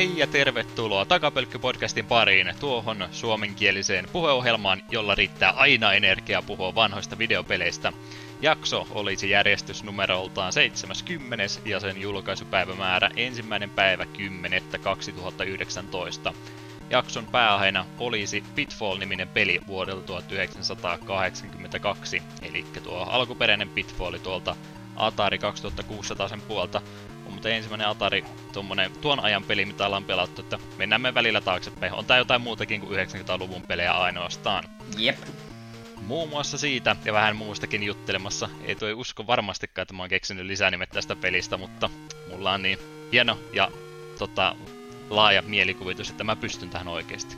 Hei ja tervetuloa Takapölkky-podcastin pariin, tuohon suomenkieliseen puheohjelmaan, jolla riittää aina energiaa puhua vanhoista videopeleistä. Jakso olisi järjestysnumeroltaan 70 ja sen julkaisupäivämäärä ensimmäinen päivä 10. 2019. Jakson pääaiheena olisi Pitfall-niminen peli vuodelta 1982, eli tuo alkuperäinen Pitfall tuolta Atari 2600 sen puolta, mutta ensimmäinen Atari tuommoinen tuon ajan peli, mitä ollaan pelattu, että mennään me välillä taaksepäin. On tää jotain muutakin kuin 90-luvun pelejä ainoastaan. Jep. Muun muassa siitä ja vähän muustakin juttelemassa. Ei tuo usko varmastikaan, että mä oon keksinyt lisänimet tästä pelistä, mutta mulla on niin hieno ja tota, laaja mielikuvitus, että mä pystyn tähän oikeasti.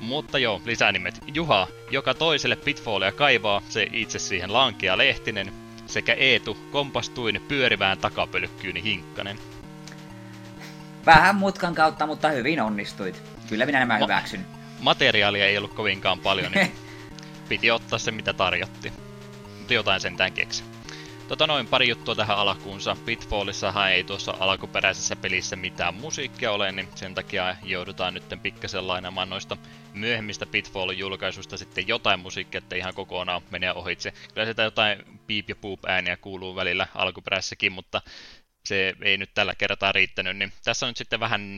Mutta joo, lisänimet. Juha, joka toiselle pitfallia kaivaa, se itse siihen lankea Lehtinen, sekä Eetu kompastuin pyörivään takapölkkyyni Hinkkanen. Vähän mutkan kautta, mutta hyvin onnistuit. Kyllä minä nämä Ma- hyväksyn. Materiaalia ei ollut kovinkaan paljon, niin piti ottaa se mitä tarjottiin. Mutta jotain sentään keksi. Tota noin pari juttua tähän alkuunsa. Pitfallissahan ei tuossa alkuperäisessä pelissä mitään musiikkia ole, niin sen takia joudutaan nyt pikkasen lainamaan noista myöhemmistä Pitfallin julkaisusta sitten jotain musiikkia, että ihan kokonaan menee ohitse. Kyllä sitä jotain piip ja poop ääniä kuuluu välillä alkuperäisessäkin, mutta se ei nyt tällä kertaa riittänyt, niin tässä on nyt sitten vähän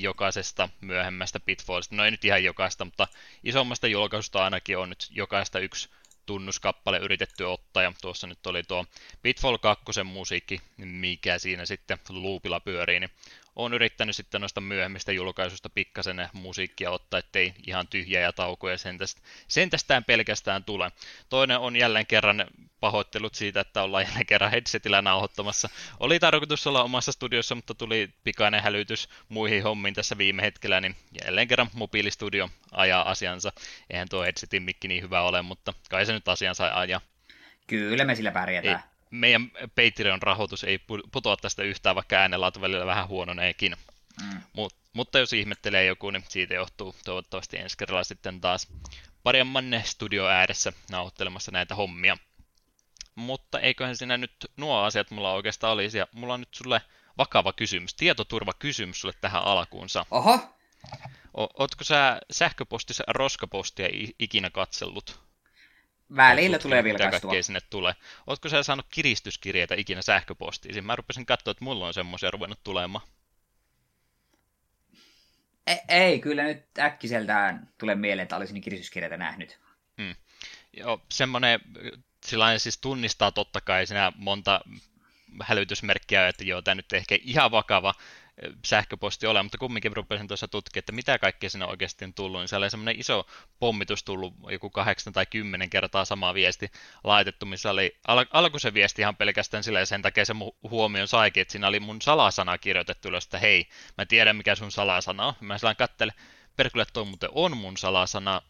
jokaisesta myöhemmästä Pitfallista, no ei nyt ihan jokaista, mutta isommasta julkaisusta ainakin on nyt jokaista yksi tunnuskappale yritetty ottaa, ja tuossa nyt oli tuo Pitfall 2 musiikki, mikä siinä sitten loopilla pyörii, niin on yrittänyt sitten noista myöhemmistä julkaisuista pikkasen musiikkia ottaa, ettei ihan tyhjiä ja taukoja sentästä, sentästään pelkästään tule. Toinen on jälleen kerran pahoittelut siitä, että ollaan jälleen kerran headsetillä nauhoittamassa. Oli tarkoitus olla omassa studiossa, mutta tuli pikainen hälytys muihin hommiin tässä viime hetkellä, niin jälleen kerran mobiilistudio ajaa asiansa. Eihän tuo headsetin mikki niin hyvä ole, mutta kai se nyt asiansa ajaa. Kyllä me sillä pärjätään. Ei, meidän Patreon-rahoitus ei putoa tästä yhtään, vaikka äänenlaatu välillä vähän huononeekin. Mm. Mut, mutta jos ihmettelee joku, niin siitä johtuu toivottavasti ensi kerralla sitten taas paremman studio ääressä nauhoittelemassa näitä hommia. Mutta eiköhän siinä nyt nuo asiat mulla oikeastaan olisi, ja mulla on nyt sulle vakava kysymys, tietoturvakysymys sulle tähän alkuunsa. Oho! O- ootko sä sähköpostissa roskapostia ikinä katsellut? Välillä tulee vilkaistua. sinne tulee. Oletko sä saanut kiristyskirjeitä ikinä sähköpostiin? Mä rupesin katsoa, että mulla on semmoisia ruvennut tulemaan. Ei, ei, kyllä nyt äkkiseltään tulee mieleen, että olisin kiristyskirjeitä nähnyt. Hmm. Joo, semmoinen, sillä siis tunnistaa totta kai siinä monta hälytysmerkkiä, että joo, tämä nyt ehkä ihan vakava sähköposti ole, mutta kumminkin rupesin tuossa tutkimaan, että mitä kaikkea siinä oikeasti on tullut, niin siellä oli semmoinen iso pommitus tullut, joku kahdeksan tai kymmenen kertaa sama viesti laitettu, missä oli al- alku se viesti ihan pelkästään sillä ja sen takia se huomioon saikin, että siinä oli mun salasana kirjoitettu ylös, että hei, mä tiedän mikä sun salasana on. Mä sillä katselen, perkele toi muuten on mun salasana,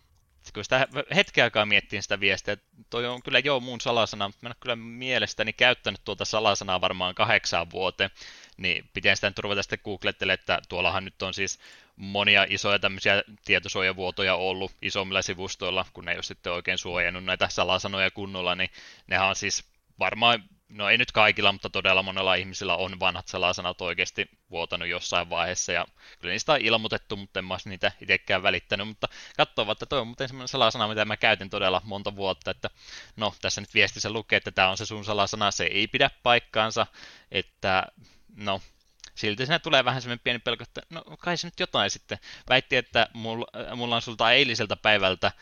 kun sitä hetken aikaa miettiin sitä viestiä, että toi on kyllä joo mun salasana, mutta mä en ole kyllä mielestäni käyttänyt tuota salasanaa varmaan kahdeksaan vuoteen, niin pitää sitä nyt ruveta sitten googlettelemaan, että tuollahan nyt on siis monia isoja tämmöisiä tietosuojavuotoja ollut isommilla sivustoilla, kun ne ei ole sitten oikein suojannut näitä salasanoja kunnolla, niin nehän on siis varmaan, no ei nyt kaikilla, mutta todella monella ihmisillä on vanhat salasanat oikeasti vuotanut jossain vaiheessa, ja kyllä niistä on ilmoitettu, mutta en mä niitä itsekään välittänyt, mutta katsoa, että toi on muuten semmoinen salasana, mitä mä käytin todella monta vuotta, että no tässä nyt viestissä lukee, että tämä on se sun salasana, se ei pidä paikkaansa, että no, silti siinä tulee vähän semmoinen pieni pelko, että no kai se nyt jotain sitten. Väitti, että mulla, mulla on sulta eiliseltä päivältä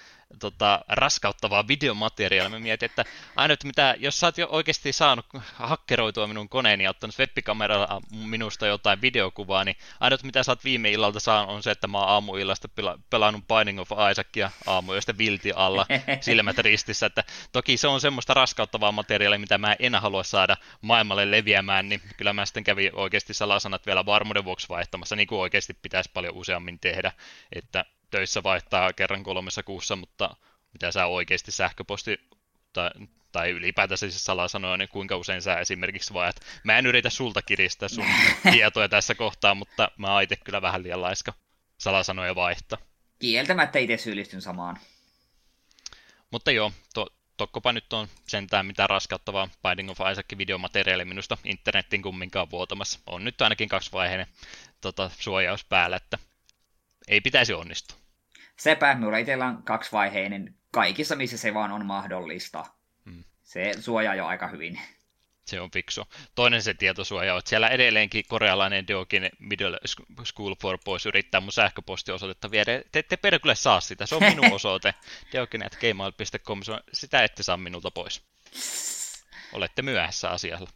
tota, raskauttavaa videomateriaalia. Mä mietin, että aina, mitä, jos sä oot jo oikeasti saanut hakkeroitua minun koneeni ja ottanut webbikameralla minusta jotain videokuvaa, niin aina, mitä sä oot viime illalta saanut on se, että mä oon aamuillasta pela- pelannut Binding of Isaacia aamuista vilti alla silmät ristissä. Että toki se on semmoista raskauttavaa materiaalia, mitä mä en halua saada maailmalle leviämään, niin kyllä mä sitten kävin oikeasti salasanat vielä varmuuden vuoksi vaihtamassa, niin kuin oikeasti pitäisi paljon useammin tehdä, että töissä vaihtaa kerran kolmessa kuussa, mutta mitä sä oikeasti sähköposti tai, tai ylipäätänsä siis salasanoja, niin kuinka usein sä esimerkiksi vaihdat. Mä en yritä sulta kiristää sun tietoja tässä kohtaa, mutta mä oon itse kyllä vähän liian laiska salasanoja vaihtaa. Kieltämättä itse syyllistyn samaan. Mutta joo, to, tokkopa nyt on sentään mitään raskauttavaa Binding of Isaac videomateriaali minusta internetin kumminkaan vuotamassa. On nyt ainakin kaksivaiheinen tota, suojaus päällä, että ei pitäisi onnistua. Sepä, minulla itsellä on kaksivaiheinen kaikissa, missä se vaan on mahdollista. Hmm. Se suojaa jo aika hyvin. Se on fiksu. Toinen se tietosuoja on, että siellä edelleenkin korealainen Deokin Middle School for Boys yrittää mun sähköpostiosoitetta viedä. Te ette perkele saa sitä, se on minun osoite. deokin.gmail.com, sitä ette saa minulta pois. Olette myöhässä asialla.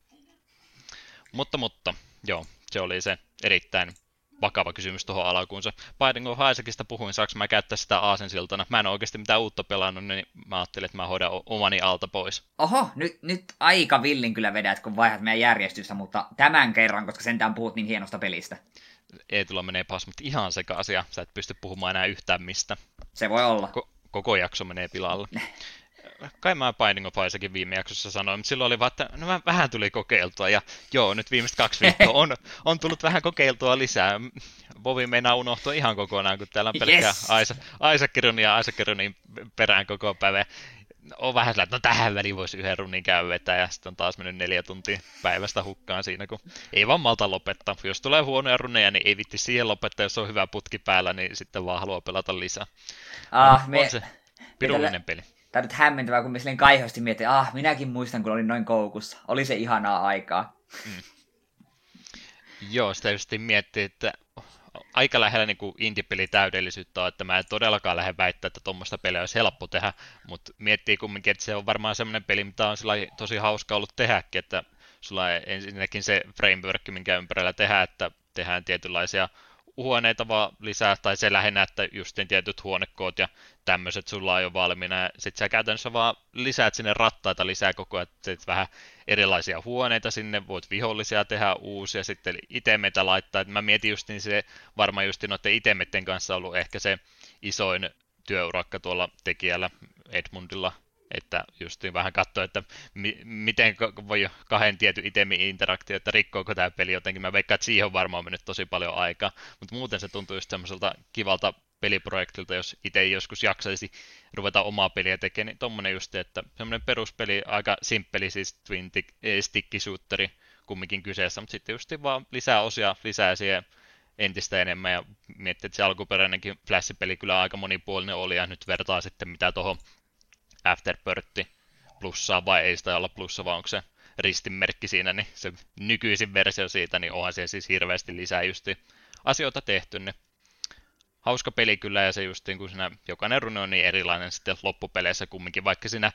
Mutta, mutta, joo, se oli se erittäin vakava kysymys tuohon alkuunsa. Binding of Isaacista puhuin, saanko mä käyttää sitä aasensiltana? Mä en oikeasti mitään uutta pelannut, niin mä ajattelin, että mä hoidan omani alta pois. Oho, nyt, nyt aika villin kyllä vedät, kun vaihdat meidän järjestystä, mutta tämän kerran, koska sentään puhut niin hienosta pelistä. Ei tulla menee pas, mutta ihan sekaisin sä et pysty puhumaan enää yhtään mistä. Se voi olla. Ko- koko jakso menee pilalle. kai mä Binding of Isaacin viime jaksossa sanoin, mutta silloin oli vaan, että no vähän tuli kokeiltua, ja joo, nyt viimeiset kaksi viikkoa on, on tullut vähän kokeiltua lisää. Vovi meinaa unohtua ihan kokonaan, kun täällä on pelkkää yes. Aisakirunin ja Aisakirunin perään koko päivä. On vähän sellainen, että no tähän väliin voisi yhden runin käy ja sitten on taas mennyt neljä tuntia päivästä hukkaan siinä, kun ei vaan malta lopettaa. Jos tulee huonoja runeja, niin ei vitti siihen lopettaa, jos on hyvä putki päällä, niin sitten vaan haluaa pelata lisää. Ah, on, me... on se pirullinen peli Tämä nyt hämmentävää, kun me silleen kaihosti mietin, ah, minäkin muistan, kun olin noin koukussa. Oli se ihanaa aikaa. Mm. Joo, sitä just miettii, että aika lähellä niin kuin indie-peli täydellisyyttä on, että mä en todellakaan lähde väittää, että tuommoista peliä olisi helppo tehdä, mutta miettii kumminkin, että se on varmaan semmoinen peli, mitä on tosi hauska ollut tehdäkin, että sulla on ensinnäkin se framework, minkä ympärillä tehdään, että tehdään tietynlaisia huoneita vaan lisää, tai se lähinnä, että just tietyt huonekoot ja tämmöiset sulla on jo valmiina, ja sit sä käytännössä vaan lisäät sinne rattaita lisää koko ajan, että vähän erilaisia huoneita sinne, voit vihollisia tehdä uusia, sitten itemeitä laittaa, että mä mietin just niin se varmaan just noiden itemeiden kanssa ollut ehkä se isoin työurakka tuolla tekijällä Edmundilla, että just vähän katsoa, että mi- miten voi kahden tietyn itemin interaktio, että rikkoako tämä peli jotenkin. Mä veikkaan, että siihen on varmaan mennyt tosi paljon aikaa, mutta muuten se tuntuu just semmoiselta kivalta peliprojektilta, jos itse joskus jaksaisi ruveta omaa peliä tekemään, niin tommonen just, että semmoinen peruspeli, aika simppeli, siis twin eh, stick shooteri kumminkin kyseessä, mutta sitten just vaan lisää osia, lisää siihen entistä enemmän ja miettii, että se alkuperäinenkin Flash-peli kyllä aika monipuolinen oli ja nyt vertaa sitten mitä tuohon Afterbirth plussaa vai ei sitä olla plussa, vai onko se ristinmerkki siinä, niin se nykyisin versio siitä, niin onhan se siis hirveästi lisää justi asioita tehty, niin hauska peli kyllä, ja se just kun siinä jokainen rune on niin erilainen sitten loppupeleissä kumminkin, vaikka siinä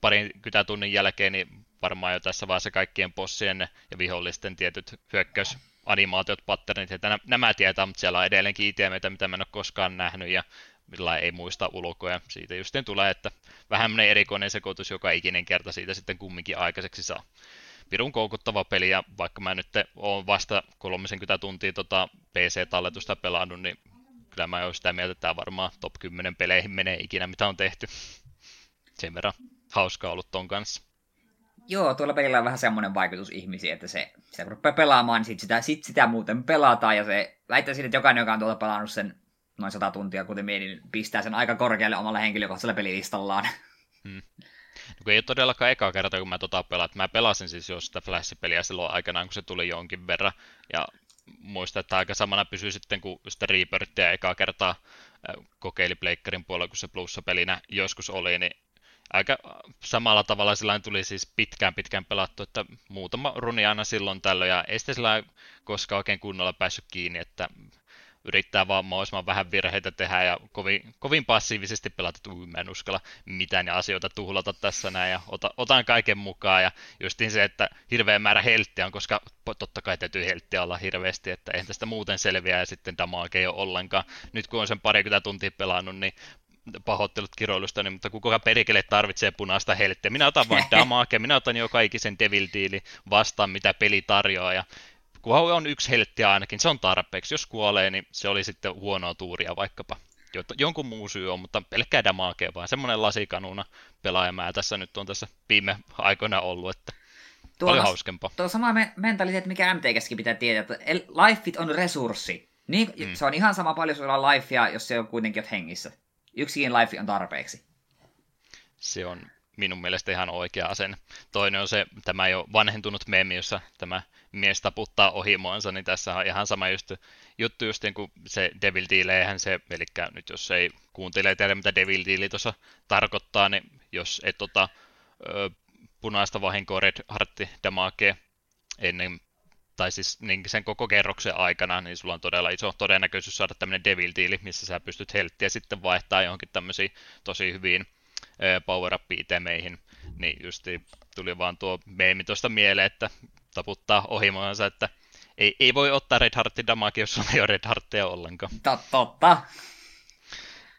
parin kytätunnin jälkeen, niin varmaan jo tässä vaiheessa kaikkien bossien ja vihollisten tietyt hyökkäysanimaatiot, patternit, että nämä tietää, mutta siellä on edelleenkin itemeitä, mitä mä en ole koskaan nähnyt, ja millä ei muista ulkoja. Siitä just tulee, että vähän erikoinen sekoitus joka ikinen kerta siitä sitten kumminkin aikaiseksi saa. Pirun koukuttava peli, ja vaikka mä nyt oon vasta 30 tuntia tota PC-talletusta pelannut, niin kyllä mä oon sitä mieltä, että tämä varmaan top 10 peleihin menee ikinä, mitä on tehty. Sen verran hauskaa ollut ton kanssa. Joo, tuolla pelillä on vähän semmoinen vaikutus ihmisiin, että se, se rupeaa pelaamaan, niin sit sitä, sit sitä muuten pelataan, ja se väittäisin, että jokainen, joka on tuolla pelannut sen noin sata tuntia, kuten mietin, pistää sen aika korkealle omalla henkilökohtaisella pelilistallaan. Hmm. No, ei ole todellakaan eka kerta, kun mä tota pelaan. Mä pelasin siis jo sitä Flash-peliä silloin aikanaan, kun se tuli jonkin verran. Ja muistan, että aika samana pysyy sitten, kun sitä Rebirthia eka kertaa kokeili Pleikkarin puolella, kun se plussa-pelinä joskus oli, niin aika samalla tavalla sillä tuli siis pitkään pitkään pelattu, että muutama runi aina silloin tällöin, ja ei sitten sillä koskaan oikein kunnolla päässyt kiinni, että yrittää vaan mahdollisimman vähän virheitä tehdä ja kovin, kovin passiivisesti pelata, että mä en uskalla mitään ja asioita tuhlata tässä näin ja ota, otan kaiken mukaan ja justiin se, että hirveä määrä helttiä on, koska totta kai täytyy helttiä olla hirveästi, että eihän tästä muuten selviä ja sitten tämä ei ole ollenkaan. Nyt kun on sen parikymmentä tuntia pelannut, niin pahoittelut kiroilusta, niin, mutta kuka perikele tarvitsee punaista helttiä. Minä otan vain damage, minä otan jo kaikisen devil vastaan, mitä peli tarjoaa, ja kunhan on yksi heltti ainakin, se on tarpeeksi. Jos kuolee, niin se oli sitten huonoa tuuria vaikkapa. Jonkun muu syy on, mutta pelkkää damakea vaan. Semmoinen lasikanuna pelaaja tässä nyt on tässä viime aikoina ollut, että tuo paljon hauskempaa. Tuo sama me- mentaliteetti, mikä MTGskin pitää tietää, että lifeit on resurssi. Niin, mm. Se on ihan sama paljon sulla on lifea, jos se on kuitenkin hengissä. Yksikin life on tarpeeksi. Se on minun mielestä ihan oikea asenne. Toinen on se, tämä jo vanhentunut meemi, jossa tämä mies taputtaa ohimoansa, niin tässä on ihan sama just, juttu just niin kuin se Devil Deal, se, eli nyt jos ei kuuntele tiedä mitä Devil Deal tuossa tarkoittaa, niin jos et ota ö, punaista vahinkoa Red Heartti damakee ennen tai siis niin sen koko kerroksen aikana, niin sulla on todella iso todennäköisyys saada tämmöinen devil deal, missä sä pystyt helttiä sitten vaihtaa johonkin tämmöisiin tosi hyviin power up itemeihin. Niin justi tuli vaan tuo meemi tuosta mieleen, että taputtaa ohimoansa, että ei, ei voi ottaa Red Heartin damage, jos sulla ei ole Red Heartteja ollenkaan. Totta.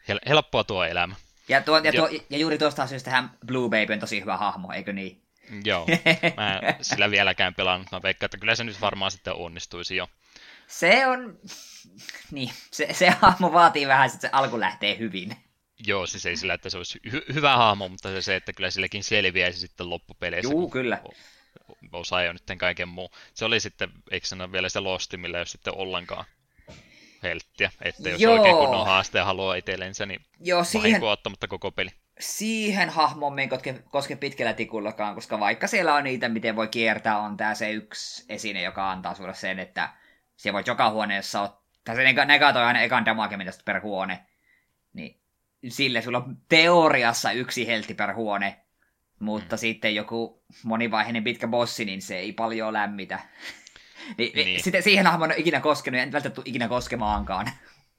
Hel- helppoa tuo elämä. Ja, tuo, ja, tuo, ja juuri tuosta syystä hän Blue Baby on tosi hyvä hahmo, eikö niin? Joo, mä en sillä vieläkään pelannut. Mä veikkaan, että kyllä se nyt varmaan sitten onnistuisi jo. Se on... Niin, se, se hahmo vaatii vähän, että se alku lähtee hyvin. Joo, siis ei sillä, että se olisi hy- hyvä hahmo, mutta se, se, että kyllä silläkin selviäisi sitten loppupeleissä. Joo, kyllä. Osaa jo nyt kaiken muu. Se oli sitten, eikö se vielä se Losti, millä ei ole sitten ollenkaan helttiä, että jos Joo. oikein kunnon haaste haluaa itsellensä, niin Joo, siihen... ottamatta koko peli siihen hahmoon me ei koske, koske pitkällä tikullakaan, koska vaikka siellä on niitä, miten voi kiertää, on tämä se yksi esine, joka antaa sulle sen, että siellä voit joka huoneessa ottaa, se negatoi aina ekan damage per huone, niin sille sulla on teoriassa yksi heltti per huone, mutta mm. sitten joku monivaiheinen pitkä bossi, niin se ei paljon lämmitä. niin, niin. Sitten siihen hahmoon on ikinä koskenut, en välttämättä ikinä koskemaankaan.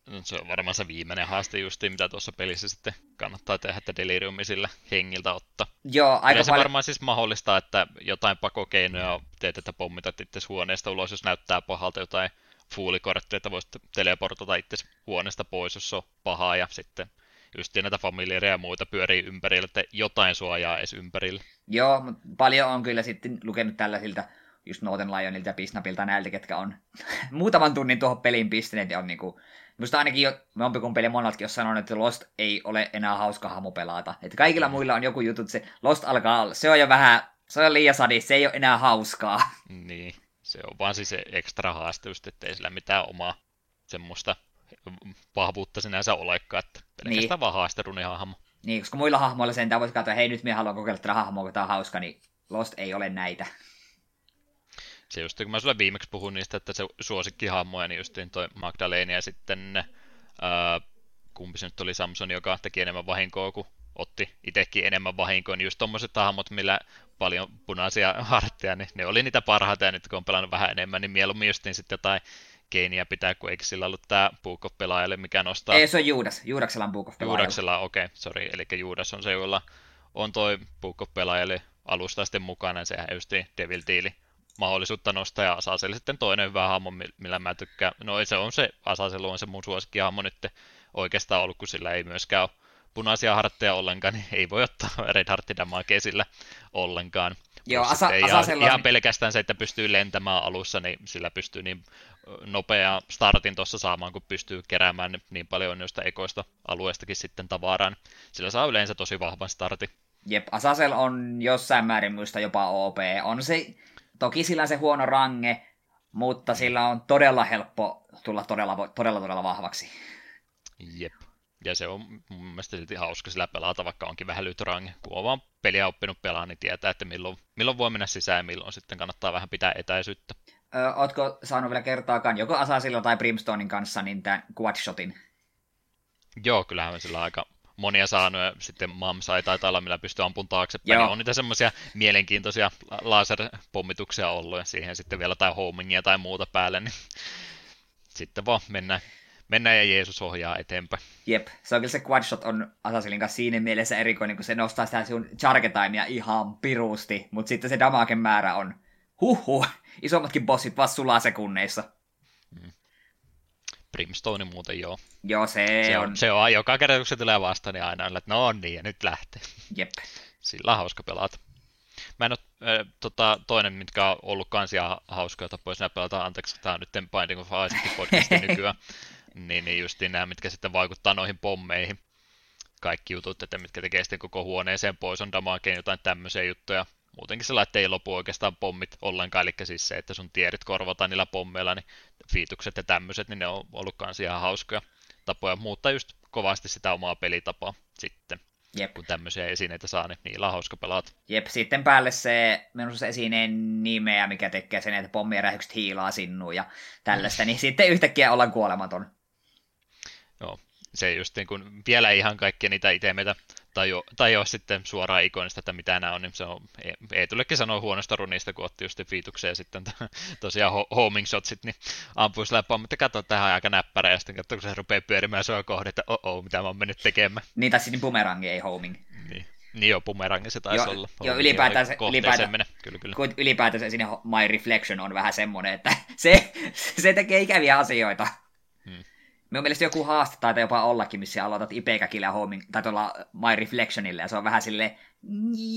No, se on varmaan se viimeinen haaste justi, mitä tuossa pelissä sitten kannattaa tehdä, että deliriumi sillä hengiltä ottaa. Joo, aika Kyllä se paljon... varmaan siis mahdollista, että jotain pakokeinoja teet, että pommitat itse huoneesta ulos, jos näyttää pahalta jotain fuulikorttia, että voisit teleportata itse huoneesta pois, jos se on pahaa, ja sitten just näitä familiareja ja muita pyörii ympärillä, että jotain suojaa edes ympärillä. Joo, mutta paljon on kyllä sitten lukenut tällaisilta just Northern Lionilta ja Pisnapilta näiltä, ketkä on muutaman tunnin tuohon peliin pistäneet ja on niinku Minusta ainakin jo, me peli monatkin jos sanonut, että Lost ei ole enää hauska hahmo pelata. Että kaikilla mm. muilla on joku juttu, että se Lost alkaa olla, se on jo vähän, se on liian sadi, se ei ole enää hauskaa. Niin, se on vaan siis se ekstra haaste just, että ei sillä mitään omaa semmoista vahvuutta sinänsä olekaan, että pelkästään niin. vaan haasteruni hahmo. Niin, koska muilla hahmoilla sen voisi katsoa, hei nyt minä haluan kokeilla tätä hahmoa, kun tämä on hauska, niin Lost ei ole näitä se just, kun mä sulle viimeksi puhuin niistä, että se suosikkihahmoja, niin just toi Magdalena ja sitten ää, kumpi se nyt oli Samson, joka teki enemmän vahinkoa kuin otti itsekin enemmän vahinkoa, niin just tommoset hahmot, millä paljon punaisia hartteja, niin ne oli niitä parhaita, ja nyt kun on pelannut vähän enemmän, niin mieluummin just niin sitten jotain keiniä pitää, kun eikö sillä ollut tämä Book of pelaajalle, mikä nostaa... Ei, se on Juudas. Juudaksella on Book of pelaajalle. Juudaksella, okei, okay, sorry. Eli Juudas on se, jolla on toi Book of pelaajalle alusta sitten mukana, sehän just Devil Deali mahdollisuutta nostaa ja Asasel sitten toinen hyvä hahmo, millä mä tykkään. No se on se, Asasel on se mun suosikkihahmo nyt oikeastaan ollut, kun sillä ei myöskään ole punaisia hartteja ollenkaan, niin ei voi ottaa Red Heartin damakea sillä ollenkaan. Joo, asa, ihan, on... ihan pelkästään se, että pystyy lentämään alussa, niin sillä pystyy niin nopea startin tuossa saamaan, kun pystyy keräämään niin paljon noista ekoista alueistakin sitten tavaraan. Sillä saa yleensä tosi vahvan startin. Jep, Asasel on jossain määrin muista jopa OP. On se Toki sillä on se huono range, mutta sillä on todella helppo tulla todella, todella, todella vahvaksi. Jep. Ja se on mun mielestä silti hauska sillä pelata, vaikka onkin vähän lyhyt range. Kun on vaan peliä oppinut pelaa, niin tietää, että milloin, milloin voi mennä sisään ja milloin sitten kannattaa vähän pitää etäisyyttä. Ö, ootko saanut vielä kertaakaan joko Asasilla tai Brimstonein kanssa niin tämän quadshotin? Joo, kyllähän sillä aika monia saanut ja sitten Mamsai taitaa olla, millä pystyy ampumaan taaksepäin. Joo. on niitä semmoisia mielenkiintoisia laserpommituksia ollut ja siihen sitten vielä tai homingia tai muuta päälle, niin sitten vaan mennään, mennään ja Jeesus ohjaa eteenpäin. Jep, se on kyllä se quadshot on Assassin's kanssa siinä mielessä erikoinen, kun se nostaa sitä sun chargetimea ihan pirusti, mutta sitten se damagen määrä on huhhuh, isommatkin bossit vaan sulaa sekunneissa. Mm. Brimstone muuten joo. Joo, se, se on. on. Se on, joka kerta kun se tulee vastaan, niin aina on, että no niin, ja nyt lähtee. Jep. Sillä on hauska pelata. Mä en ole, äh, tota, toinen, mitkä on ollut kans ihan hauskoja tapoja sinä pelata, anteeksi, tämä on nyt Binding of Isaac podcasti nykyään, niin, niin just nämä, mitkä sitten vaikuttaa noihin pommeihin. Kaikki jutut, että mitkä tekee sitten koko huoneeseen pois, on damakeen jotain tämmöisiä juttuja, muutenkin sellainen, että ei lopu oikeastaan pommit ollenkaan, eli siis se, että sun tiedit korvataan niillä pommeilla, niin fiitukset ja tämmöiset, niin ne on ollut kans ihan hauskoja tapoja muuttaa just kovasti sitä omaa pelitapaa sitten. Jep. kun tämmöisiä esineitä saa, niin niillä on hauska pelata. Jep, sitten päälle se, minusta esineen nimeä, mikä tekee sen, että pommirähykset hiilaa sinnuun ja tällaista, niin sitten yhtäkkiä ollaan kuolematon. Joo, se just niin kun vielä ihan kaikkia niitä itemeitä tajuaa tajuaa sitten suoraan ikonista, että mitä nämä on, niin se on, ei, tulekin sanoa huonosta runista, kun otti just fiitukseen sitten tosiaan homing shotsit, niin ampuisi läpää, mutta katso tähän aika näppärä, ja sitten katso, kun se rupeaa pyörimään sua kohde, että oh, oh mitä mä oon mennyt tekemään. Niin, tai sitten bumerangi, ei homing. Niin. Niin joo, bumerangi se taisi jo, olla. Joo, ylipäätään, se, ylipäätään. Kyllä, kyllä. Kun ylipäätään se sinne My Reflection on vähän semmoinen, että se, se tekee ikäviä asioita. Hmm. Minun mielestä joku haaste taitaa jopa ollakin, missä aloitat Ipekäkillä homing, tai tuolla My Reflectionille, ja se on vähän sille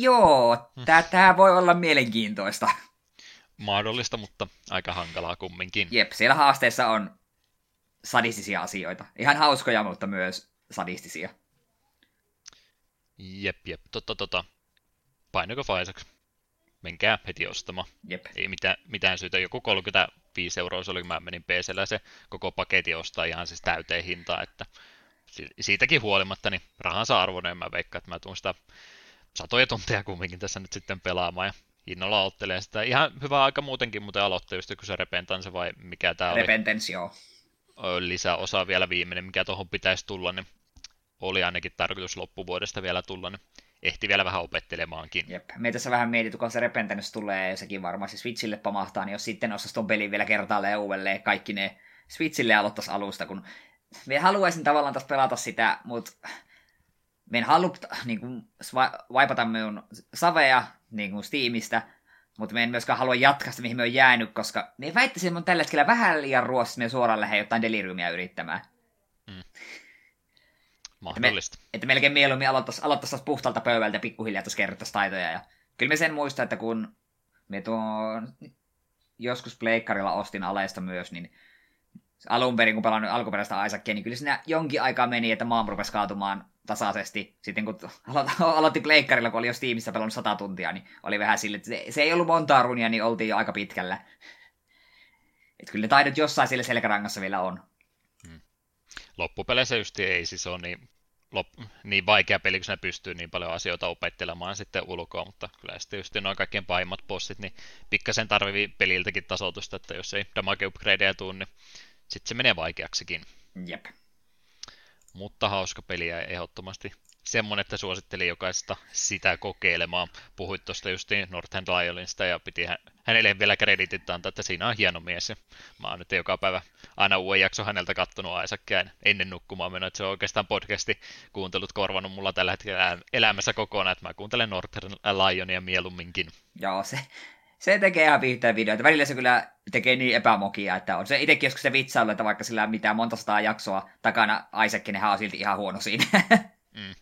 joo, hmm. tämä voi olla mielenkiintoista. Mahdollista, mutta aika hankalaa kumminkin. Jep, siellä haasteessa on sadistisia asioita. Ihan hauskoja, mutta myös sadistisia. Jep, jep. Totta, tota. Painako Faisaksi? Menkää heti ostamaan. Jep. Ei mitään, mitään syytä. Joku 35 euroa se oli, kun mä menin PCllä se koko paketti ostaa ihan siis täyteen hintaa, että siitäkin huolimatta, niin rahansa arvoinen mä veikkaan, että mä tuun sitä satoja tunteja kumminkin tässä nyt sitten pelaamaan ja innolla ottelee sitä. Ihan hyvä aika muutenkin muuten aloittaa, just kun se Repentance vai mikä tää oli. Repentance, joo. Lisäosa vielä viimeinen, mikä tuohon pitäisi tulla, niin oli ainakin tarkoitus loppuvuodesta vielä tulla, niin ehti vielä vähän opettelemaankin. Jep. Me tässä vähän mietitty, kun se Repentance tulee, ja sekin varmasti Switchille pamahtaa, niin jos sitten osaisi tuon pelin vielä kertaalleen uudelleen, kaikki ne Switchille aloittaisi alusta, kun me haluaisin tavallaan taas pelata sitä, mutta me en halua niin kuin, vaipata minun savea niin kuin Steamista, mutta me en myöskään halua jatkaa sitä, mihin me on jäänyt, koska me väittäisin, että on tällä hetkellä vähän liian ruoassa, me suoraan lähde jotain deliriumia yrittämään. Mahdollista. Että, me, että melkein mieluummin aloittaisi, aloittaisi puhtaalta pöydältä ja pikkuhiljaa tuossa kerrottaisi taitoja. Ja kyllä me sen muistaa, että kun me tuon joskus pleikkarilla ostin aleista myös, niin alun perin, kun pelannut alkuperäistä Isaacia, niin kyllä siinä jonkin aikaa meni, että maan rupesi kaatumaan tasaisesti. Sitten kun aloitti pleikkarilla, kun oli jo Steamissa pelannut sata tuntia, niin oli vähän sille, että se, se ei ollut montaa runia, niin oltiin jo aika pitkällä. Että kyllä ne taidot jossain siellä selkärangassa vielä on. Hmm. Loppupeleissä just ei siis ole niin lop, niin vaikea peli, kun ne pystyy niin paljon asioita opettelemaan sitten ulkoa, mutta kyllä sitten just noin kaikkein pahimmat bossit, niin pikkasen tarvii peliltäkin tasoitusta, että jos ei damage upgradeja tule, niin sitten se menee vaikeaksikin. Jep. Mutta hauska peli ja ehdottomasti semmonen, että suosittelin jokaista sitä kokeilemaan. Puhuit tuosta justiin Northern Lionista ja piti hänelle vielä kreditit antaa, että siinä on hieno mies. Ja mä oon nyt joka päivä aina uuden jakso häneltä kattonut Aisakkään ennen nukkumaan menoa, että se on oikeastaan podcasti kuuntelut korvanut mulla tällä hetkellä elämässä kokonaan, että mä kuuntelen Northern Lionia mieluumminkin. Joo, se, se tekee ihan viihtyä videoita. Välillä se kyllä tekee niin epämokia, että on se itsekin joskus se vitsailu, että vaikka sillä mitään monta sataa jaksoa takana Isaac, niin hän on silti ihan huono siinä. Mm.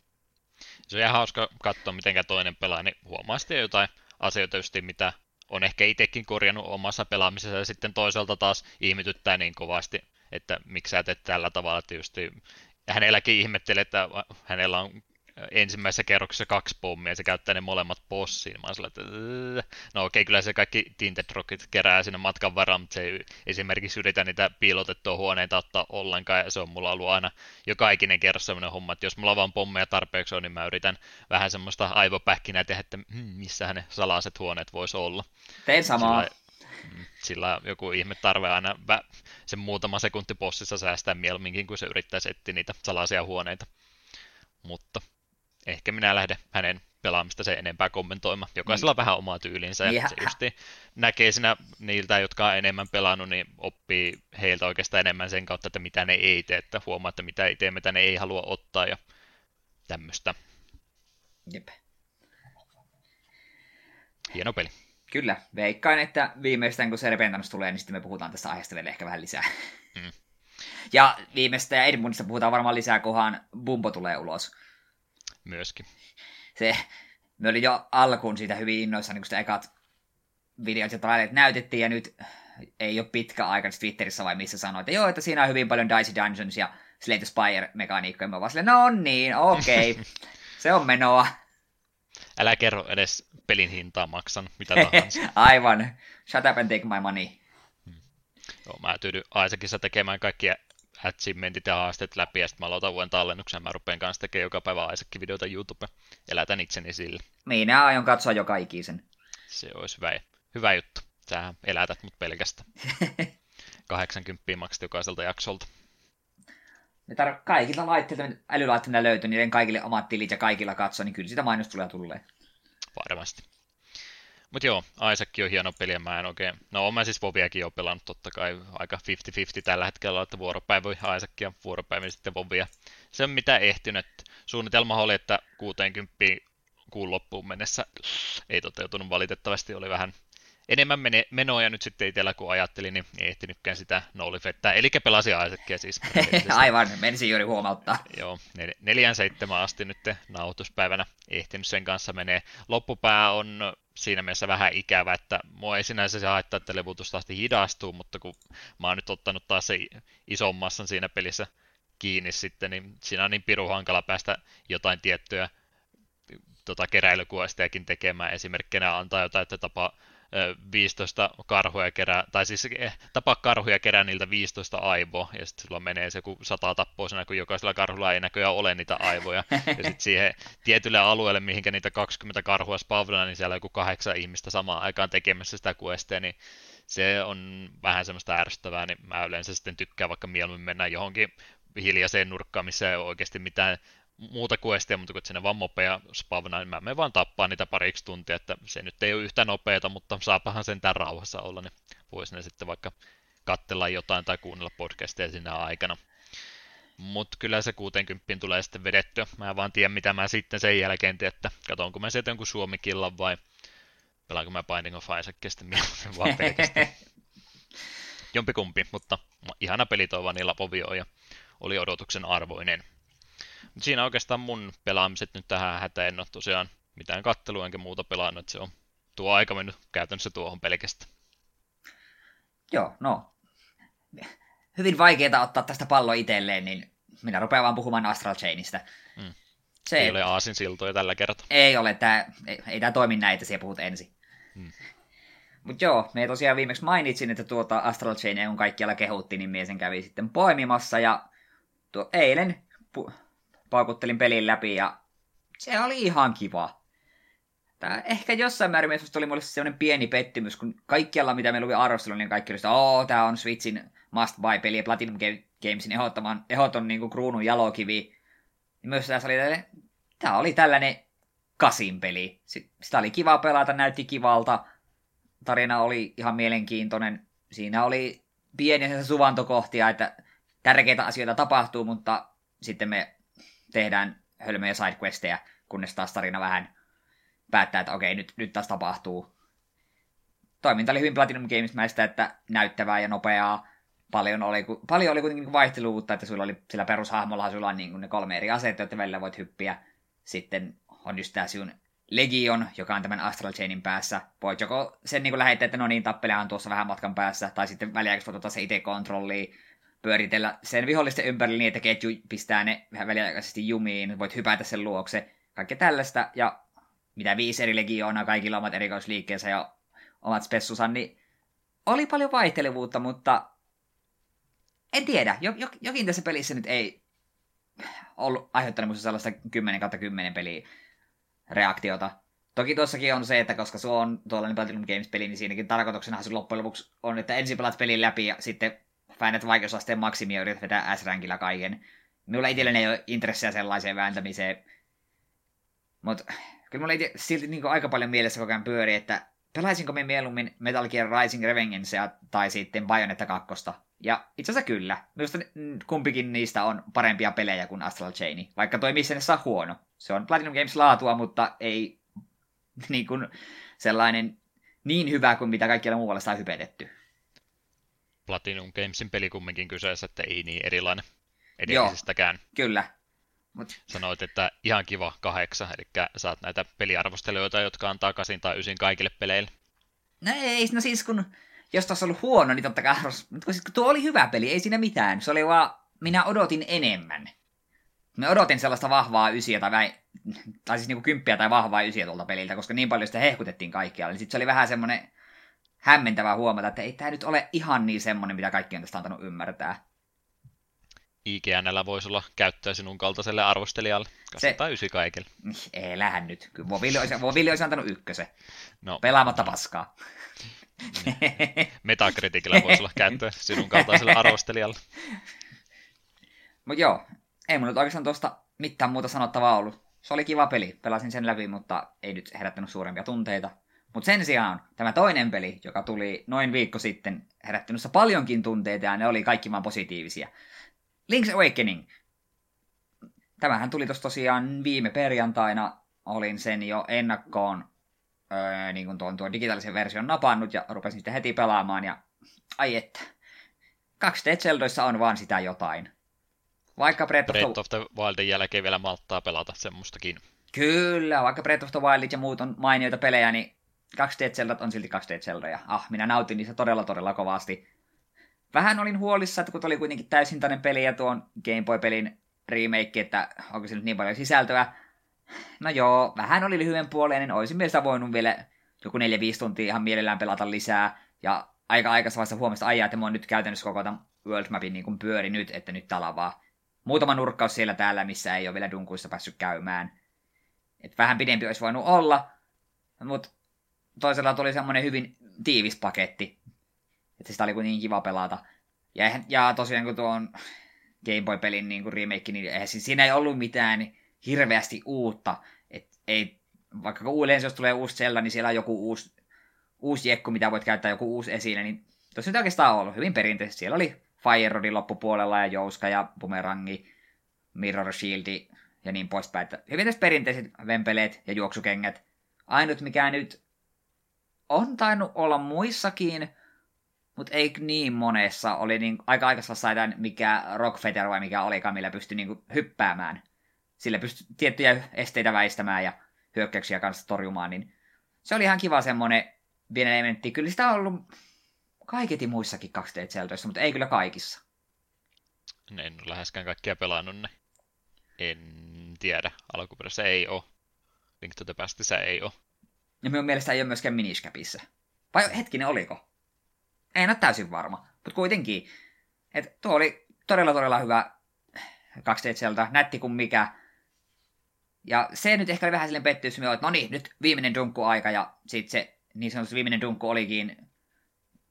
Se on ihan hauska katsoa, miten toinen pelaa, niin huomaa sitten jotain asioita just, mitä on ehkä itsekin korjannut omassa pelaamisessa ja sitten toisaalta taas ihmetyttää niin kovasti, että miksi sä teet tällä tavalla, että just hänelläkin ihmettelee, että hänellä on ensimmäisessä kerroksessa kaksi pommia, se käyttää ne molemmat bossiin. Mä sillä, että no okei, kyllä se kaikki Tinted Rockit kerää sinne matkan varaan, mutta se ei esimerkiksi yritä niitä piilotettua huoneita ottaa ollenkaan, ja se on mulla ollut aina jo ikinen kerros sellainen homma, että jos mulla vaan pommeja tarpeeksi on, niin mä yritän vähän semmoista aivopähkinää tehdä, että hmm, missä ne salaiset huoneet voisi olla. Tein samaa. Sillä, mm, sillä joku ihme tarve aina sen muutama sekunti bossissa säästää mieluumminkin, kun se yrittää etsiä niitä salaisia huoneita. Mutta ehkä minä lähden hänen pelaamista se enempää kommentoimaan. Jokaisella mm. vähän omaa tyylinsä, ja se justi näkee siinä niiltä, jotka on enemmän pelannut, niin oppii heiltä oikeastaan enemmän sen kautta, että mitä ne ei tee, että huomaa, että mitä ei tee, mitä ne ei halua ottaa, ja tämmöistä. Jep. Hieno peli. Kyllä, veikkaan, että viimeistään kun se Repentance tulee, niin sitten me puhutaan tästä aiheesta vielä ehkä vähän lisää. Mm. Ja viimeistä Edmundista puhutaan varmaan lisää, kunhan Bumbo tulee ulos myöskin. Se, me oli jo alkuun siitä hyvin innoissa, niin kun sitä ekat videot ja trailerit näytettiin, ja nyt ei ole pitkä aika Twitterissä vai missä sanoi, että joo, että siinä on hyvin paljon Dicey Dungeons ja Slate Spire-mekaniikkoja. Mä vaan silleen, no on niin, okei, okay. se on menoa. Älä kerro edes pelin hintaa, maksan mitä tahansa. Aivan, shut up and take my money. Hmm. Joo, mä tyydyn Aisakissa tekemään kaikkia achievementit ja haasteet läpi, ja sitten mä aloitan uuden tallennuksen, ja mä rupean kanssa tekemään joka päivä Aisakin videota YouTube. Elätän itseni sille. Minä aion katsoa joka ikisen. Se olisi hyvä, hyvä juttu. Sähän elätät mut pelkästään. 80 maksat jokaiselta jaksolta. Ne tar- kaikilta laitteilta, älylaitteilta löytyy, niiden kaikille omat tilit ja kaikilla katsoa, niin kyllä sitä mainos tulee tulee. Varmasti. Mutta joo, Aisakki on hieno peli, mä en oikein... No, mä siis Voviakin jo pelannut totta kai aika 50-50 tällä hetkellä, että vuoropäivä Aisakki ja vuoropäivä sitten Vovia. Se on mitä ehtinyt. Suunnitelma oli, että 60 kuun loppuun mennessä ei toteutunut valitettavasti, oli vähän enemmän mene, menoja nyt sitten itsellä kuin ajattelin, niin ei ehtinytkään sitä nollifettää. Eli pelasi Isaacia siis. Aivan, menisin juuri huomauttaa. Joo, nel, neljän seitsemän asti nyt nautuspäivänä ehtinyt sen kanssa menee. Loppupää on siinä mielessä vähän ikävä, että mua ei sinänsä se haittaa, että levutustahti hidastuu, mutta kun mä oon nyt ottanut taas se ison massan siinä pelissä kiinni sitten, niin siinä on niin piru hankala päästä jotain tiettyä tota, keräilykuostejakin tekemään. Esimerkkinä antaa jotain, että tapa 15 karhuja kerää, tai siis eh, tapa karhuja kerää niiltä 15 aivoa, ja sitten sulla menee se kun sata tappoisena, kun jokaisella karhulla ei näköjään ole niitä aivoja, ja sitten siihen tietylle alueelle, mihinkä niitä 20 karhua spavnaa, niin siellä on joku kahdeksan ihmistä samaan aikaan tekemässä sitä questia, niin se on vähän semmoista ärsyttävää, niin mä yleensä sitten tykkään vaikka mieluummin mennä johonkin hiljaiseen nurkkaan, missä ei ole oikeasti mitään muuta questia, mutta kun sinne vaan mopeja spavnaa, niin mä menen vaan tappaa niitä pariksi tuntia, että se nyt ei ole yhtä nopeata, mutta saapahan sentään rauhassa olla, niin voisi ne sitten vaikka katsella jotain tai kuunnella podcasteja siinä aikana. Mutta kyllä se 60 tulee sitten vedettyä. Mä en vaan tiedä, mitä mä sitten sen jälkeen teen, että katsonko mä sieltä jonkun Suomikillan vai pelaanko mä Binding of Isaac sitten mieluummin vaan pelkästään. Jompikumpi, mutta ihana peli toi Vanilla Povio ja oli odotuksen arvoinen. Mutta siinä oikeastaan mun pelaamiset nyt tähän hätä en ole tosiaan mitään kattelua enkä muuta pelannut, se on tuo aika mennyt käytännössä tuohon pelkästään. Joo, no. Hyvin vaikeaa ottaa tästä pallo itselleen, niin minä rupean vaan puhumaan Astral Chainista. Mm. Se ei ole aasin siltoja tällä kertaa. Ei ole, tää, ei, ei tämä toimi näin, että siellä puhut ensin. Hmm. Mutta joo, me tosiaan viimeksi mainitsin, että tuota Astral Chain on kaikkialla kehutti, niin mie sen kävi sitten poimimassa, ja tuo eilen pu- paukuttelin pelin läpi ja se oli ihan kiva. Tää ehkä jossain määrin mielestäni oli mulle sellainen pieni pettymys, kun kaikkialla mitä me luin arvostelun, niin kaikki oli sitä, oo, tää on Switchin must-buy-peli ja Platinum Gamesin ehdoton, ehdoton niin kuin kruunun jalokivi. Niin myös tässä oli tällainen, tää oli tällainen kasin peli. Sitä oli kiva pelata, näytti kivalta. Tarina oli ihan mielenkiintoinen. Siinä oli pieniä suvantokohtia, että tärkeitä asioita tapahtuu, mutta sitten me tehdään hölmöjä sidequesteja, kunnes taas tarina vähän päättää, että okei, nyt, nyt taas tapahtuu. Toiminta oli hyvin Platinum Games-mäistä, että näyttävää ja nopeaa. Paljon oli, paljon oli kuitenkin vaihteluutta, että sulla oli sillä perushahmolla sulla on niin ne kolme eri asetta, joita välillä voit hyppiä. Sitten on just tämä sinun Legion, joka on tämän Astral Chainin päässä. Voit joko sen niin lähettää, että no niin, tappelehan tuossa vähän matkan päässä, tai sitten väliaikaisesti voit ottaa se itse kontrolliin pyöritellä sen vihollisten ympärillä niin, että ketju pistää ne vähän väliaikaisesti jumiin, voit hypätä sen luokse, kaikkea tällaista, ja mitä viisi eri legioonaa, kaikilla omat erikoisliikkeensä ja omat spessusa, niin oli paljon vaihtelevuutta, mutta en tiedä, jokin tässä pelissä nyt ei ollut aiheuttanut sellaista 10 10 peliä reaktiota. Toki tuossakin on se, että koska se on tuollainen Platinum Games-peli, niin siinäkin tarkoituksena se loppujen lopuksi on, että ensin pelaat pelin läpi ja sitten Fainet vaikeusasteen maksimia yrität vetää S-rankilla kaiken. Minulla itselleni ei ole intressiä sellaiseen vääntämiseen. Mutta kyllä mulla silti niin aika paljon mielessä koko ajan pyöri, että pelaisinko me mieluummin Metal Gear Rising Revengeancea tai sitten Bayonetta 2. Ja itse asiassa kyllä. Minusta kumpikin niistä on parempia pelejä kuin Astral Chain, vaikka toi missä saa huono. Se on Platinum Games laatua, mutta ei niin kuin sellainen niin hyvä kuin mitä kaikkialla muualla saa hypetetty. Platinum Gamesin peli kumminkin kyseessä, että ei niin erilainen edellisestäkään. Joo, kyllä. Mut... Sanoit, että ihan kiva kahdeksan, eli saat näitä peliarvostelijoita, jotka antaa kasin tai ysin kaikille peleille. No ei, no siis kun, jos tuossa ollut huono, niin totta kai arvos... Mutta siis, tuo oli hyvä peli, ei siinä mitään. Se oli vaan, minä odotin enemmän. Me odotin sellaista vahvaa ysiä tai, väi... tai siis niinku kymppiä tai vahvaa ysiä tuolta peliltä, koska niin paljon sitä hehkutettiin kaikkialla. Niin sitten se oli vähän semmoinen hämmentävää huomata, että ei tämä nyt ole ihan niin semmoinen, mitä kaikki on tästä antanut ymmärtää. IGNllä voisi olla käyttöä sinun kaltaiselle arvostelijalle. Katsotaan se... ysi kaikille. Ei lähde nyt. Kyllä Voville olisi, Voville olisi antanut ykkösen. No. Pelaamatta paskaa. Metakritikillä voisi olla käyttöä sinun kaltaiselle arvostelijalle. Mutta joo, ei mulla nyt oikeastaan tuosta mitään muuta sanottavaa ollut. Se oli kiva peli, pelasin sen läpi, mutta ei nyt herättänyt suurempia tunteita. Mutta sen sijaan tämä toinen peli, joka tuli noin viikko sitten, herättänyt paljonkin tunteita ja ne oli kaikki vaan positiivisia. Link's Awakening. Tämähän tuli tuossa tosiaan viime perjantaina. Olin sen jo ennakkoon öö, niin kuin tuon, tuon digitaalisen version napannut ja rupesin sitten heti pelaamaan. Ja ai että, 2D Zeldoissa on vaan sitä jotain. Vaikka Breath of, Breath of the Wildin jälkeen vielä malttaa pelata semmoistakin. Kyllä, vaikka Breath of the Wildit ja muut on mainioita pelejä, niin 2D Zeldat on silti 2D Zeldoja. Ah, minä nautin niistä todella todella kovasti. Vähän olin huolissa, että kun oli kuitenkin täysintainen peli ja tuon Game Boy-pelin remake, että onko se nyt niin paljon sisältöä. No joo, vähän oli lyhyen puoleen, niin olisin mielessä voinut vielä joku 4-5 tuntia ihan mielellään pelata lisää. Ja aika aikaisessa huomasta ajaa, että mä oon nyt käytännössä koko tämän World Mapin niin pyöri nyt, että nyt täällä on vaan muutama nurkkaus siellä täällä, missä ei ole vielä dunkuissa päässyt käymään. Et vähän pidempi olisi voinut olla, mutta toisella tuli semmoinen hyvin tiivis paketti, että sitä oli kuitenkin kiva pelata. Ja, ja tosiaan kun tuon Game Boy-pelin niin kuin remake, niin eihän, siinä ei ollut mitään hirveästi uutta. Et ei, vaikka yleensä jos tulee uusi Zelda, niin siellä on joku uusi, uusi jekku, mitä voit käyttää, joku uusi esine, niin tosiaan oikeastaan ollut hyvin perinteisesti. Siellä oli Fire Rodin loppupuolella ja Jouska ja Bumerangi, Mirror Shield ja niin poispäin. Että hyvin tässä perinteiset vempeleet ja juoksukengät. Ainut mikä nyt on tainnut olla muissakin, mutta ei niin monessa. Oli niin, aika aikaisella saadaan mikä Rockfetter vai mikä olikaan, millä pystyi niin hyppäämään. Sillä pystyi tiettyjä esteitä väistämään ja hyökkäyksiä kanssa torjumaan, niin se oli ihan kiva semmonen pieni elementti. Kyllä sitä on ollut kaiketi muissakin 2D Zeldoissa, mutta ei kyllä kaikissa. En ole läheskään kaikkia pelannut ne. En tiedä. Alkuperäisessä ei ole. Link to the ei ole. Ja minun mielestä ei ole myöskään Miniscapissa. Vai hetkinen, oliko? En ole täysin varma. Mutta kuitenkin. Et tuo oli todella todella hyvä 2D Zelda. Nätti kuin mikä. Ja se nyt ehkä oli vähän silleen pettymys, että no niin, nyt viimeinen dunkku aika ja sitten se niin sanotusti viimeinen dunkku olikin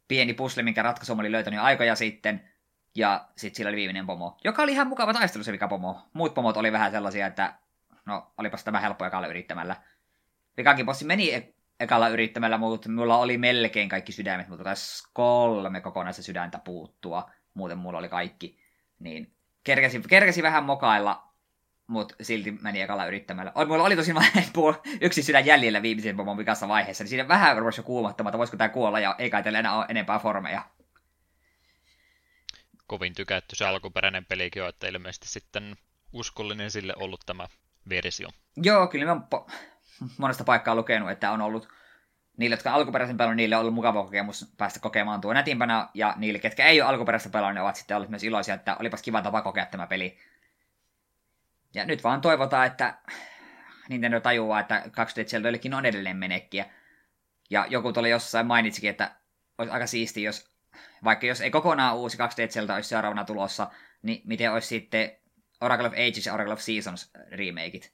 pieni pusle, minkä ratkaisu oli löytänyt aikoja sitten, ja sitten sillä oli viimeinen pomo, joka oli ihan mukava taistelu se pomo. Muut pomot oli vähän sellaisia, että no olipas tämä helppo ekalla yrittämällä. Vikankin bossi meni e- ekalla yrittämällä, mutta mulla oli melkein kaikki sydämet, mutta taisi kolme kokonaista sydäntä puuttua. Muuten mulla oli kaikki. Niin kerkesi, kerkesi vähän mokailla, mutta silti meni ekalla yrittämällä. Mulla oli tosi yksi sydän jäljellä viimeisen pomon vikassa vaiheessa, niin siinä vähän rupesi jo kuumattamaan, että voisiko tämä kuolla, ja ei kai enää ole enempää formeja. Kovin tykätty se alkuperäinen pelikin on, että ilmeisesti sitten uskollinen sille ollut tämä versio. Joo, kyllä mä po- monesta paikkaa lukenut, että on ollut niille, jotka on alkuperäisen pelannut, niille on ollut mukava kokemus päästä kokemaan tuo nätimpänä, ja niille, ketkä ei ole alkuperäistä pelannut, ne ovat sitten olleet myös iloisia, että olipas kiva tapa kokea tämä peli ja nyt vaan toivotaan, että Nintendo tajuaa, että 2D Zeldoillekin on edelleen menekkiä. Ja joku tuli jossain mainitsikin, että olisi aika siisti, jos vaikka jos ei kokonaan uusi 2D Zelda olisi seuraavana tulossa, niin miten olisi sitten Oracle of Ages ja Oracle of Seasons remakeit.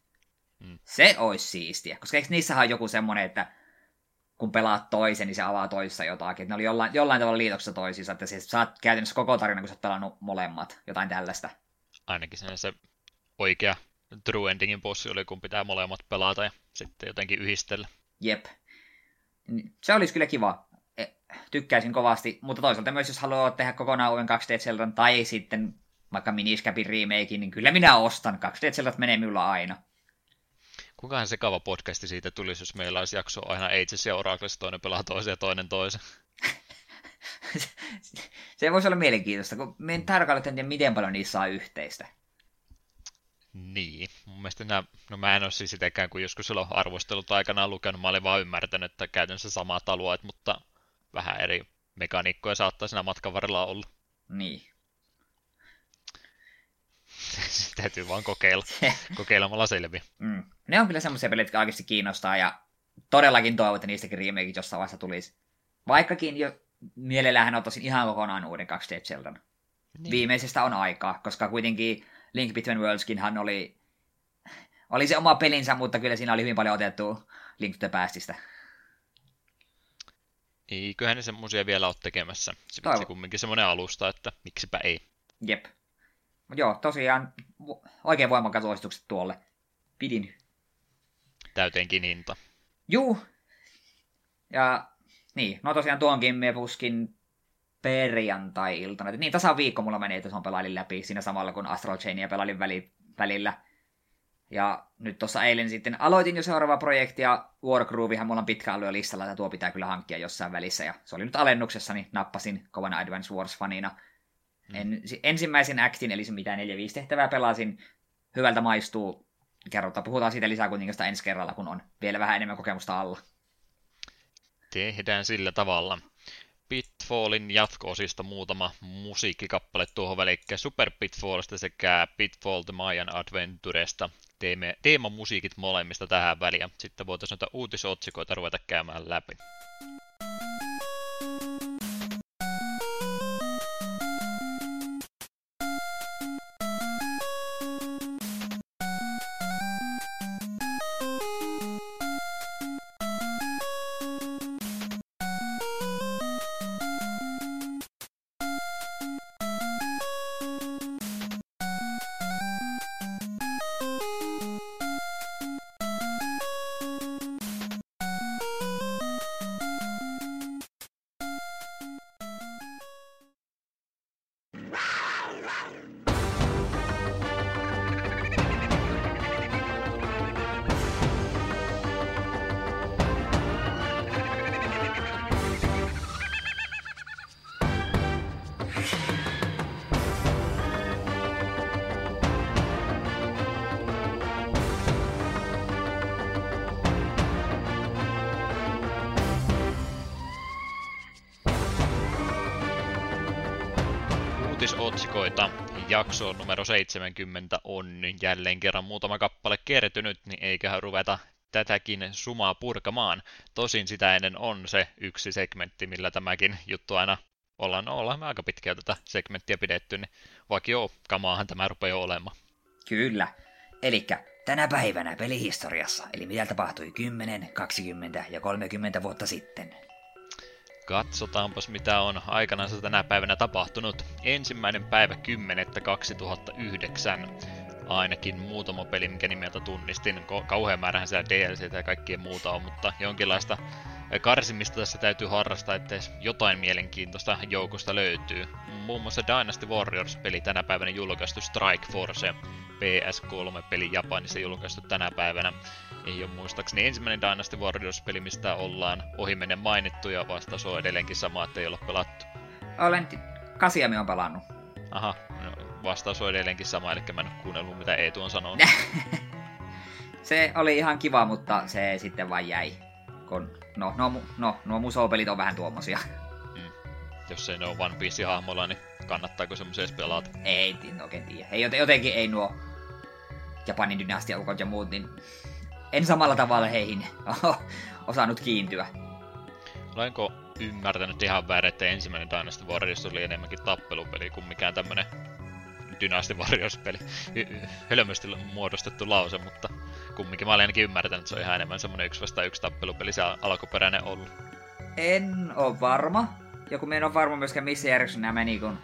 Mm. Se olisi siistiä, koska eikö niissähän on joku semmonen, että kun pelaat toisen, niin se avaa toissa jotakin. Että ne oli jollain, jollain tavalla liitoksessa toisiinsa, että siis saat käytännössä koko tarina, kun sä oot pelannut molemmat, jotain tällaista. Ainakin se, se oikea True Endingin bossi oli, kun pitää molemmat pelata ja sitten jotenkin yhdistellä. Jep. Se olisi kyllä kiva. E, tykkäisin kovasti, mutta toisaalta myös jos haluaa tehdä kokonaan uuden 2D Zeldan tai sitten vaikka Miniscapin remake, niin kyllä minä ostan. 2D Zeldat menee minulla aina. Kuinkahan sekava podcasti siitä tulisi, jos meillä olisi jakso aina Ages ja Oracles, toinen pelaa toisen ja toinen toisen. se voisi olla mielenkiintoista, kun me en tarkalleen tiedä, miten paljon niissä saa yhteistä. Niin, mun mielestä nämä, no mä en ole siis itsekään, kun joskus silloin arvostelut aikanaan lukenut, mä olin vaan ymmärtänyt, että käytännössä samat alueet, mutta vähän eri mekaniikkoja saattaa siinä matkan varrella olla. Niin. Täytyy vaan kokeilla. Kokeilemalla selviä. Mm. Ne on kyllä semmoisia pelejä, jotka oikeasti kiinnostaa ja todellakin toivon, että niistäkin remakeit jossain vaiheessa tulisi. Vaikkakin jo mielellähän ottaisin ihan kokonaan uuden 2D Zeldan. niin. viimeisestä on aikaa, koska kuitenkin Link Between Worldskinhan oli, oli se oma pelinsä, mutta kyllä siinä oli hyvin paljon otettu Link to the Pastista. Eiköhän ne semmoisia vielä ole tekemässä. Se on kumminkin semmoinen alusta, että miksipä ei. Jep. Joo, tosiaan oikein voimakkaat suositukset tuolle. Pidin. Täyteenkin hinta. Juu. Ja niin, no tosiaan tuonkin me puskin perjantai-iltana. Niin tasan viikko mulla meni, että se on pelailin läpi siinä samalla kun Astral Chainia pelailin väli, välillä. Ja nyt tuossa eilen sitten aloitin jo seuraava projekti ja Wargroovihan mulla on pitkä alue listalla, että tuo pitää kyllä hankkia jossain välissä. Ja se oli nyt alennuksessa, niin nappasin kovana Advance Wars-fanina. Mm. En, ensimmäisen actin, eli se mitä 4-5 tehtävää pelasin, hyvältä maistuu. Kerrotaan, puhutaan siitä lisää kuitenkin ensi kerralla, kun on vielä vähän enemmän kokemusta alla. Tehdään sillä tavalla. Pitfallin jatko-osista muutama musiikkikappale tuohon väliin Super Pitfallista sekä Pitfall The Mayan Adventuresta. Teemme teemamusiikit molemmista tähän väliin. Sitten voitaisiin noita uutisotsikoita ruveta käymään läpi. Jakso numero 70 on jälleen kerran muutama kappale kertynyt, niin eiköhän ruveta tätäkin sumaa purkamaan. Tosin sitä ennen on se yksi segmentti, millä tämäkin juttu aina ollaan, no, ollaan me aika pitkään tätä segmenttiä pidetty, niin vaikka joo, kamaahan tämä rupeaa olemaan. Kyllä. Eli tänä päivänä pelihistoriassa, eli mitä tapahtui 10, 20 ja 30 vuotta sitten. Katsotaanpas mitä on aikanaan tänä päivänä tapahtunut. Ensimmäinen päivä 10. 2009. Ainakin muutama peli, minkä nimeltä tunnistin. Kauhean määrähän siellä DLC ja kaikkien muuta on, mutta jonkinlaista karsimista tässä täytyy harrastaa, että jotain mielenkiintoista joukosta löytyy. Muun muassa Dynasty Warriors-peli tänä päivänä julkaistu Strike Force, PS3-peli Japanissa julkaistu tänä päivänä. Ei ole muistaakseni ensimmäinen Dynasty Warriors-peli, mistä ollaan ohimennen mainittu ja vastaus on edelleenkin sama, että ei ole pelattu. Olen Kasiami on pelannut. Aha, no, vastaus on edelleenkin sama, eli mä en ole kuunnellut mitä Eetu on sanonut. se oli ihan kiva, mutta se sitten vain jäi. Kun, no, no, no, nuo musopelit on vähän tuommoisia. Mm. Jos ei ne ole One Piece-hahmolla, niin kannattaako semmoisia edes pelata? Ei, en oikein tiedä. Ei, jotenkin ei nuo Japanin dynastiaukot ja muut, niin en samalla tavalla heihin osannut kiintyä. Olenko ymmärtänyt ihan väärin, että ensimmäinen Dynasty Warriors oli enemmänkin tappelupeli kuin mikään tämmönen Dynasty Warriors-peli. Hölmösti muodostettu lause, mutta kumminkin mä olen ainakin ymmärtänyt, että se on ihan enemmän semmonen yksi vasta yksi tappelupeli se alkuperäinen ollut. En ole varma. Ja kun en ole varma myöskään missä järjestyksessä nämä meni, kun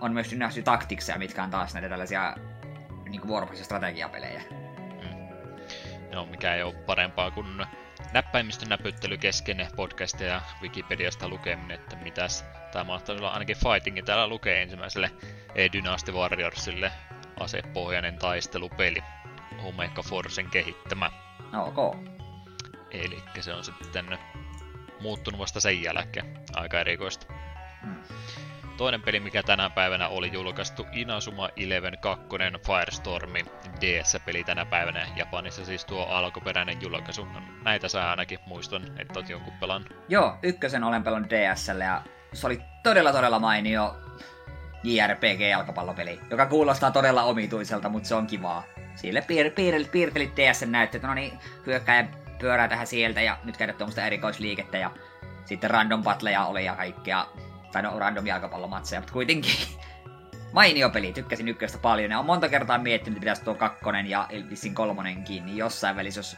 on myös Dynasty Tactics, mitkä on taas näitä tällaisia niin vuoropuolisia strategiapelejä. No, mikä ei ole parempaa kuin näppäimistön näpyttely kesken podcast ja Wikipediasta lukeminen, että mitäs tämä mahtaa olla ainakin Fightingin täällä lukee ensimmäiselle Dynasty Warriorsille asepohjainen taistelupeli. Omega Forcen kehittämä. No, ok. Eli se on sitten muuttunut vasta sen jälkeen. Aika erikoista. Hmm. Toinen peli, mikä tänä päivänä oli julkaistu, Inazuma Eleven 2 Firestormi DS-peli tänä päivänä. Japanissa siis tuo alkuperäinen julkaisu. No, näitä saa ainakin muistan, että oot jonkun pelan. Joo, ykkösen olen pelannut DSL ja se oli todella todella mainio JRPG-jalkapallopeli, joka kuulostaa todella omituiselta, mutta se on kivaa. Sille piir- piir- piirtelit että no niin, hyökkäjä pyörää tähän sieltä ja nyt käydä tuommoista erikoisliikettä ja sitten random battleja oli ja kaikkea tai no random jalkapallomatseja, mutta kuitenkin mainio peli, tykkäsin ykköstä paljon. Ja on monta kertaa miettinyt, että pitäisi tuo kakkonen ja vissiin kolmonenkin, niin jossain välissä, jos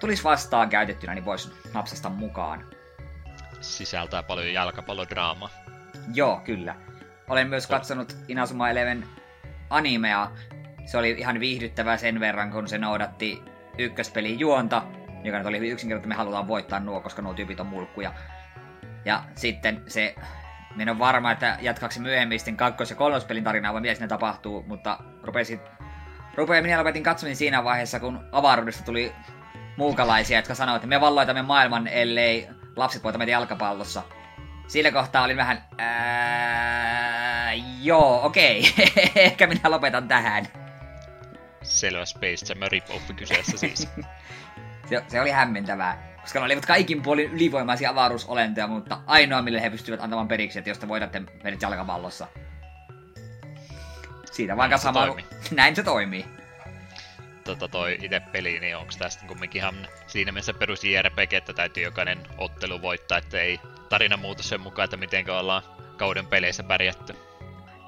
tulisi vastaan käytettynä, niin voisi napsasta mukaan. Sisältää paljon jalkapallodraamaa. Joo, kyllä. Olen myös katsonut Inazuma Eleven animea. Se oli ihan viihdyttävää sen verran, kun se noudatti ykköspelin juonta, joka nyt oli hyvin yksinkertainen, me halutaan voittaa nuo, koska nuo tyypit on mulkkuja. Ja sitten se, minä on varma, että jatkaako se myöhemmin sitten kakkos- ja kolmospelin tarinaa, vai mitä siinä tapahtuu, mutta rupesin, rupein minä lopetin katsominen siinä vaiheessa, kun avaruudesta tuli muukalaisia, jotka sanoivat, että me valloitamme maailman, ellei lapset voita meitä jalkapallossa. Sillä kohtaa olin vähän, ää, joo, okei, ehkä minä lopetan tähän. Selvä Space Jam rip kyseessä siis. se, se oli hämmentävää. Koska ne olivat kaikin puolin ylivoimaisia avaruusolentoja, mutta ainoa mille he pystyvät antamaan periksi, että jos te voitatte meidät jalkapallossa. Siitä vaan sama... Näin se toimii. Tota toi itse peli, niin onko tästä kumminkin ihan siinä mielessä perus JRPG, että täytyy jokainen ottelu voittaa, että ei tarina muuta sen mukaan, että miten ollaan kauden peleissä pärjätty.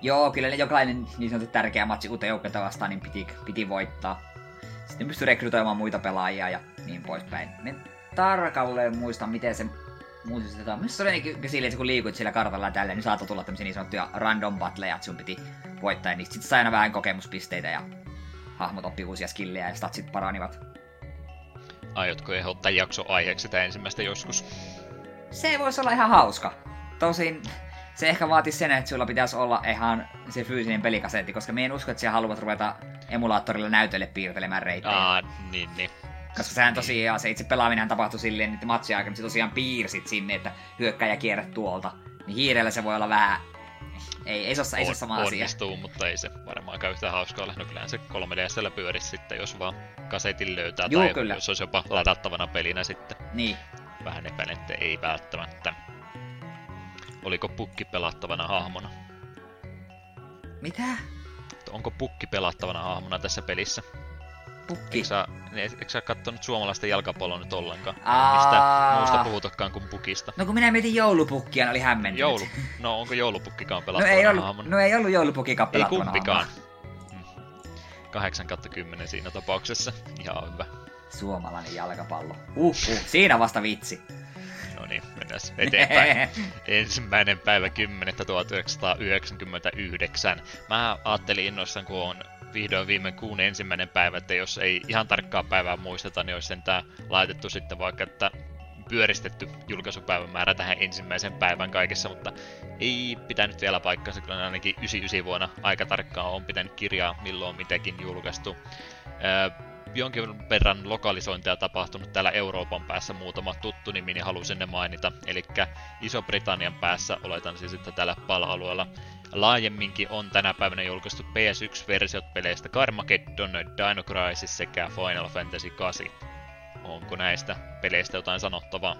Joo, kyllä jokainen niin sanottu tärkeä matsi joukkoita vastaan niin piti, piti voittaa. Sitten pystyi rekrytoimaan muita pelaajia ja niin poispäin. Me tarkalleen muista, miten se muusistetaan. Missä se oli niin silleen, että kun liikuit siellä kartalla tälleen, niin saattoi tulla tämmöisiä niin sanottuja random battleja, että sun piti voittaa. Ja niistä sitten sai aina vähän kokemuspisteitä ja hahmot oppi uusia skillejä ja statsit paranivat. Aiotko ehdottaa jakso aiheeksi sitä ensimmäistä joskus? Se voisi olla ihan hauska. Tosin se ehkä vaatisi sen, että sulla pitäisi olla ihan se fyysinen pelikasetti, koska me en usko, että siellä haluat ruveta emulaattorilla näytölle piirtelemään reittejä. Aa, niin, niin. Koska sehän tosiaan, se itse pelaaminen tapahtui silleen, että matsia aikana se tosiaan piirsit sinne, että hyökkäjä kierrät tuolta. Niin hiirellä se voi olla vähän... Ei, ei se ole, ei se sama asia. Onnistuu, mutta ei se varmaankaan yhtä hauskaa ole. No kyllähän se 3 dsllä pyörisi sitten, jos vaan kasetin löytää. Juu, tai kyllä. jos olisi jopa ladattavana pelinä sitten. Niin. Vähän epäilen, että ei välttämättä. Oliko pukki pelattavana hahmona? Mitä? Onko pukki pelattavana hahmona tässä pelissä? Pukki? Eikö sä, niin, eikö sä kattonut suomalaista jalkapalloa nyt ollenkaan? Aa. Mistä muusta puhutakaan kuin pukista? No kun minä mietin joulupukkia, oli hämmentynyt. Joulu. No onko joulupukkikaan pelattavana no, ei ollut, hahmona? No ei ollut joulupukkikaan pelattavana Ei kumpikaan. 8 kautta 10 siinä tapauksessa. Ihan hyvä. Suomalainen jalkapallo. Uh, uh, siinä vasta vitsi. No niin, mennään eteenpäin. Ensimmäinen päivä 10. 1999. Mä ajattelin innoissaan, kun on vihdoin viime kuun ensimmäinen päivä, että jos ei ihan tarkkaa päivää muisteta, niin olisi sentään laitettu sitten vaikka, että pyöristetty julkaisupäivän määrä tähän ensimmäisen päivän kaikessa, mutta ei pitänyt vielä paikkansa, kyllä ainakin 99 vuonna aika tarkkaan on pitänyt kirjaa milloin mitäkin julkaistu. Öö, jonkin verran lokalisointia tapahtunut täällä Euroopan päässä muutama tuttu nimi, niin halusin ne mainita. Eli Iso-Britannian päässä oletan siis, että täällä pala-alueella laajemminkin on tänä päivänä julkaistu PS1-versiot peleistä Carmageddon, Dino Crisis sekä Final Fantasy 8. Onko näistä peleistä jotain sanottavaa?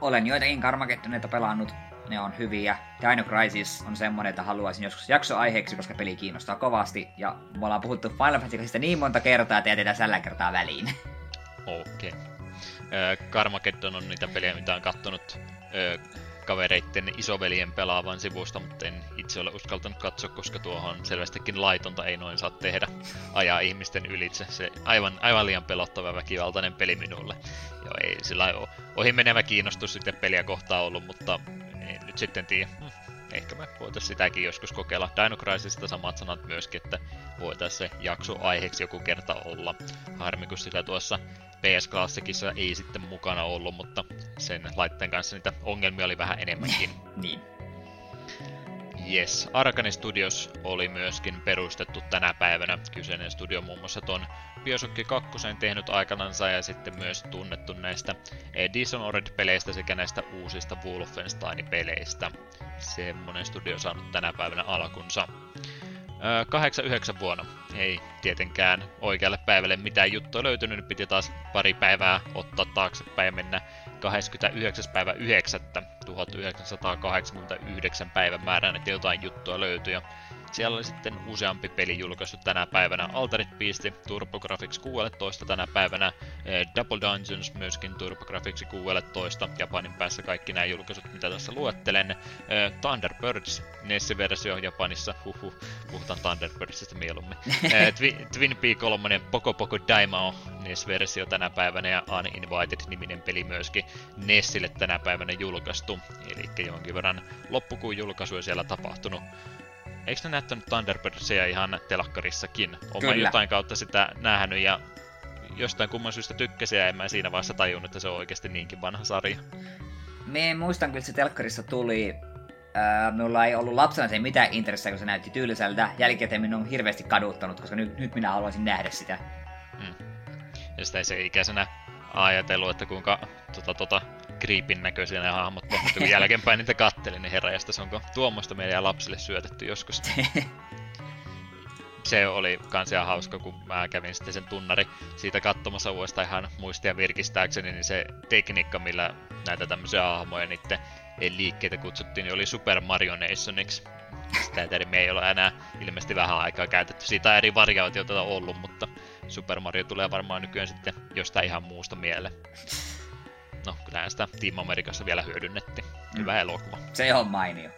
Olen joitakin Carmageddoneita pelannut, ne on hyviä. Dino Crisis on semmonen, että haluaisin joskus jakso aiheeksi, koska peli kiinnostaa kovasti. Ja me ollaan puhuttu Final Fantasysta niin monta kertaa, että jätetään tällä kertaa väliin. Okei. Okay. Carmageddon on niitä pelejä, mitä on kattonut kavereitten isoveljen pelaavan sivusta, mutta en itse ole uskaltanut katsoa, koska tuohon selvästikin laitonta ei noin saa tehdä ajaa ihmisten ylitse. Se aivan, aivan liian pelottava väkivaltainen peli minulle. Joo, ei sillä ohi menevä kiinnostus sitten peliä kohtaan ollut, mutta en nyt sitten tiedä. Hm, ehkä me voitaisiin sitäkin joskus kokeilla. Dino Crisisista samat sanat myöskin, että voitaisiin se jakso aiheeksi joku kerta olla. Harmi, kun sitä tuossa PS Classicissa ei sitten mukana ollut, mutta sen laitteen kanssa niitä ongelmia oli vähän enemmänkin. niin. Yes, Arkane Studios oli myöskin perustettu tänä päivänä. Kyseinen studio muun muassa ton Bioshock 2 tehnyt aikanansa ja sitten myös tunnettu näistä Dishonored-peleistä sekä näistä uusista Wolfenstein-peleistä. Semmonen studio saanut tänä päivänä alkunsa. 89 vuonna. Ei tietenkään oikealle päivälle mitään juttua löytynyt, nyt piti taas pari päivää ottaa taaksepäin ja mennä 29. päivä 9 1989 päivämäärän, että jotain juttua löytyi. Siellä oli sitten useampi peli julkaistu tänä päivänä. Altered Beast, TurboGrafx 16 tänä päivänä, eh, Double Dungeons myöskin TurboGrafx 16, Japanin päässä kaikki nämä julkaisut, mitä tässä luettelen. Eh, Thunderbirds, NES-versio Japanissa, huhu, puhutaan Thunderbirdsista mieluummin. Eh, Twin Peak 3, Poco Poco Daimao, NES-versio tänä päivänä ja Uninvited-niminen peli myöskin NESille tänä päivänä julkaistu. Eli jonkin verran loppukuun julkaisuja siellä tapahtunut. Eikö ne näyttänyt Thunderbirdzia ihan telakkarissakin? Olen jotain kautta sitä nähnyt ja jostain kumman syystä tykkäsin ja en mä siinä vaiheessa tajunnut, että se on oikeasti niinkin vanha sarja. Me muistan kyllä, että se telkkarissa tuli Äh, minulla ei ollut lapsena se mitään intressiä, kun se näytti tyyliseltä. Jälkikäteen minun on hirveästi kaduttanut, koska nyt, nyt minä haluaisin nähdä sitä. Hmm. Ja sitä ei se ikäisenä ajatellut, että kuinka tota, tota, creepin näköisiä ne hahmot mutta kun jälkeenpäin niitä kattelin, niin se onko tuommoista meidän lapsille syötetty joskus. se oli kans ihan hauska, kun mä kävin sitten sen tunnari siitä katsomassa uudestaan ihan muistia virkistääkseni, niin se tekniikka, millä näitä tämmöisiä hahmoja niiden liikkeitä kutsuttiin, niin oli Super Mario Nationiksi. Sitä termiä ei ole enää ilmeisesti vähän aikaa käytetty. Siitä on eri variaatioita ollut, mutta Super Mario tulee varmaan nykyään sitten jostain ihan muusta mieleen. No, kyllähän sitä Team Amerikassa vielä hyödynnettiin. Hyvä mm. elokuva. Se on mainio.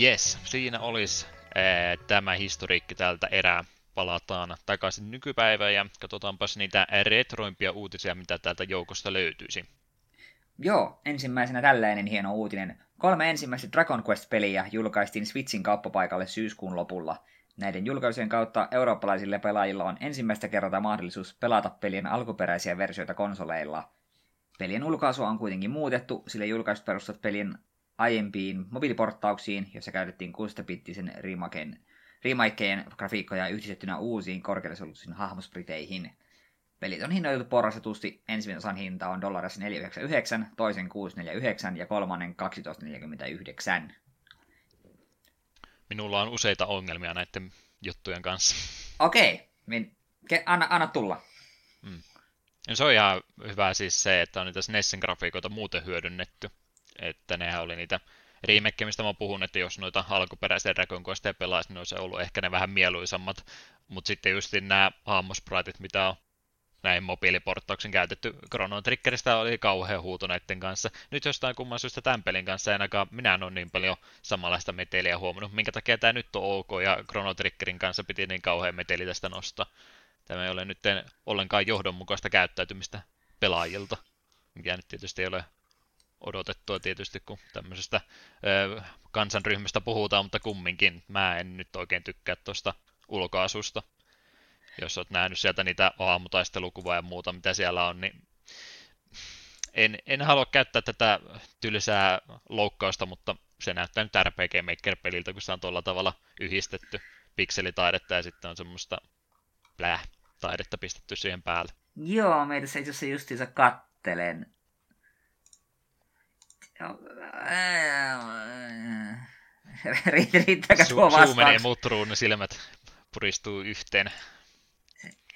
Yes, siinä olisi ee, tämä historiikki tältä erää. Palataan takaisin nykypäivään ja katsotaanpas niitä retroimpia uutisia, mitä täältä joukosta löytyisi. Joo, ensimmäisenä tällainen hieno uutinen. Kolme ensimmäistä Dragon Quest-peliä julkaistiin Switchin kauppapaikalle syyskuun lopulla. Näiden julkaisujen kautta eurooppalaisille pelaajilla on ensimmäistä kertaa mahdollisuus pelata pelien alkuperäisiä versioita konsoleilla. Pelien ulkaisua on kuitenkin muutettu, sillä julkaisut perustuvat pelien aiempiin mobiiliporttauksiin, jossa käytettiin 6-bittisen remakeen grafiikkoja yhdistettynä uusiin korkearesoluutin hahmospriteihin. Pelit on hinnoiteltu porrastetusti. Ensimmäisen osan hinta on dollarissa 4,99, toisen 6,49 ja kolmannen 12,49. Minulla on useita ongelmia näiden juttujen kanssa. Okei, niin anna, anna tulla. Mm. Se on ihan hyvä siis se, että on niitä Nessin grafiikoita muuten hyödynnetty. Että nehän oli niitä remakeja, mistä mä puhun, että jos noita alkuperäisiä Dragon Questia pelaisi, niin olisi ollut ehkä ne vähän mieluisammat. Mutta sitten just nämä hahmospritit, mitä on näin mobiiliporttauksen käytetty Chrono Triggeristä oli kauhean huuto näiden kanssa. Nyt jostain kumman syystä tämän pelin kanssa ainakaan minä en ole niin paljon samanlaista meteliä huomannut, minkä takia tämä nyt on ok ja Chrono Triggerin kanssa piti niin kauhean meteli tästä nostaa. Tämä ei ole nyt ollenkaan johdonmukaista käyttäytymistä pelaajilta, mikä nyt tietysti ei ole odotettua tietysti, kun tämmöisestä ö, kansanryhmästä puhutaan, mutta kumminkin mä en nyt oikein tykkää tuosta ulkoasusta jos olet nähnyt sieltä niitä aamutaistelukuvaa ja muuta, mitä siellä on, niin en, en halua käyttää tätä tylsää loukkausta, mutta se näyttää nyt RPG Maker-peliltä, kun se on tuolla tavalla yhdistetty pikselitaidetta ja sitten on semmoista pläh taidetta pistetty siihen päälle. Joo, meitä se itse asiassa justiinsa kattelen. Riittääkö tuo vastaus? Suu menee mutruun, silmät puristuu yhteen.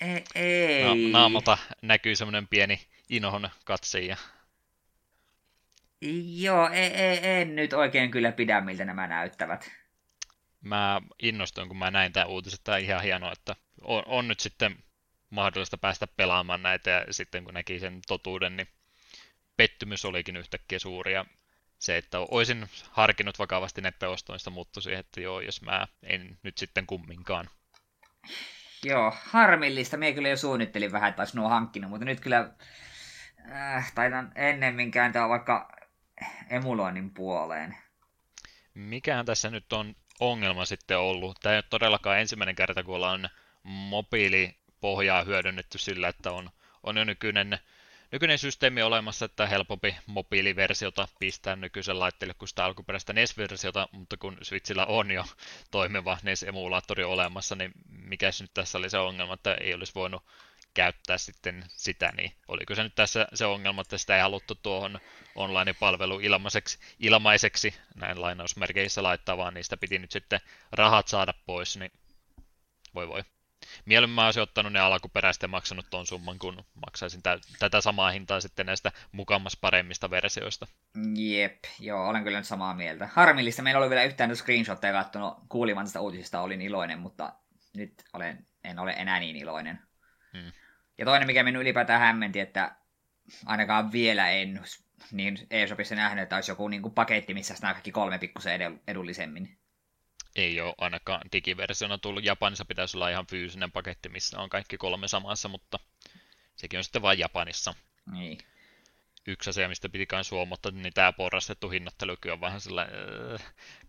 Ei. ei. Na- naamalta näkyy semmoinen pieni inohon katse ja... Joo, ei, ei, en nyt oikein kyllä pidä, miltä nämä näyttävät. Mä innostuin, kun mä näin tämän uutisen, että ihan hienoa, että on, on nyt sitten mahdollista päästä pelaamaan näitä ja sitten kun näki sen totuuden, niin pettymys olikin yhtäkkiä suuri ja se, että olisin harkinnut vakavasti näiden ostoista muuttui siihen, että joo, jos mä en nyt sitten kumminkaan. Joo, harmillista. Mie kyllä jo suunnittelin vähän, että olisi nuo hankkinut, mutta nyt kyllä äh, taidan ennemmin kääntää vaikka emuloinnin puoleen. Mikähän tässä nyt on ongelma sitten ollut? Tämä ei ole todellakaan ensimmäinen kerta, kun ollaan mobiilipohjaa hyödynnetty sillä, että on, on jo nykyinen nykyinen systeemi olemassa, että helpompi mobiiliversiota pistää nykyisen laitteelle kuin sitä alkuperäistä NES-versiota, mutta kun Switchillä on jo toimiva NES-emulaattori olemassa, niin mikä nyt tässä oli se ongelma, että ei olisi voinut käyttää sitten sitä, niin oliko se nyt tässä se ongelma, että sitä ei haluttu tuohon online-palvelu ilmaiseksi, ilmaiseksi näin lainausmerkeissä laittaa, vaan niistä piti nyt sitten rahat saada pois, niin voi voi. Mieluummin mä olisin ottanut ne alkuperäistä ja maksanut ton summan, kun maksaisin tä- tätä samaa hintaa sitten näistä mukammas paremmista versioista. Jep, joo, olen kyllä nyt samaa mieltä. Harmillista, meillä oli vielä yhtään screenshotteja kattonut, kuulivan tästä uutisista, olin iloinen, mutta nyt olen, en ole enää niin iloinen. Hmm. Ja toinen, mikä minun ylipäätään hämmenti, että ainakaan vielä en niin eShopissa nähnyt, että olisi joku niin kuin paketti, missä nämä kaikki kolme pikkusen edullisemmin. Ei ole ainakaan digiversiona tullut. Japanissa pitäisi olla ihan fyysinen paketti, missä on kaikki kolme samassa, mutta sekin on sitten vain Japanissa. Niin. Yksi asia, mistä piti kai huomata, niin tämä porrastettu hinnoittelukin on vähän sellainen,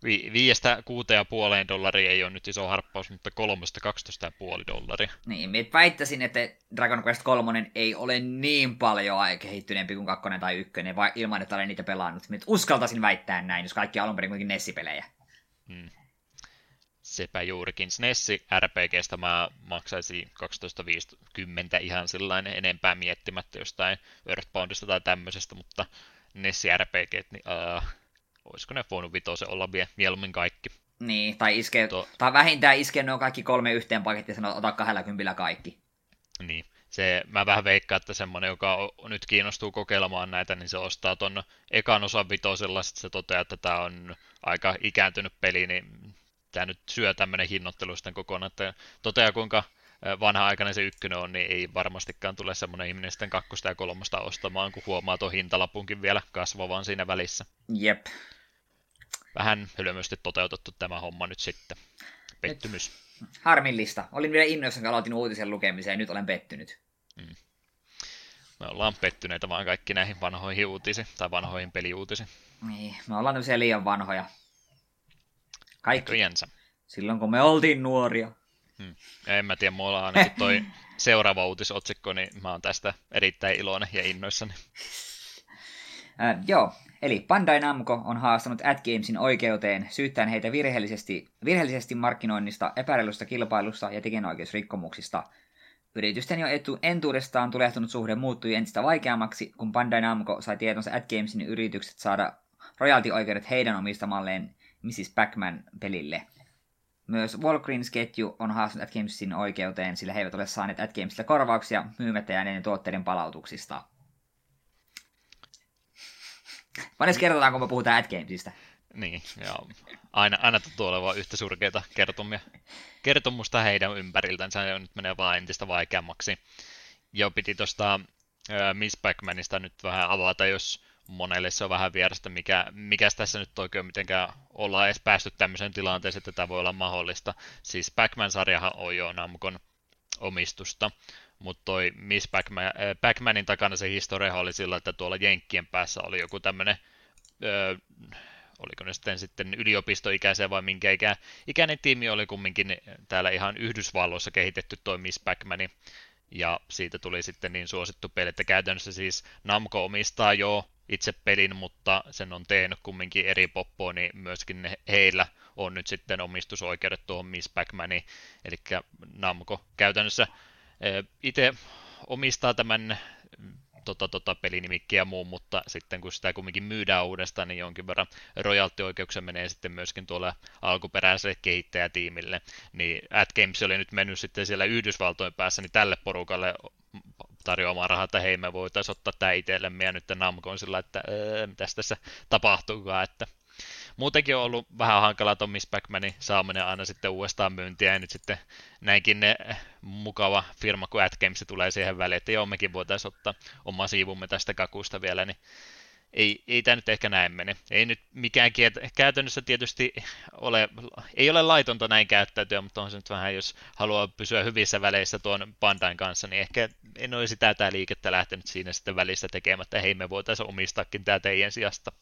vi- viiestä kuuteen ja puoleen dollaria ei ole nyt iso harppaus, mutta kolmesta kaksitoista ja puoli dollaria. Niin, minä väittäisin, että Dragon Quest 3 ei ole niin paljon kehittyneempi kuin kakkonen tai ykkönen, vai ilman, että olen niitä pelannut. Minä uskaltaisin väittää näin, jos kaikki alun perin kuitenkin Nessi-pelejä. Hmm. Sepä juurikin. SNESi RPGstä mä maksaisin 12.50 ihan sellainen enempää miettimättä jostain Earthboundista tai tämmöisestä, mutta Nessi RPG, niin uh, olisiko ne voinut vitosen olla vielä mieluummin kaikki. Niin, tai, iske, to... tai vähintään iske nuo kaikki kolme yhteen pakettia ja sanoa, ota 20 kaikki. Niin, se, mä vähän veikkaan, että semmoinen, joka on, nyt kiinnostuu kokeilemaan näitä, niin se ostaa ton ekan osan vitosella, sitten se toteaa, että tämä on aika ikääntynyt peli, niin tämä nyt syö tämmöinen hinnoittelu sitten kokonaan, että toteaa kuinka vanha-aikainen se ykkönen on, niin ei varmastikaan tule semmoinen ihminen sitten kakkosta ja kolmosta ostamaan, kun huomaa tuon hintalapunkin vielä kasvavan siinä välissä. Jep. Vähän hölmösti toteutettu tämä homma nyt sitten. Pettymys. Nyt. Harmillista. Olin vielä innoissa, kun aloitin uutisen lukemiseen ja nyt olen pettynyt. Mm. Me ollaan pettyneitä vaan kaikki näihin vanhoihin uutisiin, tai vanhoihin peliuutisiin. Niin, me ollaan liian vanhoja. Kaikki. Näköjänsä. Silloin kun me oltiin nuoria. Hmm. En mä tiedä, mulla on ainakin toi seuraava uutisotsikko, niin mä oon tästä erittäin iloinen ja innoissani. Äh, joo, eli Bandai Namco on haastanut AdGamesin oikeuteen syyttäen heitä virheellisesti, virheellisesti markkinoinnista, epäreilusta kilpailusta ja tekijänoikeusrikkomuksista. Yritysten jo etu, entuudestaan tulehtunut suhde muuttui entistä vaikeammaksi, kun Bandai Namco sai tietonsa AdGamesin yritykset saada royalty-oikeudet heidän omistamalleen Mrs. Pac-Man-pelille. Myös Walgreens-ketju on haastanut AdGamesin oikeuteen, sillä he eivät ole saaneet AdGamesilta korvauksia myymättä jääneiden tuotteiden palautuksista. Panes kerrotaan, kun me puhutaan AdGamesista. Niin, ja aina, aina tuntuu olevan yhtä surkeita kertomia. kertomusta heidän ympäriltänsä, ja nyt menee vaan entistä vaikeammaksi. Jo piti tuosta Miss Pac-Manista nyt vähän avata, jos monelle se on vähän vierasta, mikä, mikä tässä nyt oikein mitenkään ollaan edes päästy tämmöiseen tilanteeseen, että tämä voi olla mahdollista. Siis Pac-Man-sarjahan on jo Namcon omistusta, mutta toi Miss Pac-Man, äh, Pac-Manin takana se historia oli sillä, että tuolla Jenkkien päässä oli joku tämmöinen, öö, oliko ne sitten, sitten yliopistoikäisiä vai minkä ikä, ikäinen tiimi oli kumminkin täällä ihan Yhdysvalloissa kehitetty toi Miss Pac-Mani, ja siitä tuli sitten niin suosittu peli, että käytännössä siis Namco omistaa jo itse pelin, mutta sen on tehnyt kumminkin eri poppoa, niin myöskin heillä on nyt sitten omistusoikeudet tuohon Miss Pac-Maniin, eli Namco käytännössä itse omistaa tämän tota, tota, pelinimikkiä ja muun, mutta sitten kun sitä kumminkin myydään uudestaan, niin jonkin verran royalty-oikeuksia menee sitten myöskin tuolle alkuperäiselle kehittäjätiimille. Niin AdGames oli nyt mennyt sitten siellä Yhdysvaltojen päässä, niin tälle porukalle tarjoamaan rahaa, että hei me voitaisiin ottaa tämä itsellemme ja nyt Namco on sillä, että öö, mitäs tässä tapahtuukaan, että. Muutenkin on ollut vähän hankalaa tuon Miss Pac-Manin saaminen aina sitten uudestaan myyntiä, ja nyt sitten näinkin ne mukava firma kuin AdGames tulee siihen väliin, että joo, mekin voitaisiin ottaa oma siivumme tästä kakusta vielä, niin ei, ei tämä nyt ehkä näin mene. Ei nyt mikään kiet- käytännössä tietysti ole, ei ole laitonta näin käyttäytyä, mutta on se nyt vähän, jos haluaa pysyä hyvissä väleissä tuon Pandain kanssa, niin ehkä en olisi tätä liikettä lähtenyt siinä sitten välissä tekemättä, hei me voitaisiin omistaakin tämä teidän sijasta.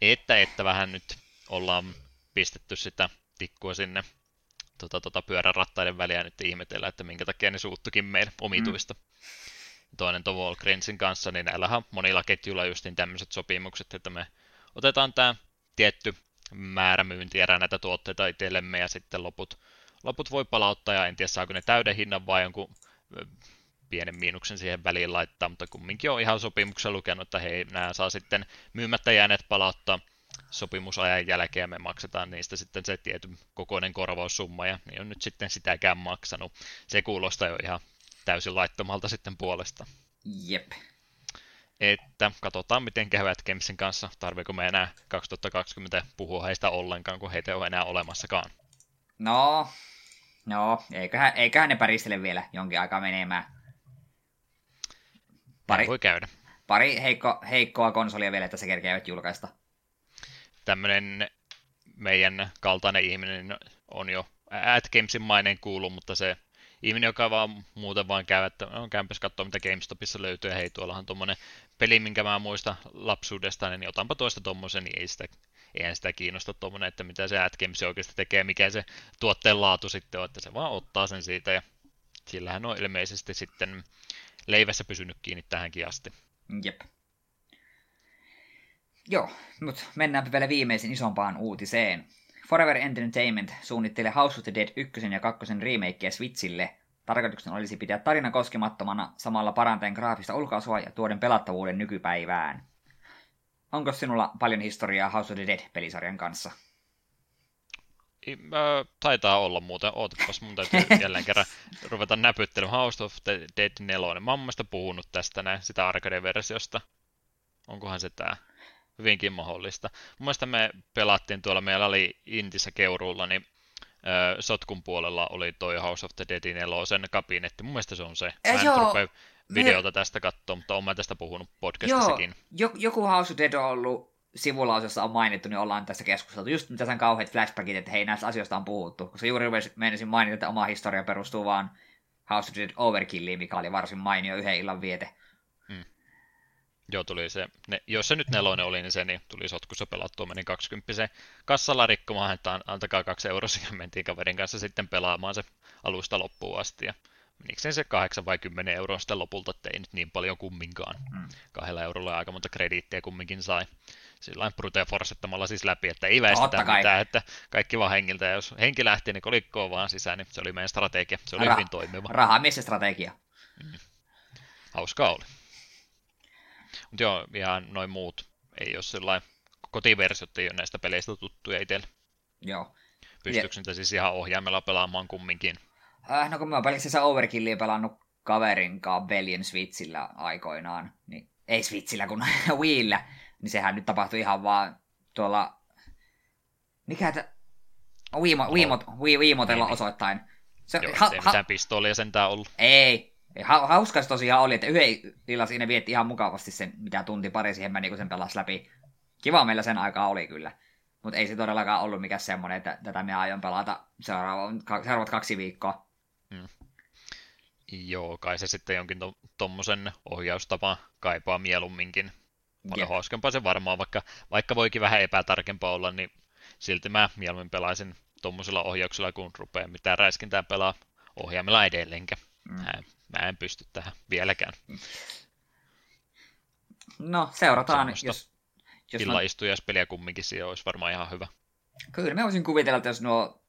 Että, että vähän nyt ollaan pistetty sitä tikkua sinne tota, tota, pyörän rattaiden väliä nyt ihmetellä, että minkä takia ne suuttukin meidän omituista. Mm toinen tuon Walgrensin kanssa, niin näillähän on monilla ketjuilla justin tämmöiset sopimukset, että me otetaan tämä tietty määrä myyntierä näitä tuotteita itsellemme ja sitten loput, loput voi palauttaa ja en tiedä saako ne täyden hinnan vai jonkun pienen miinuksen siihen väliin laittaa, mutta kumminkin on ihan sopimuksessa lukenut, että hei, nämä saa sitten myymättä jääneet palauttaa sopimusajan jälkeen me maksetaan niistä sitten se tietyn kokoinen korvaussumma, ja niin on nyt sitten sitäkään maksanut. Se kuulostaa jo ihan täysin laittomalta sitten puolesta. Jep. Että katsotaan, miten käyvät Gamesin kanssa. Tarviiko me enää 2020 puhua heistä ollenkaan, kun heitä ei ole enää olemassakaan. No, no eiköhän, eiköhän ne päristele vielä jonkin aikaa menemään. Pari, voi käydä. Pari heikko, heikkoa konsolia vielä, että se kerkeävät julkaista. Tämmöinen meidän kaltainen ihminen on jo Gamesin mainen kuulu, mutta se ihminen, joka vaan muuten vaan käy, että on kämpäs katsoa, mitä GameStopissa löytyy, ja hei, tuollahan tuommoinen peli, minkä mä muista lapsuudesta, niin otanpa toista tuommoisen, niin ei sitä, eihän sitä kiinnosta tuommoinen, että mitä se Games oikeasti tekee, mikä se tuotteen laatu sitten on, että se vaan ottaa sen siitä, ja sillähän on ilmeisesti sitten leivässä pysynyt kiinni tähänkin asti. Jep. Joo, mutta mennään vielä viimeisin isompaan uutiseen. Forever Entertainment suunnittelee House of the Dead 1 ja 2 remakeä Switchille. Tarkoituksena olisi pitää tarina koskemattomana samalla parantaen graafista ulkoasua ja tuoden pelattavuuden nykypäivään. Onko sinulla paljon historiaa House of the Dead-pelisarjan kanssa? taitaa olla muuten. Ootapas, mun täytyy jälleen kerran ruveta näpyttelemään House of the Dead 4. Mä oon puhunut tästä näin, sitä arcade-versiosta. Onkohan se tää? Hyvinkin mahdollista. Mun mielestä me pelattiin tuolla, meillä oli Intissä Keuruulla, niin Sotkun puolella oli toi House of the Deadin elosen kabinetti. Mun mielestä se on se. Mä en joo, videota me... tästä katsoa, mutta oon mä tästä puhunut podcastissakin. Joo, joku House of Dead on ollut sivulausessa on mainittu, niin ollaan tässä keskusteltu. Just mitä sen kauheat flashbackit, että hei näistä asioista on puhuttu. Koska juuri menisin mainita, että oma historia perustuu vaan House of Dead Overkilliin, mikä oli varsin mainio yhden illan viete. Joo, tuli se. Ne, jos se nyt nelonen oli, niin se niin tuli sotkussa pelattua. Menin 20 se kassalla rikkomaan, että antakaa kaksi euroa, ja mentiin kaverin kanssa sitten pelaamaan se alusta loppuun asti. Ja menikö se 8 vai 10 euroa sitten lopulta, ei nyt niin paljon kumminkaan. Hmm. Kahdella eurolla aika monta krediittiä kumminkin sai sillä brute forsettamalla siis läpi, että ei väistetä mitään, että kaikki vaan hengiltä, ja jos henki lähti, niin kolikkoon vaan sisään, niin se oli meidän strategia, se oli Ra- hyvin toimiva. Rahamies ja strategia. Mm. Hauskaa oli. Mutta joo, ihan noin muut, ei ole sellainen, kotiversiot ei ole näistä peleistä tuttuja itselle. Joo. Pystyykö niitä siis ihan ohjaimella pelaamaan kumminkin? Äh, no kun mä oon pelkästään Overkillia pelannut kaverin kanssa veljen Switchillä aikoinaan, niin ei Switchillä kun Wiillä, niin sehän nyt tapahtui ihan vaan tuolla... Mikä tä... Wiimo, wiimot, wiimotella niin. osoittain. Se, Joo, ha, ei ha, mitään pistoolia sentään ollut. Ei. Ha, hauskas tosiaan oli, että yhden illan siinä vietti ihan mukavasti sen, mitä tunti pari siihen meni, kun sen pelasi läpi. Kiva meillä sen aikaa oli kyllä. Mutta ei se todellakaan ollut mikään semmoinen, että tätä me aion pelata seuraavat kaksi viikkoa. Hmm. Joo, kai se sitten jonkin tuommoisen to, ohjaustapa kaipaa mieluumminkin. Paljon hauskempaa se varmaan, vaikka, vaikka voikin vähän epätarkempaa olla, niin silti mä mieluummin pelaisin tuommoisella ohjauksella, kun rupeaa mitään räiskintää pelaa ohjaamilla edelleenkä. Mm. Mä en pysty tähän vieläkään. No, seurataan. Semmosta jos, jos illaistujaspeliä kumminkin siihen olisi varmaan ihan hyvä. Kyllä, mä voisin kuvitella, että jos nuo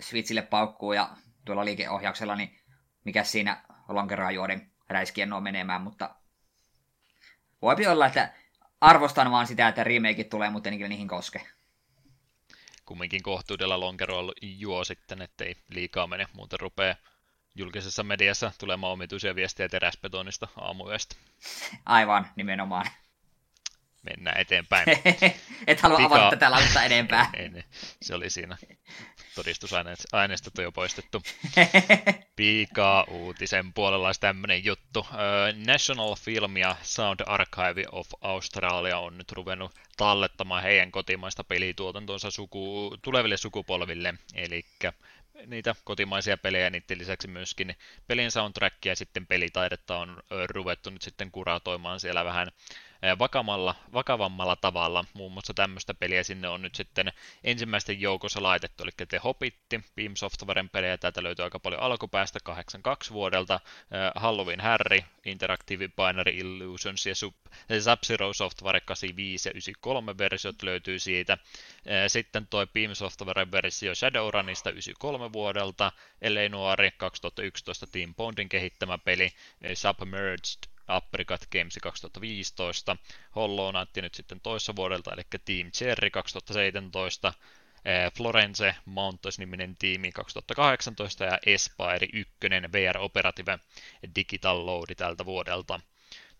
Switchille paukkuu ja tuolla liikeohjauksella, niin mikä siinä lonkeroa juoden räiskien nuo menemään, mutta Voipi olla, että arvostan vaan sitä, että remakeit tulee, mutta en niihin koske. Kumminkin kohtuudella lonkeroilla juo sitten, ettei liikaa mene, muuten rupeaa julkisessa mediassa tulemaan omituisia viestejä teräsbetonista aamuyöstä. Aivan, nimenomaan. Mennään eteenpäin. Et halua Pika... avata tätä lautta enempää. ei, ei, se oli siinä todistusaineistot on jo poistettu. Pika-uutisen puolella olisi tämmöinen juttu. National Film ja Sound Archive of Australia on nyt ruvennut tallettamaan heidän kotimaista pelituotantonsa suku, tuleville sukupolville. Eli niitä kotimaisia pelejä, niiden lisäksi myöskin pelin soundtrackia ja sitten pelitaidetta on ruvettu nyt sitten kuratoimaan siellä vähän vakavalla, vakavammalla tavalla. Muun muassa tämmöistä peliä sinne on nyt sitten ensimmäisten joukossa laitettu, eli The Hobbitti, Beam Softwaren pelejä, täältä löytyy aika paljon alkupäästä 82 vuodelta, Halloween Harry, Interactive Binary Illusions ja Sub-Zero Software 85 ja 93 versiot löytyy siitä. Sitten toi Beam Softwaren versio Shadowrunista 93 vuodelta, Eleinoari 2011 Team Bondin kehittämä peli, Submerged Apricot Games 2015, Hollow Knight nyt sitten toissa vuodelta, eli Team Cherry 2017, Florence Mountains-niminen tiimi 2018 ja Espire 1 VR Operative Digital Load tältä vuodelta.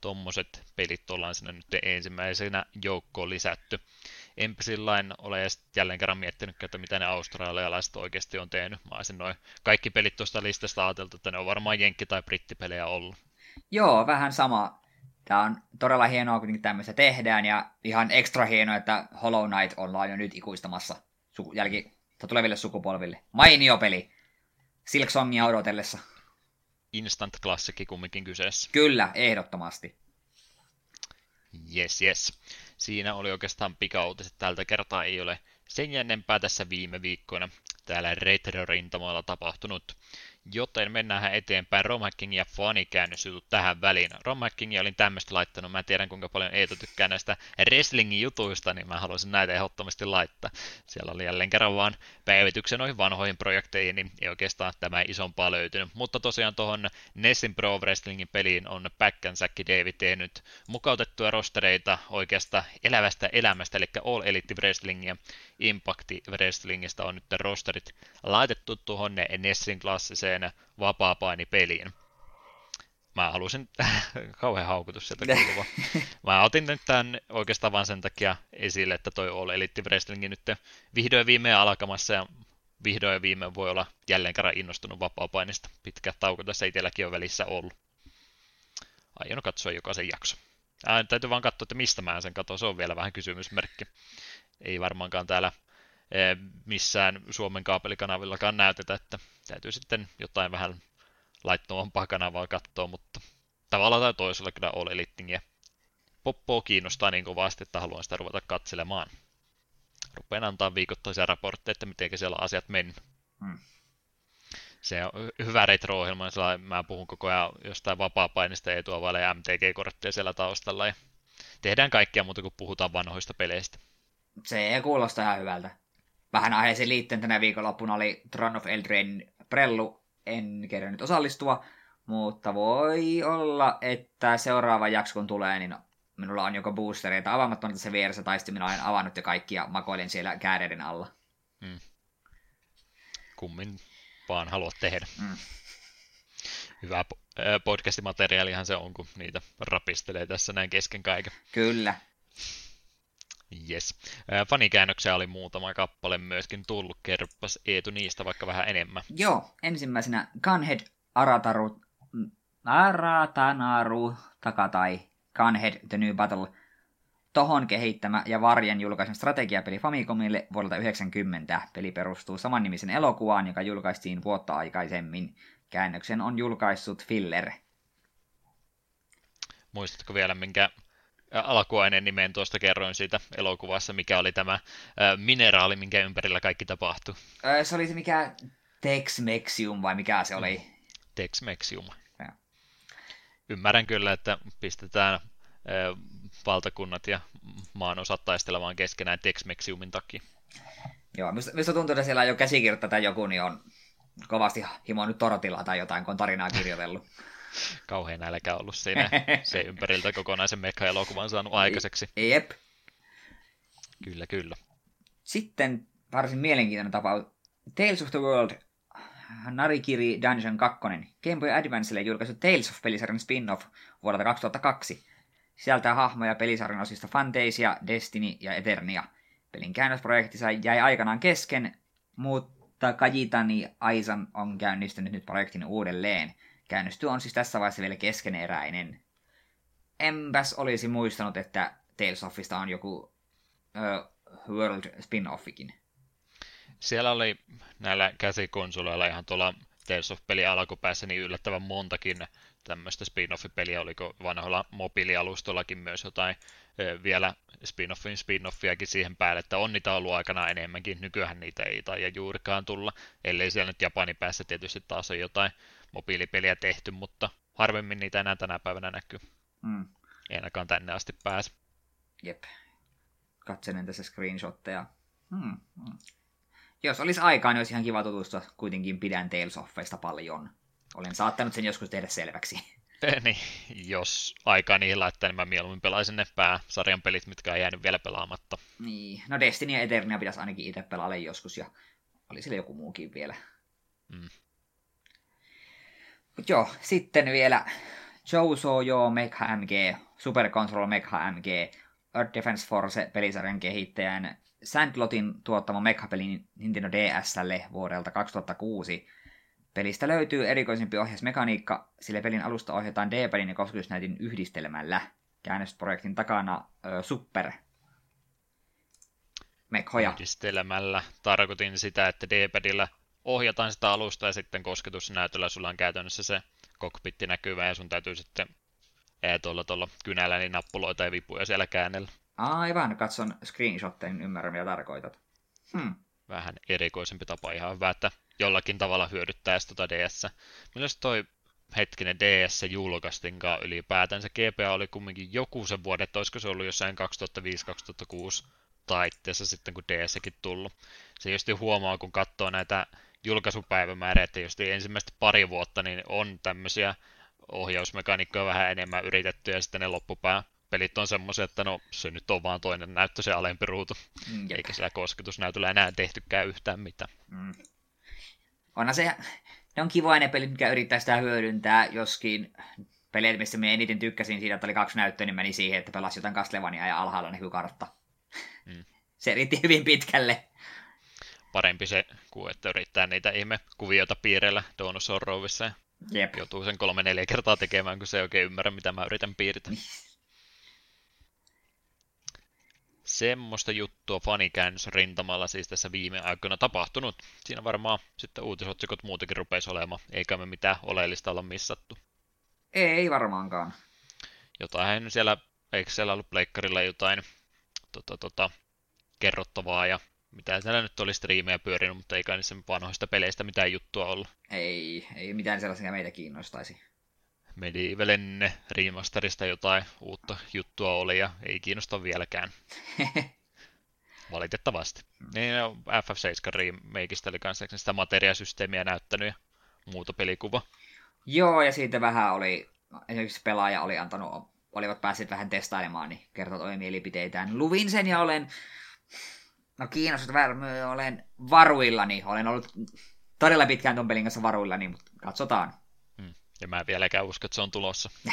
Tuommoiset pelit ollaan sinne nyt ensimmäisenä joukkoon lisätty. Enpä sillain ole jälleen kerran miettinyt, että mitä ne australialaiset oikeasti on tehnyt. Mä olisin noin kaikki pelit tuosta listasta ajateltu, että ne on varmaan jenkki- tai brittipelejä ollut. Joo, vähän sama. Tämä on todella hienoa, kun tämmöistä tehdään, ja ihan ekstra hienoa, että Hollow Knight ollaan jo nyt ikuistamassa suku- jälki tuleville sukupolville. Mainio peli. Silksongia odotellessa. Instant-klassikki kumminkin kyseessä. Kyllä, ehdottomasti. Yes, yes. Siinä oli oikeastaan pikauutiset. Tältä kertaa ei ole sen jännempää tässä viime viikkoina täällä retro-rintamalla tapahtunut. Joten mennään eteenpäin. Romhacking ja fanikäännösjutut tähän väliin. Romhacking olin tämmöistä laittanut. Mä tiedän kuinka paljon Eetu tykkää näistä wrestlingin jutuista, niin mä haluaisin näitä ehdottomasti laittaa. Siellä oli jälleen kerran vaan päivityksen noihin vanhoihin projekteihin, niin ei oikeastaan tämä isompaa löytynyt. Mutta tosiaan tuohon Nessin Pro Wrestlingin peliin on Säkki David tehnyt mukautettuja rostereita oikeasta elävästä elämästä, eli All Elite Wrestlingia. Impact Wrestlingistä on nyt rosterit laitettu tuohon Nessin klassiseen yhteen vapaa-painipeliin. Mä halusin, kauhean haukutus sieltä kuuluva. Mä otin nyt tämän oikeastaan vain sen takia esille, että toi All Elite Wrestlingin nyt vihdoin viimein alkamassa ja vihdoin ja viimein voi olla jälleen kerran innostunut vapaa-painista. Pitkä tauko tässä itselläkin on välissä ollut. Aion katsoa jokaisen jakso. Ää, täytyy vaan katsoa, että mistä mä sen katson. Se on vielä vähän kysymysmerkki. Ei varmaankaan täällä missään Suomen kaapelikanavillakaan näytetä, että täytyy sitten jotain vähän laittomampaa kanavaa katsoa, mutta tavallaan tai toisella kyllä All Elitingiä poppoa kiinnostaa niin kovasti, että haluan sitä ruveta katselemaan. Rupean antaa viikoittaisia raportteja, että miten siellä asiat mennyt. Hmm. Se on hyvä retro-ohjelma, niin mä puhun koko ajan jostain vapaa-painista etua vaille MTG-kortteja siellä taustalla. Ja tehdään kaikkea muuta kuin puhutaan vanhoista peleistä. Se kuulostaa ihan hyvältä. Vähän aiheeseen liittyen tänä viikonloppuna oli Tron of Eldrain Prellu. En kerännyt osallistua, mutta voi olla, että seuraava jakso kun tulee, niin minulla on joko boostereita avaamatta tässä vieressä, tai sitten minä olen avannut jo kaikki ja makoilen siellä kääreiden alla. Hmm. Kummin vaan haluat tehdä. Hmm. Hyvä podcastimateriaalihan se on, kun niitä rapistelee tässä näin kesken kaiken. Kyllä. Yes. Fanikäännöksiä oli muutama kappale myöskin tullut. Kerppas Eetu niistä vaikka vähän enemmän. Joo, ensimmäisenä Gunhead Arataru, Aratanaru Takatai Gunhead The New Battle Tohon kehittämä ja Varjen julkaisen strategiapeli Famicomille vuodelta 90. Peli perustuu samannimisen elokuvaan, joka julkaistiin vuotta aikaisemmin. Käännöksen on julkaissut Filler. Muistatko vielä, minkä alkuaineen nimen tuosta kerroin siitä elokuvassa, mikä oli tämä mineraali, minkä ympärillä kaikki tapahtui. Se oli se mikä Tex-Mexium vai mikä se oli? Tex-Mexium. Ja. Ymmärrän kyllä, että pistetään valtakunnat ja maan osat taistelemaan keskenään Tex-Mexiumin takia. Joo, mistä, mistä tuntuu, että siellä jo käsikirjoittaa tai joku, niin on kovasti himoinut Torotilaa tai jotain, kun on tarinaa kirjoitellut. Kauhean nälkä ollut siinä se ympäriltä kokonaisen mekka-elokuvan saanut aikaiseksi. Jep. Kyllä, kyllä. Sitten varsin mielenkiintoinen tapaus. Tales of the World Narikiri Dungeon 2. Game Boy Advancelle julkaisu Tales of-pelisarjan spin-off vuodelta 2002. Sisältää hahmoja pelisarjan osista Fantasia, Destiny ja Eternia. Pelin käännösprojekti jäi aikanaan kesken, mutta Kajitani Aisan on käynnistynyt nyt projektin uudelleen – Käynnistyy on siis tässä vaiheessa vielä keskeneräinen. Enpäs olisi muistanut, että Tales ofista on joku uh, World spin-offikin. Siellä oli näillä käsikonsoleilla ihan tuolla Tales of-peli alkupäässä niin yllättävän montakin tämmöistä spin-off-peliä, oliko vanhoilla mobiilialustollakin myös jotain vielä spin-offin spin-offiakin siihen päälle, että on niitä ollut aikana enemmänkin, nykyään niitä ei tai juurikaan tulla, ellei siellä nyt Japanin päässä tietysti taas on jotain mobiilipeliä tehty, mutta harvemmin niitä enää tänä päivänä näkyy. Mm. Ei ainakaan tänne asti pääse. Jep. Katselen tässä screenshotteja. Hmm. Hmm. Jos olisi aikaa, niin olisi ihan kiva tutustua. Kuitenkin pidän Tales paljon. Olen saattanut sen joskus tehdä selväksi. niin, jos aikaa niihin laittaa, niin mä mieluummin pelaisin ne pääsarjan pelit, mitkä on jäänyt vielä pelaamatta. Niin, no Destiny ja Eternia pitäisi ainakin itse pelailla joskus, ja oli sillä joku muukin vielä. Mm. Mut joo, sitten vielä Jouso Yo Mecha MG, Super Control Mecha MG, Earth Defense Force pelisarjan kehittäjän Sandlotin tuottama Mecha-peli Nintendo DSlle vuodelta 2006. Pelistä löytyy erikoisempi ohjausmekaniikka, sillä pelin alusta ohjataan D-padin ja kosketusnäytin yhdistelmällä. Käännösprojektin takana ö, Super Mekhoja. Yhdistelmällä tarkoitin sitä, että D-padilla ohjataan sitä alusta ja sitten kosketusnäytöllä sulla on käytännössä se kokpitti näkyvä ja sun täytyy sitten tuolla, tuolla kynällä niin nappuloita ja vipuja siellä käännellä. Aivan, katson screenshotteja, niin ymmärrän mitä tarkoitat. Hmm. Vähän erikoisempi tapa, ihan hyvä, että jollakin tavalla hyödyttää tuota DS. Milloin toi hetkinen DS julkaistinkaan ylipäätänsä? GPA oli kumminkin joku sen vuoden, että olisiko se ollut jossain 2005-2006 taitteessa sitten, kun DSkin tullut. Se just huomaa, kun katsoo näitä julkaisupäivämääriä, että just ensimmäistä pari vuotta niin on tämmöisiä ohjausmekaniikkoja vähän enemmän yritetty, ja sitten ne loppupää pelit on semmoisia, että no se nyt on vaan toinen näyttö, se alempi ruutu, mm, eikä sillä kosketusnäytöllä enää tehtykään yhtään mitään. Mm. Onhan se, ne on kivoja ne pelit, mikä yrittää sitä hyödyntää, joskin peleitä, missä minä eniten tykkäsin siitä, että oli kaksi näyttöä, niin meni siihen, että pelasi jotain Castlevania ja alhaalla näkyy kartta. Mm. se riitti hyvin pitkälle. Parempi se, kuin että yrittää niitä ihme kuvioita piirellä Donus Rovissa Jep. joutuu sen kolme neljä kertaa tekemään, kun se ei oikein ymmärrä, mitä mä yritän piirtää. Semmoista juttua fanikäännös rintamalla siis tässä viime aikoina tapahtunut. Siinä varmaan sitten uutisotsikot muutenkin rupesi olemaan, eikä me mitään oleellista olla missattu. Ei varmaankaan. Jotain siellä, eikö siellä ollut pleikkarilla jotain tota, tota, kerrottavaa ja mitä siellä nyt oli striimejä pyörinyt, mutta eikä niissä vanhoista peleistä mitään juttua ollut. Ei, ei mitään sellaisia meitä kiinnostaisi. Medievalin remasterista jotain uutta juttua oli ja ei kiinnosta vieläkään. Valitettavasti. Niin no, FF7 remakeista oli kanssa sitä materiasysteemiä näyttänyt ja muuta pelikuva. Joo, ja siitä vähän oli, esimerkiksi pelaaja oli antanut, olivat päässeet vähän testailemaan, niin kertoi mielipiteitään. Luvin sen ja olen, no kiinnostunut olen varuillani, olen ollut todella pitkään ton pelin kanssa varuillani, mutta katsotaan. Ja mä vieläkään usko, että se on tulossa.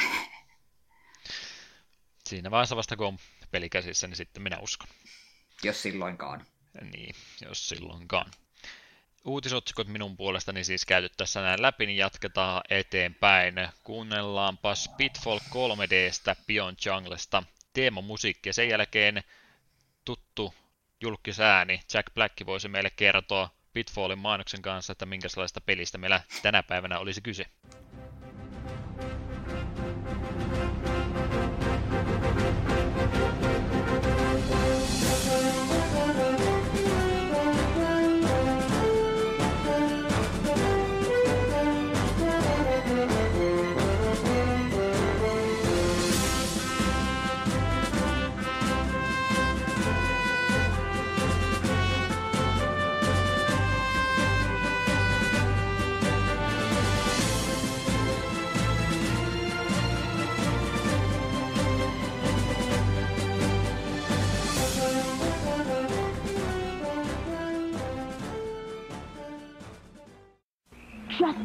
Siinä vaiheessa vasta kun on peli käsissä, niin sitten minä uskon. Jos silloinkaan. Niin, jos silloinkaan. Uutisotsikot minun puolestani siis käyty tässä näin läpi, niin jatketaan eteenpäin. Kuunnellaanpas Pitfall 3Dstä Beyond Junglesta teemamusiikki ja sen jälkeen tuttu julkisääni Jack Black voisi meille kertoa Pitfallin mainoksen kanssa, että minkälaista pelistä meillä tänä päivänä olisi kyse.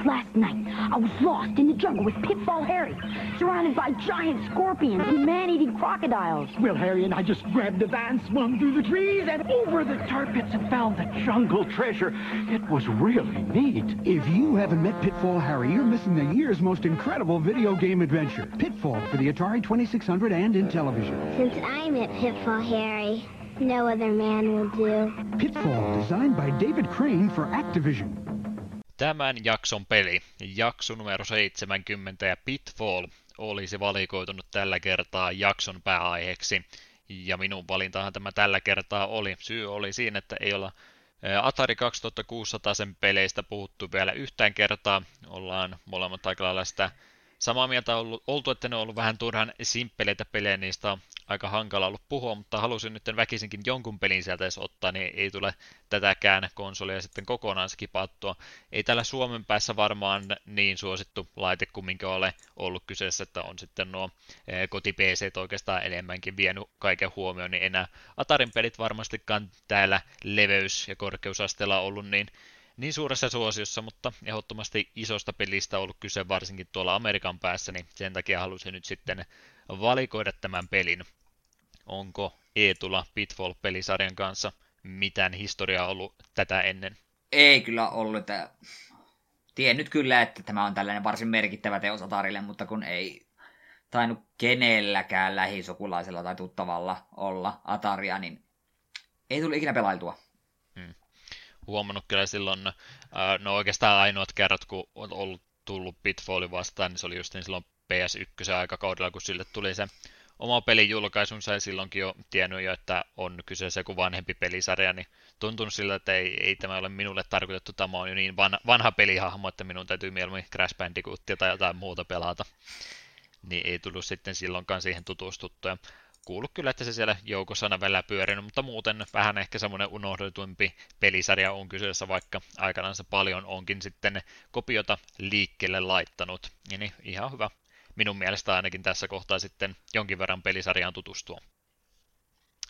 Last night, I was lost in the jungle with Pitfall Harry, surrounded by giant scorpions and man-eating crocodiles. Well, Harry and I just grabbed the van, swung through the trees, and over the tar pits and found the jungle treasure. It was really neat. If you haven't met Pitfall Harry, you're missing the year's most incredible video game adventure. Pitfall for the Atari 2600 and in television. Since I met Pitfall Harry, no other man will do. Pitfall, designed by David Crane for Activision. Tämän jakson peli, jakso numero 70 ja Pitfall, olisi valikoitunut tällä kertaa jakson pääaiheeksi. Ja minun valintahan tämä tällä kertaa oli. Syy oli siinä, että ei olla Atari 2600 sen peleistä puhuttu vielä yhtään kertaa. Ollaan molemmat aika lailla sitä samaa mieltä ollut, oltu, että ne on ollut vähän turhan simppeleitä pelejä, niistä on aika hankala ollut puhua, mutta halusin nyt väkisinkin jonkun pelin sieltä edes ottaa, niin ei tule tätäkään konsolia sitten kokonaan skipattua. Ei täällä Suomen päässä varmaan niin suosittu laite kumminkin ole ollut kyseessä, että on sitten nuo eh, koti oikeastaan enemmänkin vienyt kaiken huomioon, niin enää Atarin pelit varmastikaan täällä leveys- ja korkeusasteella ollut niin niin suuressa suosiossa, mutta ehdottomasti isosta pelistä ollut kyse varsinkin tuolla Amerikan päässä, niin sen takia halusin nyt sitten valikoida tämän pelin. Onko Eetulla Pitfall-pelisarjan kanssa mitään historiaa ollut tätä ennen? Ei kyllä ollut. Että... Tiennyt kyllä, että tämä on tällainen varsin merkittävä teos Atarille, mutta kun ei tainnut kenelläkään lähisukulaisella tai tuttavalla olla Ataria, niin ei tullut ikinä pelailtua huomannut kyllä silloin, no oikeastaan ainoat kerrat, kun on ollut tullut Pitfalli vastaan, niin se oli just niin silloin PS1 aikakaudella, kun sille tuli se oma pelin julkaisunsa ja silloinkin jo tiennyt jo, että on kyseessä joku vanhempi pelisarja, niin tuntunut sillä, että ei, ei tämä ole minulle tarkoitettu, tämä on jo niin vanha, vanha pelihahmo, että minun täytyy mieluummin Crash Bandicootia tai jotain muuta pelata. Niin ei tullut sitten silloinkaan siihen tutustuttua kuullut kyllä, että se siellä joukossa on välillä pyörinyt, mutta muuten vähän ehkä semmoinen unohdetumpi pelisarja on kyseessä, vaikka aikanaan se paljon onkin sitten kopiota liikkeelle laittanut. Niin ihan hyvä minun mielestä ainakin tässä kohtaa sitten jonkin verran pelisarjaan tutustua.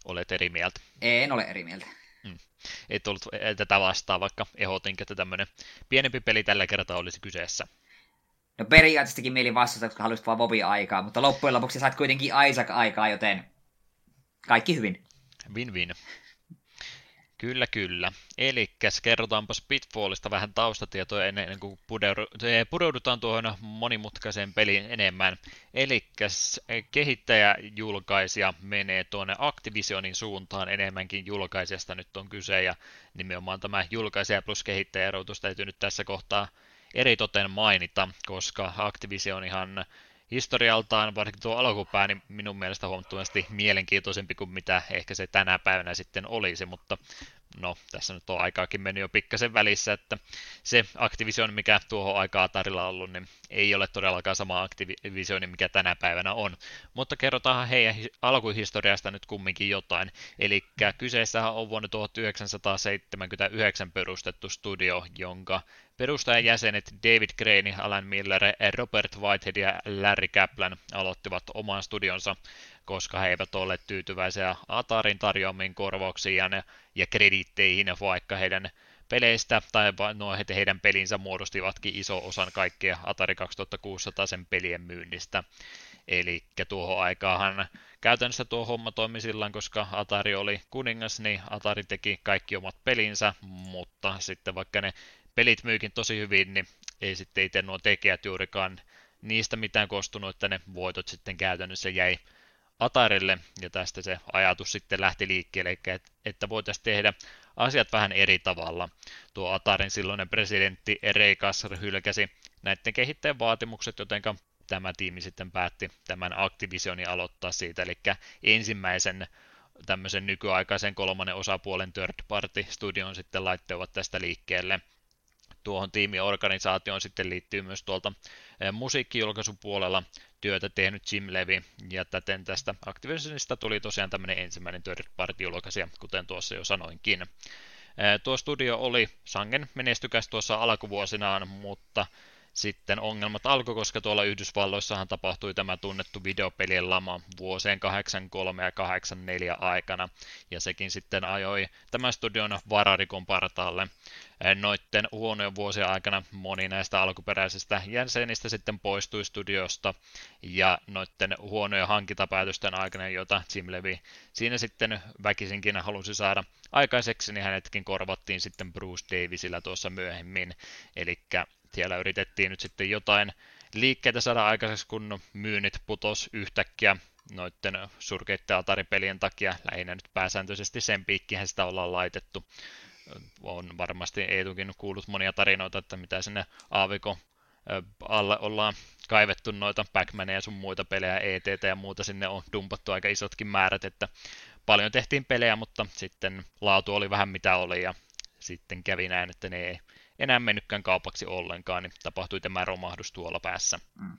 Olet eri mieltä? En ole eri mieltä. Hmm. Ei tullut tätä vastaan, vaikka ehdotinkin, että tämmöinen pienempi peli tällä kertaa olisi kyseessä. No periaatteessakin mieli vastata, koska haluaisit vaan Bobi aikaa, mutta loppujen lopuksi saat kuitenkin Isaac aikaa, joten kaikki hyvin. Win-win. Kyllä, kyllä. Eli kerrotaanpas Pitfallista vähän taustatietoja ennen kuin pureudutaan tuohon monimutkaiseen peliin enemmän. Eli kehittäjäjulkaisija menee tuonne Activisionin suuntaan enemmänkin julkaisijasta nyt on kyse, ja nimenomaan tämä julkaisija plus kehittäjäerotus täytyy nyt tässä kohtaa eritoten mainita, koska Activision ihan historialtaan, varsinkin tuo alkupää, niin minun mielestä huomattavasti mielenkiintoisempi kuin mitä ehkä se tänä päivänä sitten olisi, mutta no, tässä nyt on aikaakin mennyt jo pikkasen välissä, että se Activision, mikä tuohon aikaa tarilla ollut, niin ei ole todellakaan sama Activision, mikä tänä päivänä on. Mutta kerrotaan heidän alkuhistoriasta nyt kumminkin jotain. Eli kyseessähän on vuonna 1979 perustettu studio, jonka perustajajäsenet David Crane, Alan Miller, Robert Whitehead ja Larry Kaplan aloittivat oman studionsa koska he eivät ole tyytyväisiä Atarin tarjoamiin korvauksiin ja, ne, ja kreditteihin, vaikka heidän peleistä tai no, heidän pelinsä muodostivatkin iso osan kaikkea Atari 2600 sen pelien myynnistä. Eli tuohon aikaahan käytännössä tuo homma toimi sillä koska Atari oli kuningas, niin Atari teki kaikki omat pelinsä, mutta sitten vaikka ne pelit myykin tosi hyvin, niin ei sitten itse nuo tekijät juurikaan niistä mitään kostunut, että ne voitot sitten käytännössä jäi Atarille, ja tästä se ajatus sitten lähti liikkeelle, että voitaisiin tehdä asiat vähän eri tavalla. Tuo Atarin silloinen presidentti Ray Kassar hylkäsi näiden kehittäjän vaatimukset, joten tämä tiimi sitten päätti tämän Activisionin aloittaa siitä, eli ensimmäisen tämmöisen nykyaikaisen kolmannen osapuolen third party studion sitten laittevat tästä liikkeelle. Tuohon tiimiorganisaatioon sitten liittyy myös tuolta eh, musiikkijulkaisupuolella työtä tehnyt Jim Levy, ja täten tästä Activisionista tuli tosiaan tämmöinen ensimmäinen third party kuten tuossa jo sanoinkin. Tuo studio oli sangen menestykäs tuossa alkuvuosinaan, mutta sitten ongelmat alkoi, koska tuolla Yhdysvalloissahan tapahtui tämä tunnettu videopelien lama vuosien 83 ja 84 aikana, ja sekin sitten ajoi tämän studion vararikon partaalle. Noitten huonojen vuosien aikana moni näistä alkuperäisistä jäsenistä sitten poistui studiosta, ja noitten huonojen hankintapäätösten aikana, joita Jim Levy siinä sitten väkisinkin halusi saada aikaiseksi, niin hänetkin korvattiin sitten Bruce Davisilla tuossa myöhemmin, eli siellä yritettiin nyt sitten jotain liikkeitä saada aikaiseksi, kun myynnit putos yhtäkkiä noiden surkeiden Atari-pelien takia. Lähinnä nyt pääsääntöisesti sen piikkihän sitä ollaan laitettu. On varmasti Eetukin kuullut monia tarinoita, että mitä sinne aaviko alle ollaan kaivettu noita pac ja sun muita pelejä, ETT ja muuta sinne on dumpattu aika isotkin määrät, että paljon tehtiin pelejä, mutta sitten laatu oli vähän mitä oli ja sitten kävi näin, että ne ei enää mennytkään kaupaksi ollenkaan, niin tapahtui tämä romahdus tuolla päässä. Mm.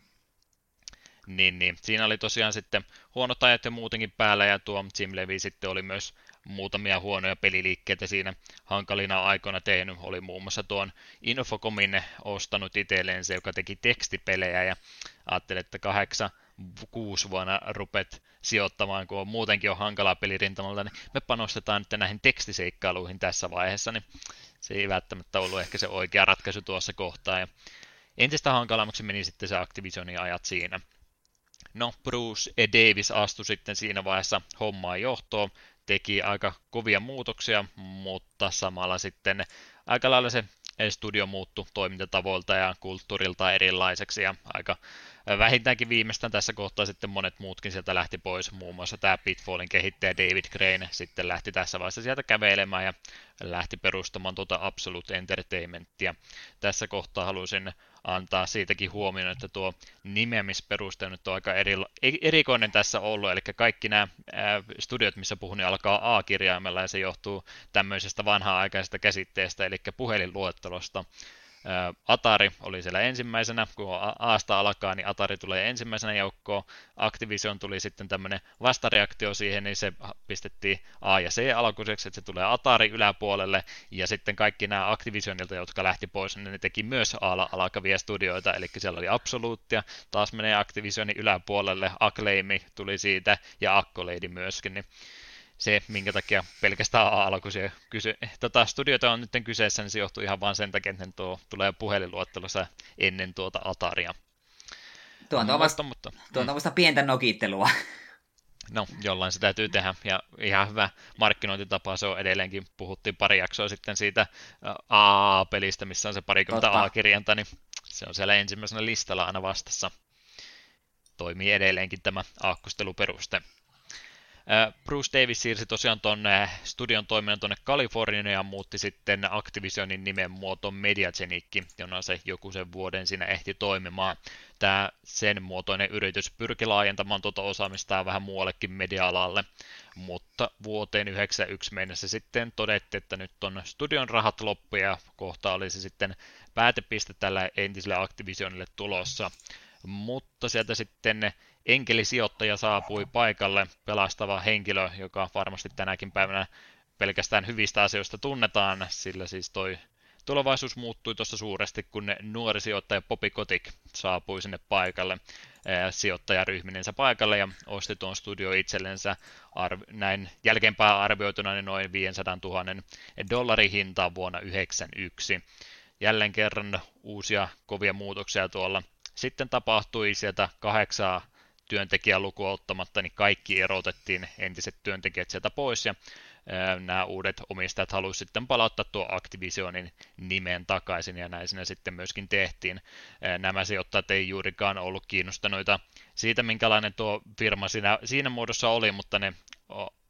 Niin, niin. Siinä oli tosiaan sitten huonot ajat ja muutenkin päällä, ja tuo Jim Levy sitten oli myös muutamia huonoja peliliikkeitä siinä hankalina aikoina tehnyt. Oli muun muassa tuon Infocomin ostanut itselleen se, joka teki tekstipelejä, ja ajattelin, että kahdeksan kuusi vuonna rupet sijoittamaan, kun on muutenkin on hankalaa pelirintamalta, niin me panostetaan nyt näihin tekstiseikkailuihin tässä vaiheessa, niin se ei välttämättä ollut ehkä se oikea ratkaisu tuossa kohtaa. Ja entistä hankalammaksi meni sitten se Activisionin ajat siinä. No, Bruce E. Davis astui sitten siinä vaiheessa hommaa johtoon, teki aika kovia muutoksia, mutta samalla sitten aika lailla se studio muuttui toimintatavoilta ja kulttuurilta erilaiseksi ja aika vähintäänkin viimeistään tässä kohtaa sitten monet muutkin sieltä lähti pois, muun muassa tämä Pitfallin kehittäjä David Crane sitten lähti tässä vaiheessa sieltä kävelemään ja lähti perustamaan tuota Absolute Entertainmentia. Tässä kohtaa haluaisin antaa siitäkin huomioon, että tuo nimeämisperuste nyt on aika eri, erikoinen tässä ollut, eli kaikki nämä studiot, missä puhun, niin alkaa A-kirjaimella ja se johtuu tämmöisestä vanhaa-aikaisesta käsitteestä, eli puhelinluettelosta. Atari oli siellä ensimmäisenä, kun Aasta alkaa, niin Atari tulee ensimmäisenä joukkoon. Activision tuli sitten tämmöinen vastareaktio siihen, niin se pistettiin A ja C alkuiseksi, että se tulee Atari yläpuolelle, ja sitten kaikki nämä Activisionilta, jotka lähti pois, niin ne teki myös A alkavia studioita, eli siellä oli Absolutia, taas menee Activisionin yläpuolelle, Acclaimi tuli siitä, ja Accolade myöskin, niin se, minkä takia pelkästään A-alkuisia kysy- tota, studioita on nyt kyseessä, niin se johtuu ihan vain sen takia, että ne tuo, tulee puhelinluottelussa ennen tuota Ataria. Tuo on tuommoista, mutta, tuo on mm. pientä nokittelua. No, jollain se täytyy tehdä, ja ihan hyvä markkinointitapa se on edelleenkin. Puhuttiin pari jaksoa sitten siitä A-pelistä, missä on se parikymmentä A-kirjanta, niin se on siellä ensimmäisenä listalla aina vastassa. Toimii edelleenkin tämä aakkusteluperuste. Bruce Davis siirsi tosiaan tuonne studion toiminnan tuonne Kaliforniaan ja muutti sitten Activisionin nimen muoto Mediagenic, jona se joku sen vuoden siinä ehti toimimaan. Tämä sen muotoinen yritys pyrki laajentamaan tuota osaamista vähän muuallekin media-alalle, mutta vuoteen 1991 mennessä sitten todettiin, että nyt on studion rahat loppu ja kohta olisi sitten päätepiste tällä entiselle Activisionille tulossa. Mutta sieltä sitten enkelisijoittaja saapui paikalle, pelastava henkilö, joka varmasti tänäkin päivänä pelkästään hyvistä asioista tunnetaan, sillä siis toi tulevaisuus muuttui tuossa suuresti, kun nuori sijoittaja Popi Kotik saapui sinne paikalle sijoittajaryhminensä paikalle ja osti tuon studio itsellensä arv- näin jälkeenpäin arvioituna niin noin 500 000 dollarin hintaa vuonna 1991. Jälleen kerran uusia kovia muutoksia tuolla. Sitten tapahtui sieltä kahdeksaa työntekijäluku ottamatta, niin kaikki erotettiin entiset työntekijät sieltä pois ja nämä uudet omistajat halusivat sitten palauttaa tuo Activisionin nimen takaisin ja näin siinä sitten myöskin tehtiin. Nämä sijoittajat ei juurikaan ollut kiinnostuneita siitä, minkälainen tuo firma siinä, siinä muodossa oli, mutta ne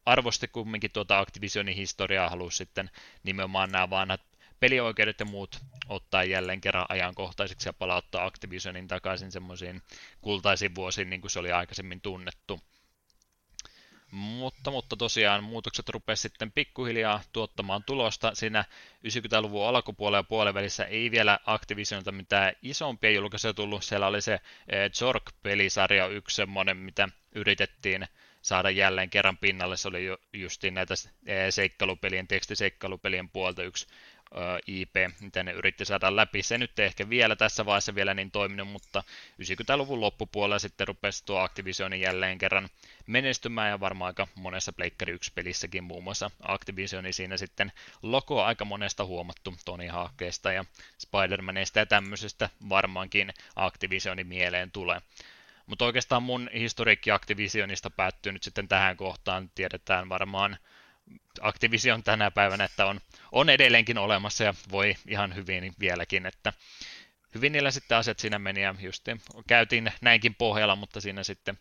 arvosti kumminkin tuota Activisionin historiaa, halusi sitten nimenomaan nämä vanhat pelioikeudet ja muut ottaa jälleen kerran ajankohtaiseksi ja palauttaa Activisionin takaisin semmoisiin kultaisiin vuosiin, niin kuin se oli aikaisemmin tunnettu. Mutta, mutta tosiaan muutokset rupesivat sitten pikkuhiljaa tuottamaan tulosta. Siinä 90-luvun alkupuolella ja puolivälissä ei vielä Activisionilta mitään isompia julkaisuja tullut. Siellä oli se Zork-pelisarja yksi semmoinen, mitä yritettiin saada jälleen kerran pinnalle. Se oli justiin näitä seikkailupelien, tekstiseikkailupelien puolta yksi IP, mitä ne yritti saada läpi. Se nyt ei ehkä vielä tässä vaiheessa vielä niin toiminut, mutta 90-luvun loppupuolella sitten rupesi tuo Activisionin jälleen kerran menestymään ja varmaan aika monessa Pleikkari 1 pelissäkin muun muassa Activisioni siinä sitten logo aika monesta huomattu Tony Hawkesta ja Spider-Manista ja tämmöisestä varmaankin Activisionin mieleen tulee. Mutta oikeastaan mun historiikki Activisionista päättyy nyt sitten tähän kohtaan. Tiedetään varmaan Activision tänä päivänä, että on, on edelleenkin olemassa ja voi ihan hyvin vieläkin, että hyvin niillä sitten asiat siinä meni ja just käytiin näinkin pohjalla, mutta siinä sitten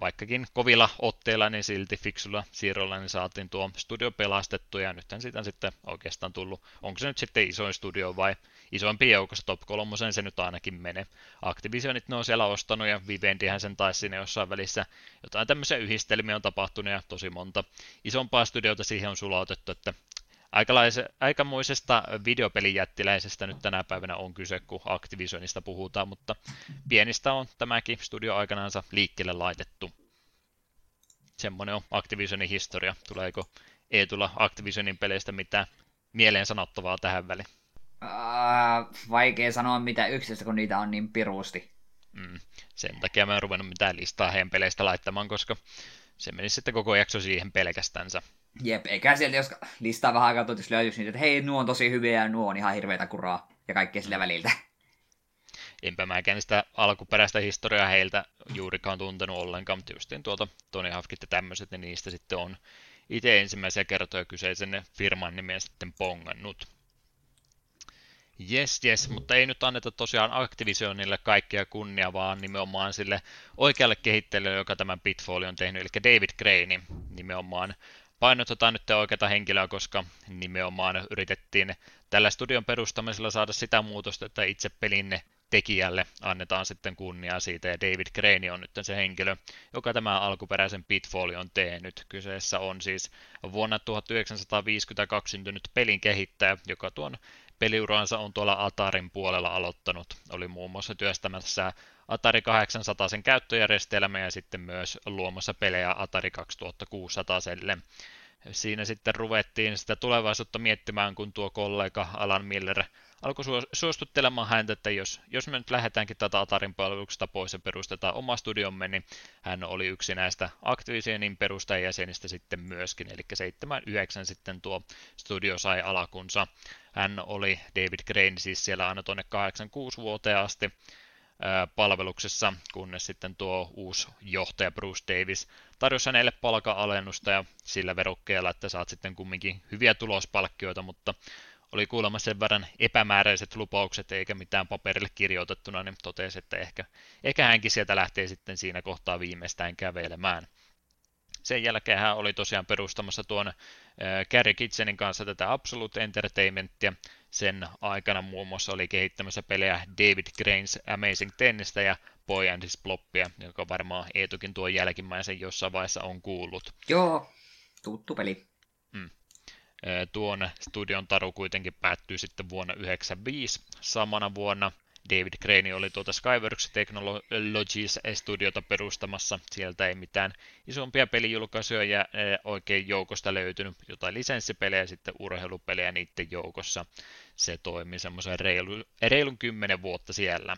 vaikkakin kovilla otteilla, niin silti fiksulla siirrolla niin saatiin tuo studio pelastettu ja nythän siitä on sitten oikeastaan tullut, onko se nyt sitten isoin studio vai isompi joukossa top 3 se nyt ainakin menee. Activisionit ne on siellä ostanut ja Vivendihän sen taisi sinne jossain välissä jotain tämmöisiä yhdistelmiä on tapahtunut ja tosi monta isompaa studiota siihen on sulautettu, että aikamoisesta videopelijättiläisestä nyt tänä päivänä on kyse, kun Activisionista puhutaan, mutta pienistä on tämäkin studio aikanaansa liikkeelle laitettu. Semmoinen on Activisionin historia. Tuleeko ei tulla Activisionin peleistä mitään mieleen sanottavaa tähän väliin? Uh, vaikea sanoa mitä yksistä, kun niitä on niin piruusti. Mm. Sen takia mä en ruvennut mitään listaa heidän peleistä laittamaan, koska se meni sitten koko jakso siihen pelkästänsä. Jep, eikä sieltä, jos listaa vähän aikaa jos löytyisi niitä, että hei, nuo on tosi hyviä ja nuo on ihan hirveitä kuraa ja kaikkea sillä väliltä. Enpä mäkään sitä alkuperäistä historiaa heiltä juurikaan tuntenut ollenkaan, mutta justiin tuota Tony Hawkit ja tämmöiset, niin niistä sitten on itse ensimmäisiä kertoja kyseisen firman nimeä sitten pongannut. Yes, yes, mutta ei nyt anneta tosiaan Activisionille kaikkia kunnia, vaan nimenomaan sille oikealle kehittelijälle, joka tämän Pitfall on tehnyt, eli David Crane, nimenomaan painotetaan nyt oikeata henkilöä, koska nimenomaan yritettiin tällä studion perustamisella saada sitä muutosta, että itse pelin tekijälle annetaan sitten kunniaa siitä, ja David Crane on nyt se henkilö, joka tämä alkuperäisen Pitfall on tehnyt. Kyseessä on siis vuonna 1952 syntynyt pelin kehittäjä, joka tuon peliuransa on tuolla Atarin puolella aloittanut. Oli muun muassa työstämässä Atari 800 sen käyttöjärjestelmä ja sitten myös luomassa pelejä Atari 2600 selle. Siinä sitten ruvettiin sitä tulevaisuutta miettimään, kun tuo kollega Alan Miller alkoi suostuttelemaan häntä, että jos, jos me nyt lähdetäänkin tätä Atarin palveluksesta pois ja perustetaan oma studiomme, niin hän oli yksi näistä Activisionin perustajajäsenistä sitten myöskin, eli 79 sitten tuo studio sai alakunsa. Hän oli David Crane siis siellä aina tuonne 86 vuoteen asti palveluksessa, kunnes sitten tuo uusi johtaja Bruce Davis tarjosi hänelle palka-alennusta ja sillä verukkeella, että saat sitten kumminkin hyviä tulospalkkioita, mutta oli kuulemma sen verran epämääräiset lupaukset eikä mitään paperille kirjoitettuna, niin totesi, että ehkä, ehkä hänkin sieltä lähtee sitten siinä kohtaa viimeistään kävelemään. Sen jälkeen hän oli tosiaan perustamassa tuon Gary Kitchenin kanssa tätä Absolute Entertainmentia. Sen aikana muun muassa oli kehittämässä pelejä David Cranes Amazing Tennistä ja Boy and His Ploppia, joka varmaan Eetukin tuo jälkimmäisen jossain vaiheessa on kuullut. Joo, tuttu peli. Mm. Tuon studion taru kuitenkin päättyi sitten vuonna 1995. Samana vuonna David Crane oli tuota Skyworks Technologies studiota perustamassa. Sieltä ei mitään isompia pelijulkaisuja ja oikein joukosta löytynyt. Jotain lisenssipelejä sitten urheilupelejä niiden joukossa. Se toimi semmoisen reilu, reilun kymmenen vuotta siellä.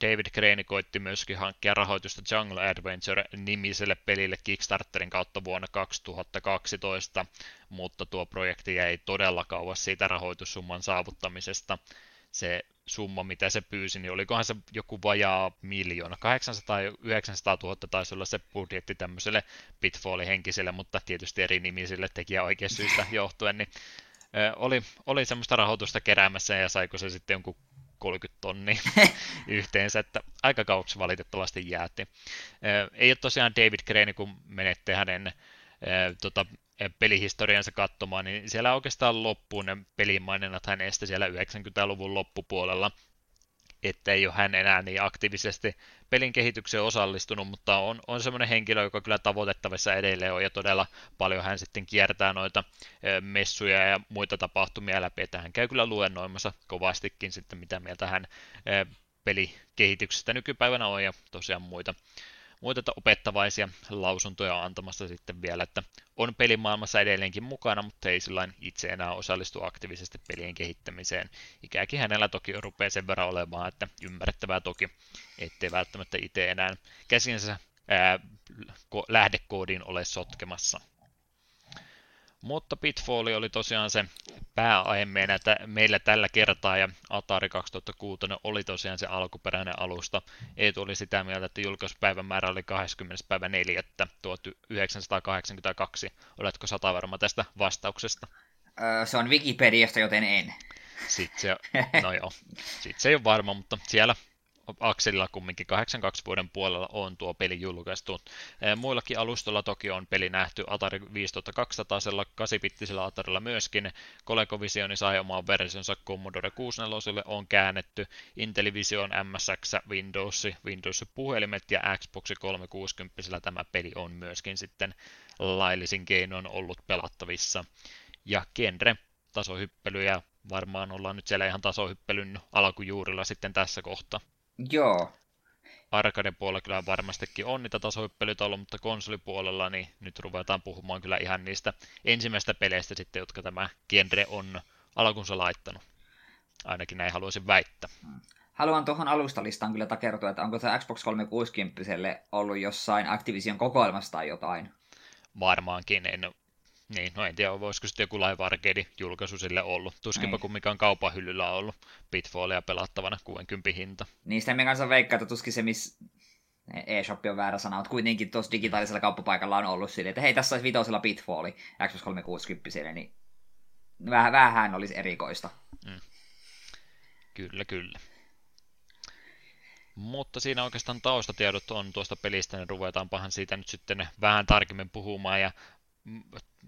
David Crane koitti myöskin hankkia rahoitusta Jungle Adventure-nimiselle pelille Kickstarterin kautta vuonna 2012, mutta tuo projekti jäi todella kauas siitä rahoitussumman saavuttamisesta. Se summa, mitä se pyysi, niin olikohan se joku vajaa miljoona. 800 900 000 taisi olla se budjetti tämmöiselle Pitfall-henkiselle, mutta tietysti eri nimisille tekijä oikeasta johtuen, niin oli, oli semmoista rahoitusta keräämässä ja saiko se sitten jonkun 30 tonnia yhteensä, että aika kauaksi valitettavasti jäätti. Ei ole tosiaan David Crane, kun menette hänen tota, pelihistoriansa katsomaan, niin siellä oikeastaan loppuu ne pelimainennat hänestä siellä 90-luvun loppupuolella, että ei ole hän enää niin aktiivisesti pelin kehitykseen osallistunut, mutta on, on semmoinen henkilö, joka kyllä tavoitettavissa edelleen on, ja todella paljon hän sitten kiertää noita messuja ja muita tapahtumia läpi, että hän käy kyllä luennoimassa kovastikin sitten, mitä mieltä hän pelikehityksestä nykypäivänä on, ja tosiaan muita muita opettavaisia lausuntoja antamassa sitten vielä, että on pelimaailmassa edelleenkin mukana, mutta ei sillä itse enää osallistu aktiivisesti pelien kehittämiseen. Ikäkin hänellä toki rupeaa sen verran olemaan, että ymmärrettävää toki, ettei välttämättä itse enää käsinsä ää, lähdekoodiin ole sotkemassa. Mutta Pitfall oli tosiaan se pääaihe meillä tällä kertaa ja Atari 2006 oli tosiaan se alkuperäinen alusta. Eetu oli sitä mieltä, että julkaisupäivän määrä oli 20. päivä 4. 1982. Oletko sata varma tästä vastauksesta? Öö, se on Wikipediasta, joten en. Sitten se, no joo, sitten se ei ole varma, mutta siellä akselilla kumminkin 82 vuoden puolella on tuo peli julkaistu. Muillakin alustoilla toki on peli nähty Atari 5200 8-bittisellä Atarilla myöskin. ColecoVision sai oman versionsa Commodore 64 on käännetty. Intellivision, MSX, Windows, Windows-puhelimet ja Xbox 360 tämä peli on myöskin sitten laillisin keinoin ollut pelattavissa. Ja genre, tasohyppely ja varmaan ollaan nyt siellä ihan tasohyppelyn alkujuurilla sitten tässä kohtaa. Joo. Arkaden puolella kyllä varmastikin on niitä tasohyppelyitä ollut, mutta konsolipuolella niin nyt ruvetaan puhumaan kyllä ihan niistä ensimmäistä peleistä sitten, jotka tämä genre on alkunsa laittanut. Ainakin näin haluaisin väittää. Haluan tuohon alustalistaan kyllä takertua, että onko tämä Xbox 360 ollut jossain Activision kokoelmassa tai jotain. Varmaankin, en niin, no en tiedä, voisiko sitten joku Live Arcade-julkaisu sille ollut. Tuskinpa niin. kumminkaan kaupan hyllyllä ollut Pitfallia pelattavana 60 hinta. Niin sitä me kanssa veikkaa, että tuskin se, missä eShop on väärä sana, mutta kuitenkin tuossa digitaalisella kauppapaikalla on ollut silleen, että hei, tässä olisi vitosella Pitfalli Xbox 360 niin vähän, vähän olisi erikoista. Mm. Kyllä, kyllä. Mutta siinä oikeastaan taustatiedot on tuosta pelistä, niin ruvetaanpahan siitä nyt sitten vähän tarkemmin puhumaan. Ja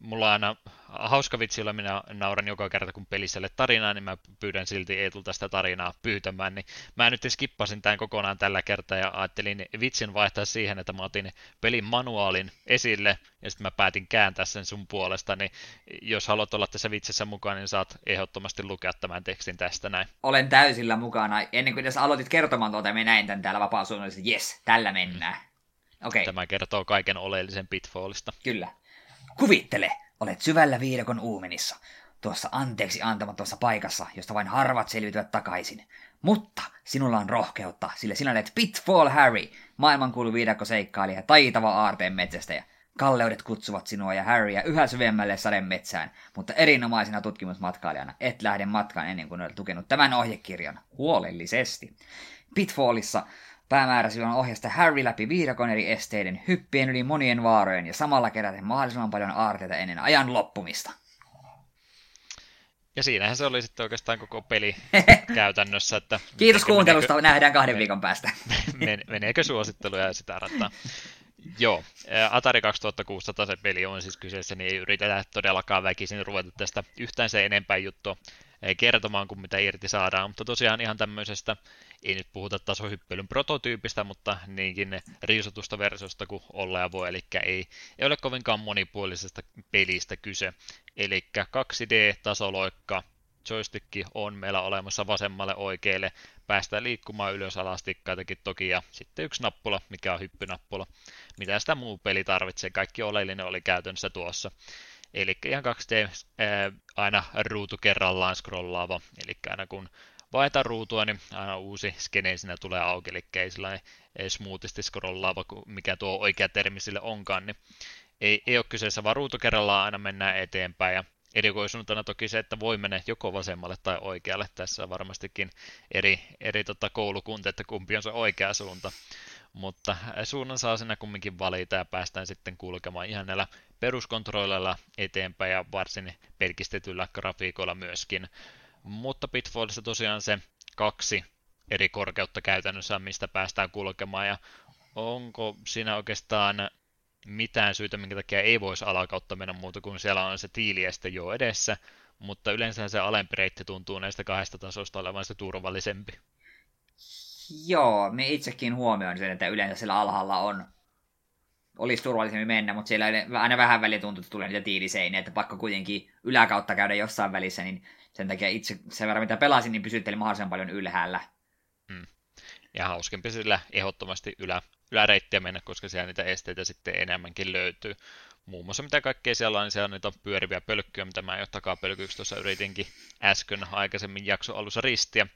mulla on aina hauska vitsi, jolla minä nauran joka kerta, kun peliselle tarinaa, niin mä pyydän silti Eetulta sitä tarinaa pyytämään, niin mä nyt skippasin tämän kokonaan tällä kertaa ja ajattelin vitsin vaihtaa siihen, että mä otin pelin manuaalin esille ja sitten mä päätin kääntää sen sun puolesta, niin jos haluat olla tässä vitsissä mukaan, niin saat ehdottomasti lukea tämän tekstin tästä näin. Olen täysillä mukana. Ennen kuin tässä aloitit kertomaan tuota, me näin tämän täällä vapaa että yes, tällä mennään. Mm. Okay. Tämä kertoo kaiken oleellisen pitfallista. Kyllä. Kuvittele, olet syvällä viidakon uumenissa, tuossa anteeksi antamattomassa paikassa, josta vain harvat selviytyvät takaisin. Mutta sinulla on rohkeutta, sillä sinä olet Pitfall Harry, maailmankuulu viidakkoseikkailija ja taitava aarteen metsästäjä. Kalleudet kutsuvat sinua ja Harryä yhä syvemmälle sademetsään, mutta erinomaisena tutkimusmatkailijana et lähde matkaan ennen kuin olet lukenut tämän ohjekirjan huolellisesti. Pitfallissa Päämääräsi on ohjasta Harry läpi viidakon eri esteiden, hyppien yli monien vaarojen ja samalla keräten mahdollisimman paljon aarteita ennen ajan loppumista. Ja siinähän se oli sitten oikeastaan koko peli käytännössä. Että Kiitos kuuntelusta, meneekö, nähdään kahden viikon päästä. meneekö suositteluja ja sitä rattaa. Joo, Atari 2600 se peli on siis kyseessä, niin ei yritetä todellakaan väkisin ruveta tästä yhtään se enempää juttua kertomaan kuin mitä irti saadaan, mutta tosiaan ihan tämmöisestä, ei nyt puhuta tasohyppelyn prototyypistä, mutta niinkin riisutusta versiosta kuin olla ja voi, eli ei, ei ole kovinkaan monipuolisesta pelistä kyse. Eli 2D-tasoloikka, joystick on meillä olemassa vasemmalle oikealle, päästään liikkumaan ylös alas tikkaitakin toki, ja sitten yksi nappula, mikä on hyppynappula. Mitä sitä muu peli tarvitsee, kaikki oleellinen oli käytännössä tuossa. Eli ihan 2D ää, aina ruutu kerrallaan scrollaava, eli aina kun vaihtaa ruutua, niin aina uusi skene siinä tulee auki, eli ei sellainen smoothisti scrollaava, mikä tuo oikea termi sille onkaan, niin ei, ei ole kyseessä, vaan ruutu kerrallaan aina mennään eteenpäin, ja erikoisuutena toki se, että voi mennä joko vasemmalle tai oikealle. Tässä on varmastikin eri, eri tota koulukunta, että kumpi on se oikea suunta. Mutta suunnan saa sinä kumminkin valita ja päästään sitten kulkemaan ihan näillä peruskontrolleilla eteenpäin ja varsin pelkistetyllä grafiikoilla myöskin. Mutta Pitfallissa tosiaan se kaksi eri korkeutta käytännössä, mistä päästään kulkemaan ja onko siinä oikeastaan mitään syytä, minkä takia ei voisi alakautta mennä muuta kuin siellä on se tiilieste jo edessä, mutta yleensä se alempi reitti tuntuu näistä kahdesta tasosta olevan se turvallisempi. Joo, me itsekin huomioin sen, että yleensä siellä alhaalla on olisi turvallisemmin mennä, mutta siellä aina vähän väliä tuntuu, että tulee niitä tiiliseiniä, että pakko kuitenkin yläkautta käydä jossain välissä, niin sen takia itse sen verran mitä pelasin, niin pysyttelin mahdollisimman paljon ylhäällä. Hmm. Ja hauskempi sillä ehdottomasti ylä, yläreittiä mennä, koska siellä niitä esteitä sitten enemmänkin löytyy. Muun muassa mitä kaikkea siellä on, niin siellä on niitä pyöriviä pölkkyjä, mitä mä jo takapölkyksi tuossa yritinkin äsken aikaisemmin jakso alussa ristiä.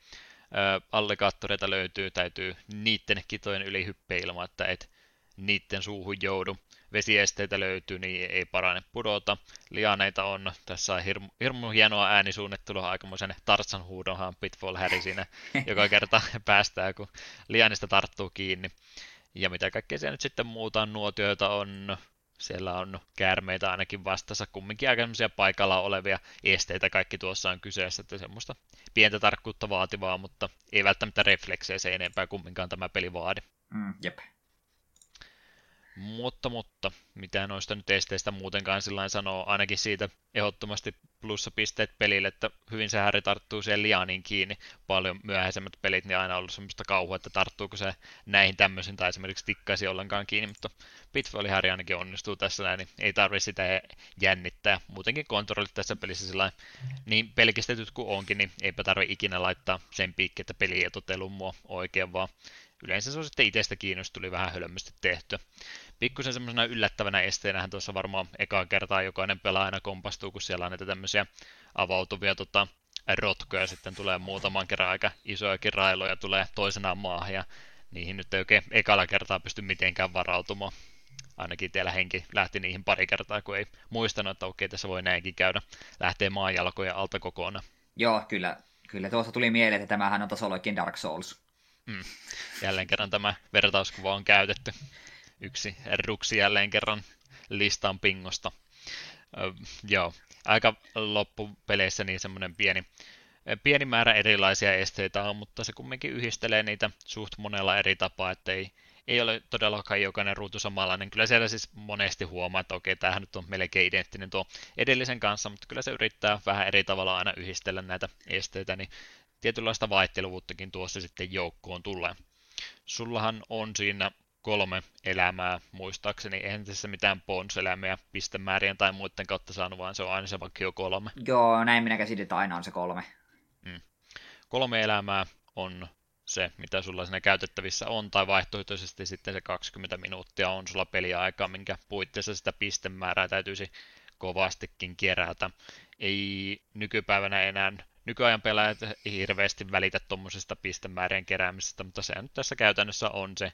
Allikaattoreita löytyy, täytyy niiden kitojen yli hyppiä ilman, että et niiden suuhun joudu. Vesiesteitä löytyy, niin ei parane pudota. Lianeita on, tässä on hirmu, hirmu hienoa äänisuunnittelua, aikamoisen Tartsan huudonhan Pitfall Harry siinä joka kerta päästää, kun lianista tarttuu kiinni. Ja mitä kaikkea siellä nyt sitten muuta on, nuotioita on, siellä on käärmeitä ainakin vastassa, kumminkin aika paikalla olevia esteitä kaikki tuossa on kyseessä, että semmoista pientä tarkkuutta vaativaa, mutta ei välttämättä refleksejä se enempää kumminkaan tämä peli vaadi. Mm, jep. Mutta, mutta, mitä noista nyt esteistä muutenkaan sillä sanoo, ainakin siitä ehdottomasti plussapisteet pelille, että hyvin se Häri tarttuu siihen lianiin kiinni. Paljon myöhäisemmät pelit, niin aina ollut semmoista kauhua, että tarttuuko se näihin tämmöisiin tai esimerkiksi tikkaisi ollenkaan kiinni, mutta Pitfall Häri ainakin onnistuu tässä näin, niin ei tarvitse sitä jännittää. Muutenkin kontrollit tässä pelissä sillä niin pelkistetyt kuin onkin, niin eipä tarvitse ikinä laittaa sen piikki, että peli ei mua oikein, vaan yleensä se on sitten itsestä kiinnostunut, vähän hölmösti tehty. Pikkusen semmoisena yllättävänä esteenähän tuossa varmaan ekaa kertaa jokainen pelaa aina kompastuu, kun siellä on näitä tämmöisiä avautuvia tota, rotkoja, sitten tulee muutaman kerran aika isojakin railoja, tulee toisenaan maahan, ja niihin nyt ei oikein ekalla kertaa pysty mitenkään varautumaan. Ainakin teillä henki lähti niihin pari kertaa, kun ei muistanut, että okei, tässä voi näinkin käydä. Lähtee maanjalkoja alta kokonaan. Joo, kyllä. Kyllä tuossa tuli mieleen, että tämähän on tasollekin Dark Souls. Mm. Jälleen kerran tämä vertauskuva on käytetty. Yksi ruksi jälleen kerran listan pingosta. Ö, joo, aika loppupeleissä niin semmoinen pieni, pieni määrä erilaisia esteitä on, mutta se kumminkin yhdistelee niitä suht monella eri tapaa, että ei, ei ole todellakaan jokainen ruutu samanlainen. Kyllä siellä siis monesti huomaa, että okei, tämähän nyt on melkein identtinen tuo edellisen kanssa, mutta kyllä se yrittää vähän eri tavalla aina yhdistellä näitä esteitä, niin tietynlaista vaihteluvuuttakin tuossa sitten joukkoon tulee. Sullahan on siinä kolme elämää, muistaakseni. Eihän tässä mitään pons-elämiä pistemäärien tai muiden kautta saanut, vaan se on aina se vakio kolme. Joo, näin minä käsitin, että aina on se kolme. Mm. Kolme elämää on se, mitä sulla siinä käytettävissä on, tai vaihtoehtoisesti sitten se 20 minuuttia on sulla peliaikaa, minkä puitteissa sitä pistemäärää täytyisi kovastikin kerätä. Ei nykypäivänä enää nykyajan pelaajat hirveästi välitä tuommoisesta pistemäärien keräämisestä, mutta se nyt tässä käytännössä on se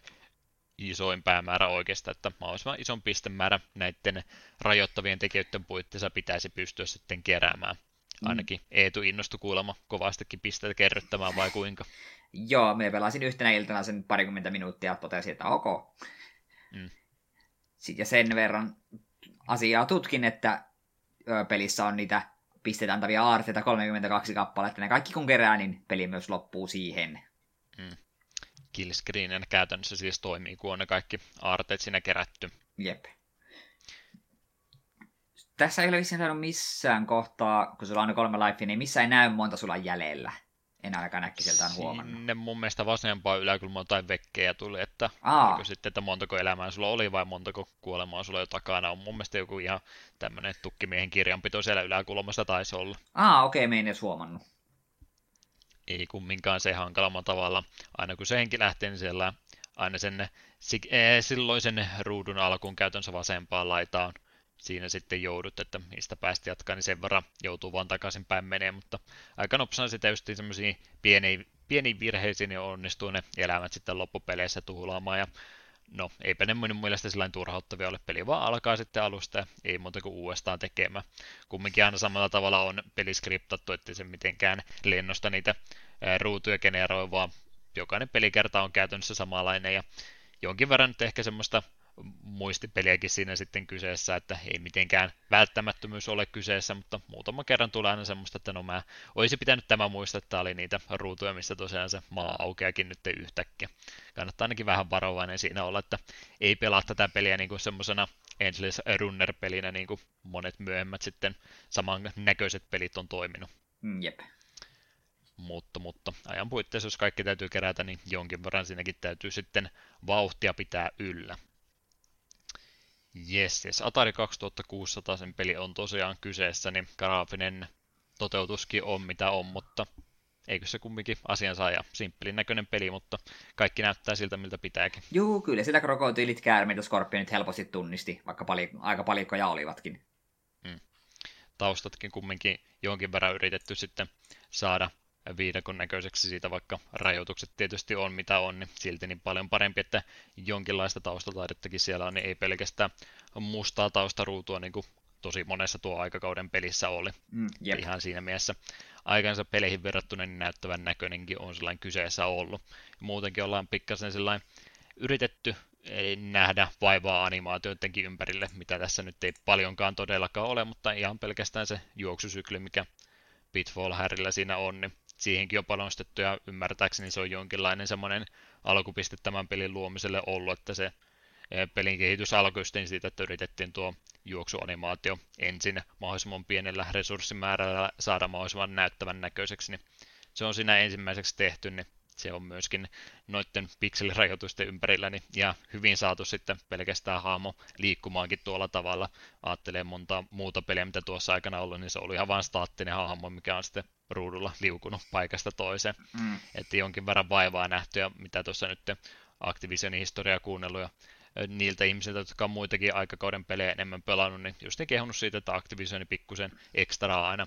isoin päämäärä oikeastaan, että mahdollisimman ison pistemäärä näiden rajoittavien tekijöiden puitteissa pitäisi pystyä sitten keräämään. Mm. Ainakin Eetu innostui kuulemma kovastikin pisteitä kerryttämään vai kuinka? Joo, me pelasin yhtenä iltana sen parikymmentä minuuttia ja totesin, että ok. Mm. Sitten ja sen verran asiaa tutkin, että pelissä on niitä pisteitä antavia aarteita 32 kappaletta. Ne kaikki kun kerää, niin peli myös loppuu siihen. Mm. Killscreen käytännössä siis toimii, kun on ne kaikki aarteet siinä kerätty. Jep. Tässä ei ole vissiin missään kohtaa, kun sulla on kolme lifea, niin missä ei näy monta sulla jäljellä. En ainakaan äkkiseltään huomannut. Sinne mun mielestä vasempaa yläkulmaa tai vekkejä tuli, että, Aa. sitten, että montako elämää sulla oli vai montako kuolemaa sulla jo takana on. Mun mielestä joku ihan tämmönen tukkimiehen kirjanpito siellä yläkulmassa taisi olla. Aa, okei, okay, me en edes huomannut. Ei kumminkaan se hankalamman tavalla. Aina kun se henki lähtee, niin siellä aina sen eh, silloisen ruudun alkuun käytännössä vasempaan laitaan siinä sitten joudut, että mistä päästi jatkaa, niin sen verran joutuu vaan takaisin päin menee, mutta aika nopsana sitä just semmoisiin pieniin, pieniin virheisiin niin onnistuu ne elämät sitten loppupeleissä tuhlaamaan, ja no, eipä ne minun mielestä sellainen turhauttavia ole. Peli vaan alkaa sitten alusta ei muuta kuin uudestaan tekemään. Kumminkin aina samalla tavalla on peli skriptattu, ettei se mitenkään lennosta niitä ruutuja generoi, vaan jokainen pelikerta on käytännössä samanlainen ja jonkin verran nyt ehkä semmoista muistipeliäkin siinä sitten kyseessä, että ei mitenkään välttämättömyys ole kyseessä, mutta muutama kerran tulee aina semmoista, että no mä olisi pitänyt tämä muistaa, että oli niitä ruutuja, missä tosiaan se maa aukeakin nyt yhtäkkiä. Kannattaa ainakin vähän varovainen siinä olla, että ei pelaa tätä peliä niin kuin semmoisena Endless Runner-pelinä, niin kuin monet myöhemmät sitten samannäköiset pelit on toiminut. Mm, jep. Mutta, mutta ajan puitteissa, jos kaikki täytyy kerätä, niin jonkin verran siinäkin täytyy sitten vauhtia pitää yllä. Yes, yes. Atari 2600 sen peli on tosiaan kyseessä, niin graafinen toteutuskin on mitä on, mutta eikö se kumminkin asiansa ja simppelin näköinen peli, mutta kaikki näyttää siltä, miltä pitääkin. Juu, kyllä sitä krokotiilit, käärmeet ja skorpionit helposti tunnisti, vaikka pali- aika palikkoja olivatkin. Hmm. Taustatkin kumminkin jonkin verran yritetty sitten saada viidakon näköiseksi siitä, vaikka rajoitukset tietysti on mitä on, niin silti niin paljon parempi, että jonkinlaista taustataidettakin siellä on, niin ei pelkästään mustaa taustaruutua, niin kuin tosi monessa tuo aikakauden pelissä oli. Mm. Ihan siinä mielessä aikansa peleihin verrattuna niin näyttävän näköinenkin on sellainen kyseessä ollut. Muutenkin ollaan pikkasen sellainen yritetty ei nähdä vaivaa animaatioidenkin ympärille, mitä tässä nyt ei paljonkaan todellakaan ole, mutta ihan pelkästään se juoksusykli, mikä Pitfall Härillä siinä on, niin siihenkin on panostettu ja ymmärtääkseni se on jonkinlainen semmoinen alkupiste tämän pelin luomiselle ollut, että se pelin kehitys alkoi siitä, että yritettiin tuo juoksuanimaatio ensin mahdollisimman pienellä resurssimäärällä saada mahdollisimman näyttävän näköiseksi, niin se on siinä ensimmäiseksi tehty, niin se on myöskin noiden pikselirajoitusten ympärillä niin ja hyvin saatu sitten pelkästään hahmo liikkumaankin tuolla tavalla. Ajattelee monta muuta peliä, mitä tuossa aikana ollut, niin se oli ihan vain staattinen hahmo, mikä on sitten ruudulla liukunut paikasta toiseen. Mm. Että jonkin verran vaivaa nähty ja mitä tuossa nyt Activisionin historiaa kuunnellut ja niiltä ihmisiltä, jotka on muitakin aikakauden pelejä enemmän pelannut, niin just ne kehunut siitä, että Activisioni pikkusen ekstraa aina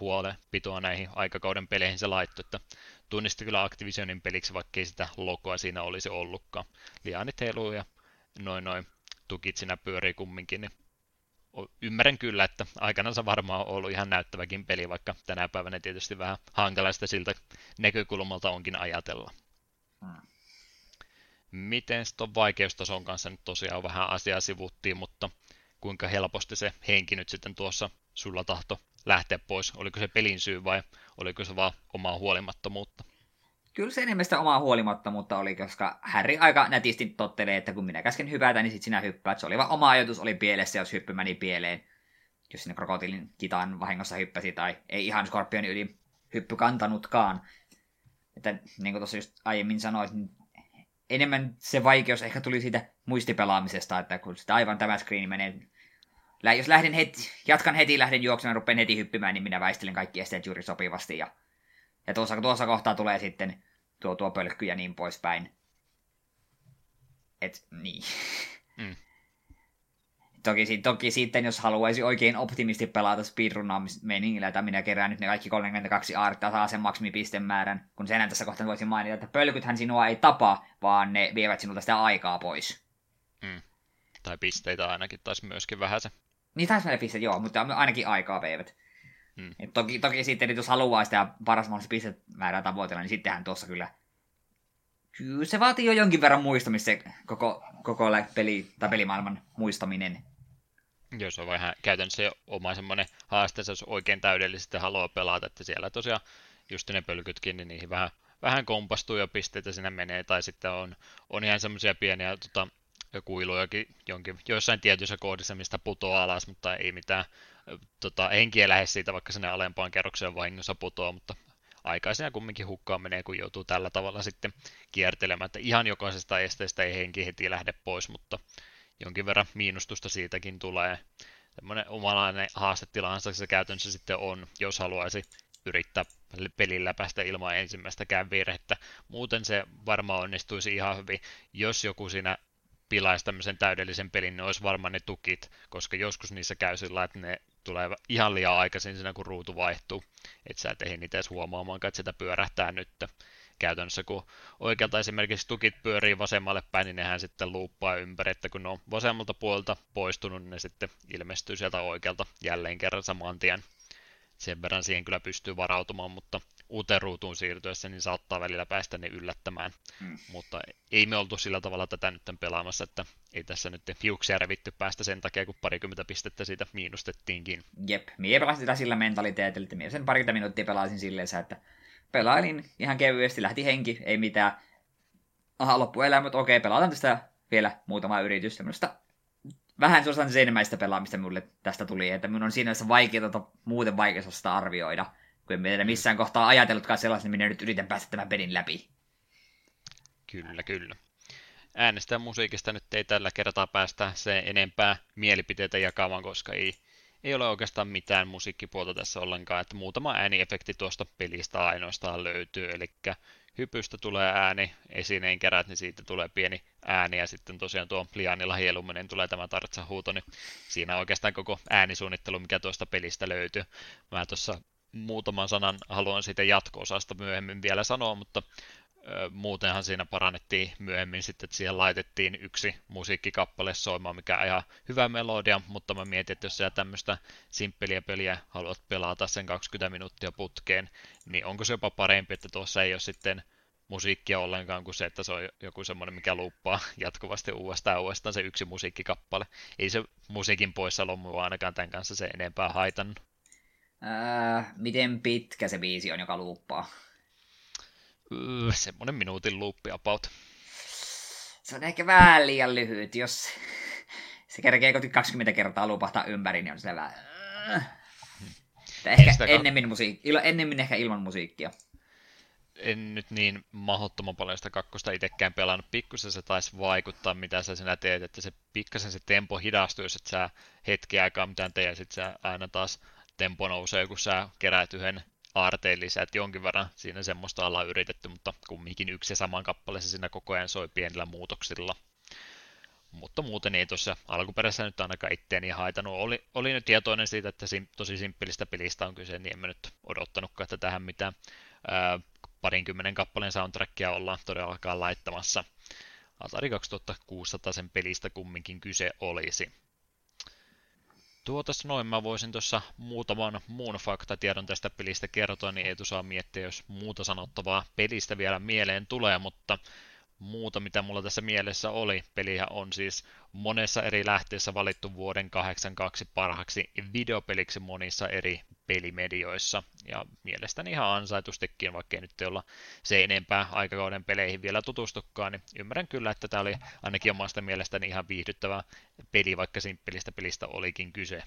huole pitoa näihin aikakauden peleihin se laitto, että tunnisti kyllä Activisionin peliksi, vaikka ei sitä logoa siinä olisi ollutkaan. Lianit heiluu ja noin noin tukit siinä pyörii kumminkin, niin ymmärrän kyllä, että aikanaan se varmaan on ollut ihan näyttäväkin peli, vaikka tänä päivänä tietysti vähän hankalaista siltä näkökulmalta onkin ajatella. Hmm. Miten tuon vaikeustason kanssa nyt tosiaan vähän asiaa sivuttiin, mutta kuinka helposti se henki nyt sitten tuossa sulla tahto lähteä pois? Oliko se pelin syy vai oliko se vaan omaa huolimattomuutta? Kyllä se enemmän sitä omaa huolimattomuutta oli, koska Harry aika nätisti tottelee, että kun minä käsken hypätä, niin sit sinä hyppäät. Se oli vaan oma ajatus oli pielessä, jos hyppy meni pieleen. Jos sinne krokotiilin kitaan vahingossa hyppäsi, tai ei ihan skorpionin yli hyppy kantanutkaan. Että niin kuin tuossa just aiemmin sanoit, niin enemmän se vaikeus ehkä tuli siitä muistipelaamisesta, että kun sitä aivan tämä screen menee jos lähden heti, jatkan heti, lähden juoksemaan rupean heti hyppimään, niin minä väistelen kaikki esteet juuri sopivasti. Ja, ja tuossa, tuossa kohtaa tulee sitten tuo, tuo pölkky ja niin poispäin. Et niin. Mm. Toki, toki sitten, jos haluaisi oikein optimisti pelata speedrunnaamismeningillä, että minä kerään nyt ne kaikki 32 aartta saa sen maksimipistemäärän, kun sen tässä kohtaa voisin mainita, että pölkythän sinua ei tapa, vaan ne vievät sinulta sitä aikaa pois. Mm. Tai pisteitä ainakin taisi myöskin vähän se. Niin taisi mennä pisteet, joo, mutta ainakin aikaa veivät. Mm. Et toki, toki sitten, jos haluaa sitä paras mahdollista pistemäärää tavoitella, niin sittenhän tuossa kyllä Kyllä se vaatii jo jonkin verran muistamista se koko, koko peli, tai pelimaailman muistaminen. Joo, se on vähän käytännössä jo oma semmoinen haaste, jos oikein täydellisesti haluaa pelata, että siellä tosiaan just ne pölkytkin, niin niihin vähän, vähän kompastuu ja pisteitä sinne menee, tai sitten on, on ihan semmoisia pieniä tota, kuilujakin jonkin, joissain tietyissä kohdissa, mistä putoaa alas, mutta ei mitään tota, henkiä lähde siitä, vaikka sinne alempaan kerrokseen vahingossa putoaa, mutta aikaisena kumminkin hukkaan menee, kun joutuu tällä tavalla sitten kiertelemään, että ihan jokaisesta esteestä ei henki heti lähde pois, mutta jonkin verran miinustusta siitäkin tulee. Semmoinen omalainen haastetilansa se käytännössä sitten on, jos haluaisi yrittää pelillä päästä ilman ensimmäistäkään virhettä. Muuten se varmaan onnistuisi ihan hyvin, jos joku siinä pilaisi tämmöisen täydellisen pelin, niin olisi varmaan ne tukit, koska joskus niissä käy sillä, että ne tulee ihan liian aikaisin siinä, kun ruutu vaihtuu. Että sä et ehdi niitä edes huomaamaan, että sitä pyörähtää nyt. Käytännössä kun oikealta esimerkiksi tukit pyörii vasemmalle päin, niin nehän sitten luuppaa ympäri, että kun ne on vasemmalta puolelta poistunut, niin ne sitten ilmestyy sieltä oikealta jälleen kerran saman tien. Sen verran siihen kyllä pystyy varautumaan, mutta uuteen ruutuun siirtyessä, niin saattaa välillä päästä ne yllättämään. Mm. Mutta ei me oltu sillä tavalla tätä nyt pelaamassa, että ei tässä nyt hiuksia revitty päästä sen takia, kun parikymmentä pistettä siitä miinustettiinkin. Jep, minä pelasin sitä sillä mentaliteetillä, että minä sen parikymmentä minuuttia pelasin silleen, että pelailin ihan kevyesti, lähti henki, ei mitään. Aha, loppuelämä, mutta okei, pelataan tästä vielä muutama yritys, semmoista vähän sellaista zenmäistä pelaamista mulle tästä tuli, että minun on siinä mielessä vaikeaa muuten vaikeasta arvioida kun en tiedä missään kohtaa ajatellutkaan sellaisen, minä nyt yritän päästä tämän pelin läpi. Kyllä, kyllä. Äänestä musiikista nyt ei tällä kertaa päästä se enempää mielipiteitä jakamaan, koska ei, ei ole oikeastaan mitään musiikkipuolta tässä ollenkaan, että muutama ääniefekti tuosta pelistä ainoastaan löytyy, eli hypystä tulee ääni, esineen kerät, niin siitä tulee pieni ääni, ja sitten tosiaan tuo Lianilla hieluminen tulee tämä tartsa huuto, niin siinä oikeastaan koko äänisuunnittelu, mikä tuosta pelistä löytyy. Mä tuossa muutaman sanan haluan siitä jatko-osasta myöhemmin vielä sanoa, mutta muutenhan siinä parannettiin myöhemmin sitten, että siihen laitettiin yksi musiikkikappale soimaan, mikä on ihan hyvä melodia, mutta mä mietin, että jos sä tämmöistä simppeliä peliä haluat pelata sen 20 minuuttia putkeen, niin onko se jopa parempi, että tuossa ei ole sitten musiikkia ollenkaan kuin se, että se on joku semmoinen, mikä luuppaa jatkuvasti uudestaan ja uudestaan se yksi musiikkikappale. Ei se musiikin poissaolo mua ainakaan tämän kanssa se enempää haitannut. Äh, miten pitkä se biisi on, joka luuppaa? Öö, semmonen minuutin luuppi about. Se on ehkä vähän liian lyhyt, jos se kerkee 20 kertaa lupahtaa ympäri, niin on se vähän... Ehkä ennemmin, musiik- ennemmin ehkä ilman musiikkia en nyt niin mahdottoman paljon sitä kakkosta itsekään pelannut. Pikkusen se taisi vaikuttaa, mitä sä sinä teet, että se pikkasen se tempo hidastuu, jos et sä hetki aikaa mitään tee, ja sit sä aina taas tempo nousee, kun sä keräät yhden aarteen lisää, että jonkin verran siinä semmoista ollaan yritetty, mutta kumminkin yksi ja saman kappale se siinä koko ajan soi pienillä muutoksilla. Mutta muuten ei tuossa alkuperäisessä nyt ainakaan itteeni haitanut. Oli, oli nyt tietoinen siitä, että sim, tosi simppelistä pelistä on kyse, niin en mä nyt odottanutkaan, että tähän mitään ää, parinkymmenen kappaleen soundtrackia ollaan todellakaan laittamassa. Atari 2600 sen pelistä kumminkin kyse olisi. Tuotas noin mä voisin tuossa muutaman muun faktatiedon tästä pelistä kertoa, niin ei saa miettiä, jos muuta sanottavaa pelistä vielä mieleen tulee, mutta muuta, mitä mulla tässä mielessä oli. Pelihän on siis monessa eri lähteessä valittu vuoden 82 parhaaksi videopeliksi monissa eri pelimedioissa. Ja mielestäni ihan ansaitustikin, vaikka ei nyt olla se enempää aikakauden peleihin vielä tutustukaan, niin ymmärrän kyllä, että tämä oli ainakin omasta mielestäni ihan viihdyttävä peli, vaikka simppelistä pelistä olikin kyse.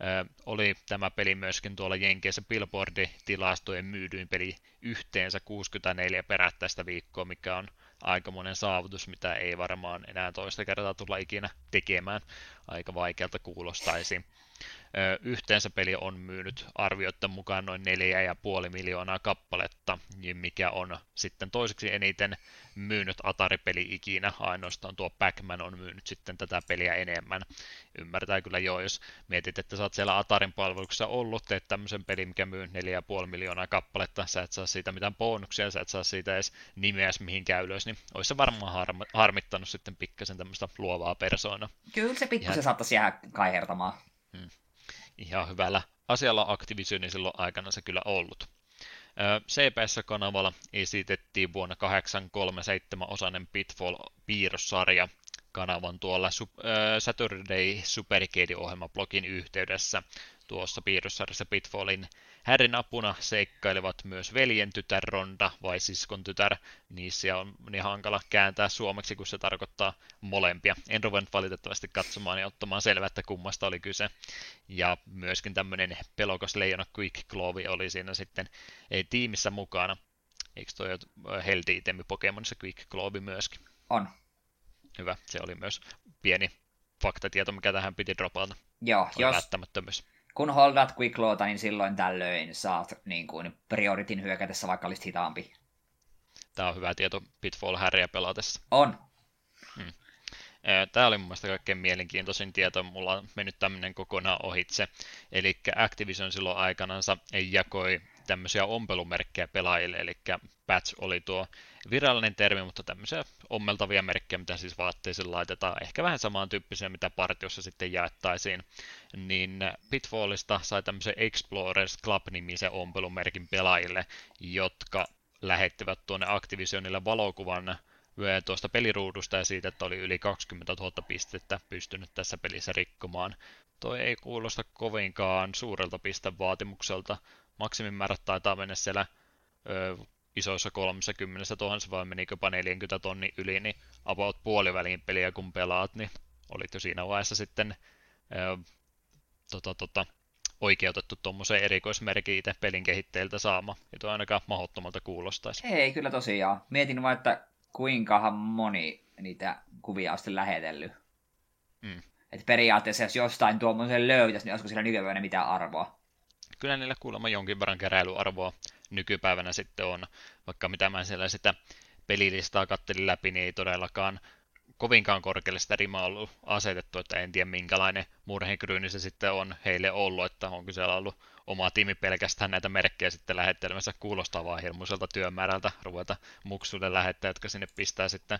Ö, oli tämä peli myöskin tuolla Jenkeissä Billboard-tilastojen myydyin peli yhteensä 64 perättäistä viikkoa, mikä on aikamoinen saavutus, mitä ei varmaan enää toista kertaa tulla ikinä tekemään. Aika vaikealta kuulostaisi. Yhteensä peli on myynyt arvioiden mukaan noin 4,5 miljoonaa kappaletta, niin mikä on sitten toiseksi eniten myynyt Atari-peli ikinä. Ainoastaan tuo Pac-Man on myynyt sitten tätä peliä enemmän. Ymmärtää kyllä jo, jos mietit, että sä oot siellä Atarin palveluksessa ollut, teet tämmöisen pelin, mikä myy 4,5 miljoonaa kappaletta, sä et saa siitä mitään bonuksia, sä et saa siitä edes nimeä mihinkään ylös, niin olisi se varmaan harmittanut sitten pikkasen tämmöistä luovaa persoona. Kyllä se pikkusen saattaisi jäädä kaihertamaan. Hmm ihan hyvällä asialla Activisionin silloin aikana se kyllä ollut. CPS-kanavalla esitettiin vuonna 837-osainen Pitfall-piirrossarja kanavan tuolla Saturday Supercade-ohjelmablogin yhteydessä tuossa piirrossarjassa Pitfallin Härin apuna seikkailevat myös veljen tytär Ronda vai siskon tytär. Niissä on niin hankala kääntää suomeksi, kun se tarkoittaa molempia. En ruvennut valitettavasti katsomaan ja ottamaan selvää, että kummasta oli kyse. Ja myöskin tämmöinen pelokas leijona Quick Clove oli siinä sitten ei, tiimissä mukana. Eikö toi helti itemi Pokemonissa Quick Clove myöskin? On. Hyvä, se oli myös pieni faktatieto, mikä tähän piti dropata. Joo, jos, välttämättömyys kun holdat quickloota, niin silloin tällöin saat niin kuin prioritin hyökätessä, vaikka olisit hitaampi. Tämä on hyvä tieto Pitfall Harrya pelatessa. On. Hmm. Tämä oli mun mielestä kaikkein mielenkiintoisin tieto, mulla on mennyt tämmöinen kokonaan ohitse. Eli Activision silloin aikanansa jakoi tämmöisiä ompelumerkkejä pelaajille, eli patch oli tuo virallinen termi, mutta tämmöisiä ommeltavia merkkejä, mitä siis vaatteisiin laitetaan, ehkä vähän samantyyppisiä, mitä partiossa sitten jaettaisiin, niin Pitfallista sai tämmöisen Explorers Club-nimisen ompelumerkin pelaajille, jotka lähettivät tuonne Activisionille valokuvan tuosta peliruudusta ja siitä, että oli yli 20 000 pistettä pystynyt tässä pelissä rikkomaan. Toi ei kuulosta kovinkaan suurelta pistevaatimukselta. Maksimimäärät taitaa mennä siellä ö, isoissa 30 tuhansissa vai menikö jopa 40 tonni yli, niin about puoliväliin peliä kun pelaat, niin olit jo siinä vaiheessa sitten ö, tota, tota, oikeutettu tuommoiseen erikoismerkin itse pelin kehittäjiltä saama. Ei tuo ainakaan mahdottomalta kuulostaisi. Ei, kyllä tosiaan. Mietin vaan, että kuinkahan moni niitä kuvia on sitten lähetellyt. Mm. Että periaatteessa jos jostain tuommoisen löytäisi, niin olisiko sillä nykypäivänä mitään arvoa? Kyllä niillä kuulemma jonkin verran keräilyarvoa nykypäivänä sitten on, vaikka mitä mä siellä sitä pelilistaa kattelin läpi, niin ei todellakaan kovinkaan korkealle sitä rimaa ollut asetettu, että en tiedä minkälainen murhekryyni se sitten on heille ollut, että onko siellä ollut oma tiimi pelkästään näitä merkkejä sitten lähettelemässä, kuulostaa vaan hirmuiselta työmäärältä ruveta muksuille lähettää, jotka sinne pistää sitten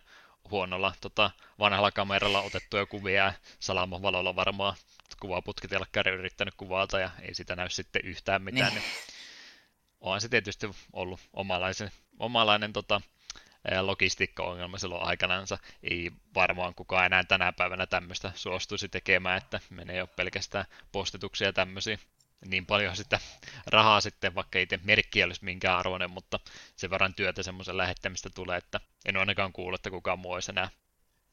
huonolla tota, vanhalla kameralla otettuja kuvia ja salaman valolla varmaan kuvaputkitelkkari yrittänyt kuvata ja ei sitä näy sitten yhtään mitään. Niin. niin onhan se tietysti ollut omalaisen, omalainen tota, logistiikka-ongelma silloin aikanansa. Ei varmaan kukaan enää tänä päivänä tämmöistä suostuisi tekemään, että menee jo pelkästään postituksia ja tämmöisiä. Niin paljon sitä rahaa sitten, vaikka itse merkki olisi minkään arvoinen, mutta sen verran työtä semmoisen lähettämistä tulee, että en ole ainakaan kuullut, että kukaan muu olisi enää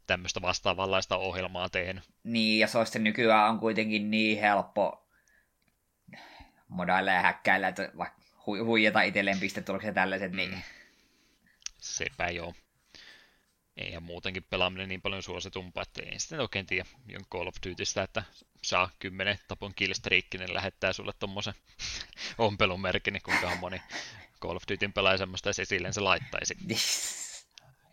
tämmöistä vastaavanlaista ohjelmaa tehnyt. Niin, ja se olisi nykyään on kuitenkin niin helppo modailla ja häkkäillä, että vaikka hu- huijata itselleen pistetuloksia tällaiset, niin Mm. Sepä joo. Ei ja muutenkin pelaaminen niin paljon suositumpaa, että ei sitten oikein tiedä jon Call of Dutystä, että saa 10 tapon killstreakin, niin lähettää sulle tommosen ompelumerkin, niin kuinka moni Call of Dutyn pelaaja semmoista se laittaisi.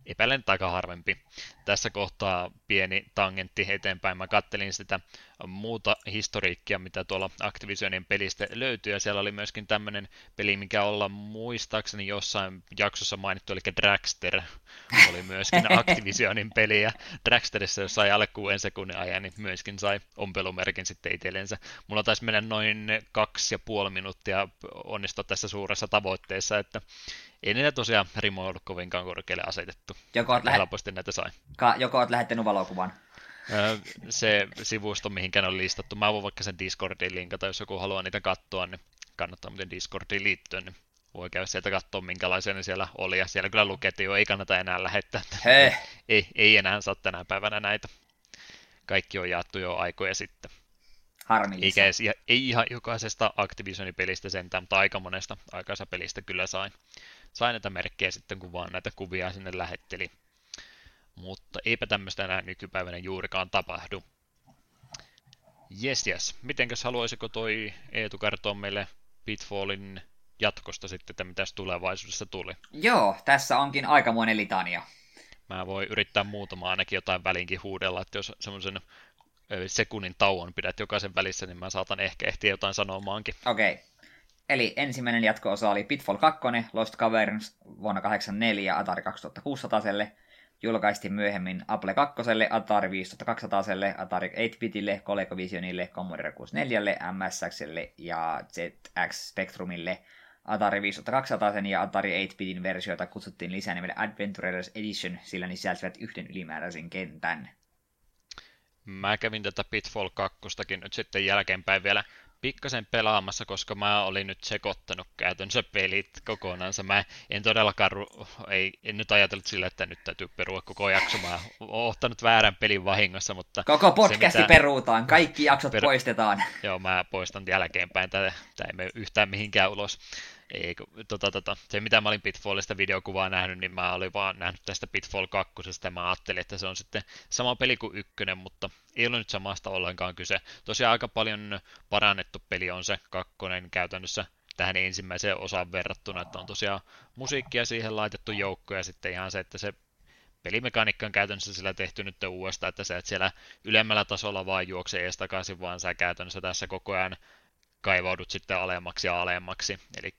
Epäilen aika harvempi. Tässä kohtaa pieni tangentti eteenpäin. Mä kattelin sitä muuta historiikkia, mitä tuolla Activisionin pelistä löytyy, ja siellä oli myöskin tämmöinen peli, mikä olla muistaakseni jossain jaksossa mainittu, eli Dragster oli myöskin Activisionin peli, ja Dragsterissa, jos sai alle kuuden sekunnin ajan, niin myöskin sai ompelumerkin sitten itsellensä. Mulla taisi mennä noin kaksi ja puoli minuuttia onnistua tässä suuressa tavoitteessa, että ei niitä tosiaan rimo ollut kovinkaan korkealle asetettu. Joko oot, lähe- Helposti näitä sai. ka- joko oot lähettänyt valokuvan. Se sivusto, mihinkä ne on listattu. Mä voin vaikka sen Discordiin linkata, jos joku haluaa niitä katsoa, niin kannattaa muuten Discordiin liittyä, niin voi käydä sieltä katsoa, minkälaisia ne siellä oli. Ja siellä kyllä lukee, että jo ei kannata enää lähettää. että Hei. Ei, ei enää saa tänä päivänä näitä. Kaikki on jaettu jo aikoja sitten. Harmillista. Eikä edes, ei ihan jokaisesta Activisionin pelistä sentään, mutta aika monesta aikaisesta pelistä kyllä sain. Sain näitä merkkejä sitten, kun vaan näitä kuvia sinne lähetteli. Mutta eipä tämmöistä enää nykypäivänä juurikaan tapahdu. Jes, jes. Mitenkäs haluaisiko toi Eetu kertoa meille Pitfallin jatkosta sitten, että mitäs tulevaisuudessa tuli? Joo, tässä onkin aikamoinen litania. Mä voin yrittää muutama ainakin jotain välinkin huudella, että jos semmoisen sekunnin tauon pidät jokaisen välissä, niin mä saatan ehkä ehtiä jotain sanomaankin. Okei. Eli ensimmäinen jatko-osa oli Pitfall 2, Lost Caverns vuonna 84 Atari 2600 julkaistiin myöhemmin Apple 2, Atari 5200, Atari 8-bitille, ColecoVisionille, Commodore 64, MSXlle ja ZX Spectrumille. Atari 5200 ja Atari 8-bitin versioita kutsuttiin lisänimellä Adventurers Edition, sillä ne sisälsivät yhden ylimääräisen kentän. Mä kävin tätä Pitfall 2 nyt sitten jälkeenpäin vielä pikkasen pelaamassa, koska mä olin nyt sekoittanut käytännössä pelit kokonaansa. Mä en todellakaan, ru- ei, en nyt ajatellut sillä, että nyt täytyy perua koko jakso. Mä oon ottanut väärän pelin vahingossa, mutta Koko podcasti mitä- peruutaan, kaikki jaksot Per- poistetaan. joo, mä poistan jälkeenpäin. Tämä ei mene yhtään mihinkään ulos. Ei, tota, tota, se mitä mä olin Pitfallista videokuvaa nähnyt, niin mä olin vaan nähnyt tästä Pitfall 2. Ja mä ajattelin, että se on sitten sama peli kuin ykkönen, mutta ei ole nyt samasta ollenkaan kyse. Tosiaan aika paljon parannettu peli on se kakkonen käytännössä tähän ensimmäiseen osaan verrattuna, että on tosiaan musiikkia siihen laitettu joukko ja sitten ihan se, että se pelimekaniikka on käytännössä sillä tehty nyt uudestaan, että sä et siellä ylemmällä tasolla vaan juokse ees takaisin, vaan sä käytännössä tässä koko ajan kaivaudut sitten alemmaksi ja alemmaksi. Eli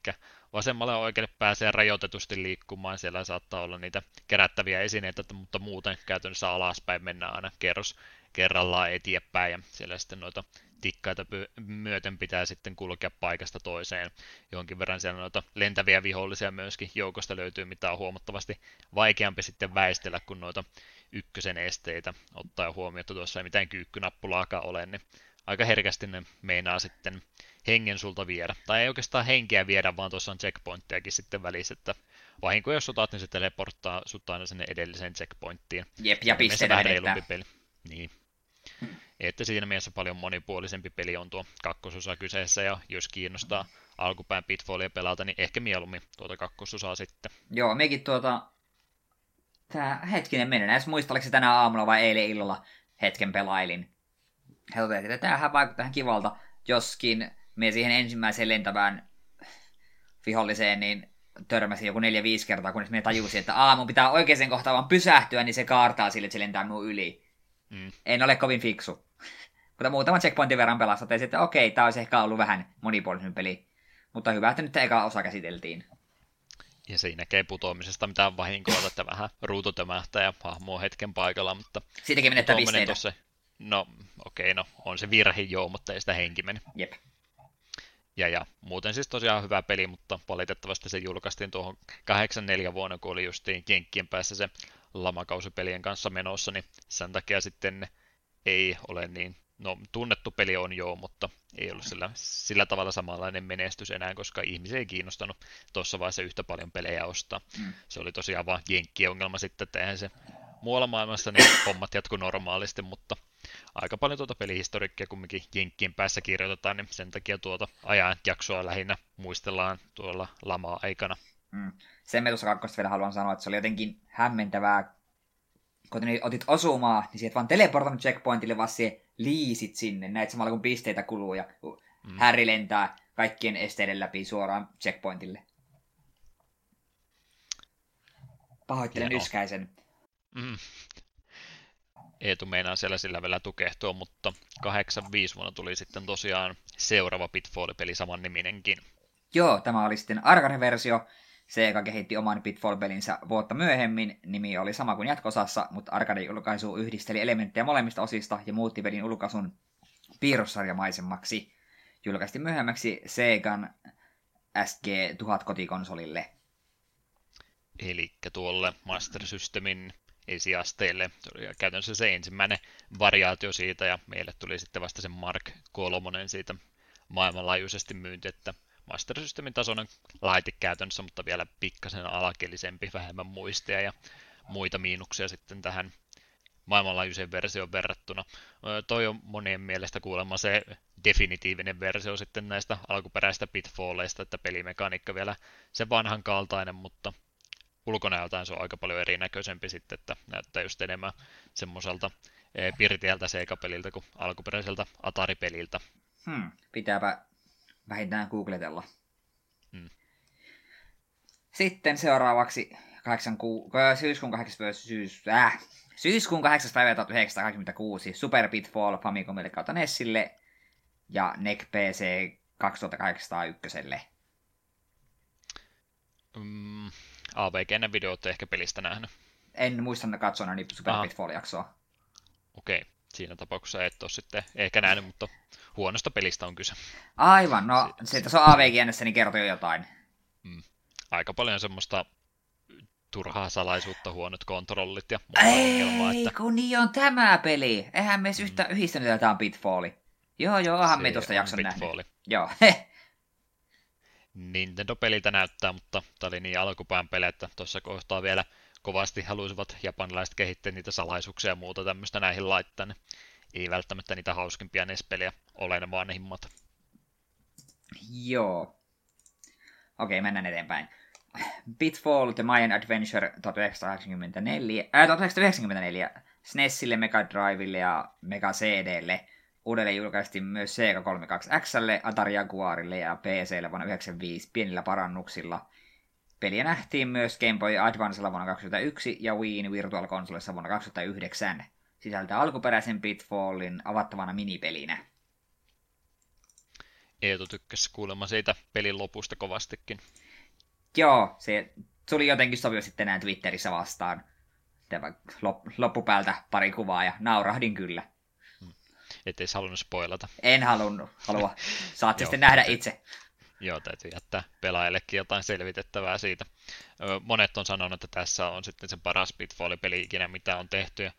vasemmalle ja oikealle pääsee rajoitetusti liikkumaan, siellä saattaa olla niitä kerättäviä esineitä, mutta muuten käytännössä alaspäin mennään aina kerros kerrallaan eteenpäin ja siellä sitten noita tikkaita myöten pitää sitten kulkea paikasta toiseen. Jonkin verran siellä noita lentäviä vihollisia myöskin joukosta löytyy, mitä on huomattavasti vaikeampi sitten väistellä kuin noita ykkösen esteitä, ottaa huomioon, että tuossa ei mitään kyykkynappulaakaan ole, niin aika herkästi ne meinaa sitten hengen sulta viedä. Tai ei oikeastaan henkeä viedä, vaan tuossa on checkpointtejakin sitten välissä, että vahinko jos otat, niin se teleporttaa sut aina sinne edelliseen checkpointtiin. Jep, ja mielessä pisteitä vähän peli. Niin. Että siinä mielessä paljon monipuolisempi peli on tuo kakkososa kyseessä, ja jos kiinnostaa alkupään Pitfallia pelata, niin ehkä mieluummin tuota kakkososaa sitten. Joo, mekin tuota... Tää hetkinen menen, edes muista, oliko se tänä aamulla vai eilen illalla hetken pelailin. He totesivat, että tämähän vaikuttaa ihan kivalta, joskin me siihen ensimmäiseen lentävään viholliseen, niin törmäsin joku neljä viisi kertaa, kunnes me tajusin, että aamun pitää oikeaan kohtaan vaan pysähtyä, niin se kaartaa sille, että se lentää minun yli. Mm. En ole kovin fiksu. Mutta muutaman checkpointin verran pelasta, että okei, tämä olisi ehkä ollut vähän monipuolisempi peli. Mutta hyvä, että nyt eka osa käsiteltiin. Ja se ei näkee putoamisesta mitään vahinkoa, että vähän ruutu tömähtää ja hahmo on hetken paikalla, mutta Siitäkin menettää pisteitä. tossa, no okei, okay, no on se virhe joo, mutta ei sitä henki mene. Jep. Ja, ja muuten siis tosiaan hyvä peli, mutta valitettavasti se julkaistiin tuohon 84 vuonna, kun oli justiin Jenkkien päässä se lamakausipelien kanssa menossa, niin sen takia sitten ei ole niin, no tunnettu peli on joo, mutta ei ollut sillä, sillä tavalla samanlainen menestys enää, koska ihmisiä ei kiinnostanut tuossa vaiheessa yhtä paljon pelejä ostaa. Mm. Se oli tosiaan vaan Jenkkien ongelma sitten, että eihän se muualla maailmassa niin hommat jatkuu normaalisti, mutta aika paljon tuota pelihistoriikkia kumminkin Jenkkien päässä kirjoitetaan, niin sen takia tuota ajan jaksoa lähinnä muistellaan tuolla lama-aikana. Mm. Sen me tuossa kakkosta vielä haluan sanoa, että se oli jotenkin hämmentävää, kun otit osumaa, niin sieltä vaan teleportannut checkpointille, vaan siihen liisit sinne, näet samalla kun pisteitä kuluu ja mm. Harry lentää kaikkien esteiden läpi suoraan checkpointille. Pahoittelen Hienoa. yskäisen. Mm. Eetu meinaa siellä sillä vielä tukehtua, mutta 85 vuonna tuli sitten tosiaan seuraava Pitfall-peli saman niminenkin. Joo, tämä oli sitten Arcade-versio. Sega kehitti oman Pitfall-pelinsä vuotta myöhemmin. Nimi oli sama kuin jatkosassa, mutta Arcade-julkaisu yhdisteli elementtejä molemmista osista ja muutti pelin ulkaisun piirrossarjamaisemmaksi. Julkaistiin myöhemmäksi Segan SG-1000 kotikonsolille. Eli tuolle Master Systemin esiasteelle. Se oli käytännössä se ensimmäinen variaatio siitä, ja meille tuli sitten vasta se Mark 3 siitä maailmanlaajuisesti myynti, että Master Systemin tasoinen laite käytännössä, mutta vielä pikkasen alakelisempi, vähemmän muistia ja muita miinuksia sitten tähän maailmanlaajuiseen versioon verrattuna. Toi on monien mielestä kuulemma se definitiivinen versio sitten näistä alkuperäistä pitfalleista, että pelimekaniikka vielä se vanhan kaltainen, mutta ulkonäöltään se on aika paljon erinäköisempi sitten, että näyttää just enemmän semmoiselta pirtiältä seikapeliltä kuin alkuperäiseltä Atari-peliltä. Hmm, pitääpä vähintään googletella. Hmm. Sitten seuraavaksi 8 ku, syyskuun 8. Syys, äh, syyskuun 8. päivä 1986 Super Pitfall Famicomille kautta Nessille ja NEC PC 2801. Mm, AVGn videot ehkä pelistä nähnyt. En muista katsoneeni Super Pitfall-jaksoa. Okei, okay. siinä tapauksessa et ole sitten ehkä nähnyt, mutta huonosta pelistä on kyse. Aivan, no se, tässä on AVGnssä, niin kertoo jo jotain. Mm. Aika paljon semmoista turhaa salaisuutta, huonot kontrollit ja Ei, ongelmaa, että... kun niin on tämä peli. Eihän me mm. yhtä yhdistänyt, että tämä on Pitfalli. Joo, joo, onhan me tuosta jakson nähnyt. Joo, Nintendo-peliltä näyttää, mutta tämä oli niin alkupään pelejä, että tuossa kohtaa vielä kovasti haluaisivat japanilaiset kehittää niitä salaisuuksia ja muuta tämmöistä näihin laittaa, niin ei välttämättä niitä hauskimpia NES-pelejä ole ne vanhimmat. Joo. Okei, mennään eteenpäin. Pitfall The Mayan Adventure 1984, äh, 1994 SNESille, Mega Drivelle ja Mega CDlle Uudelleen julkaistiin myös Sega 32Xlle, Atari Jaguarille ja PClle vuonna 1995 pienillä parannuksilla. Peliä nähtiin myös Game Boy Advancella vuonna 2001 ja Wii Virtual Consolessa vuonna 2009. Sisältää alkuperäisen Pitfallin avattavana minipelinä. Eetu tykkäsi kuulemma siitä pelin lopusta kovastikin. Joo, se tuli jotenkin sopivasti tänään Twitterissä vastaan. Loppupäältä pari kuvaa ja naurahdin kyllä ettei halunnut spoilata. En halunnut, halua. Saatte sitten nähdä itse. Joo, täytyy jättää pelaajallekin jotain selvitettävää siitä. Monet on sanonut, että tässä on sitten se paras Pitfall-peli ikinä, mitä on tehty. Ja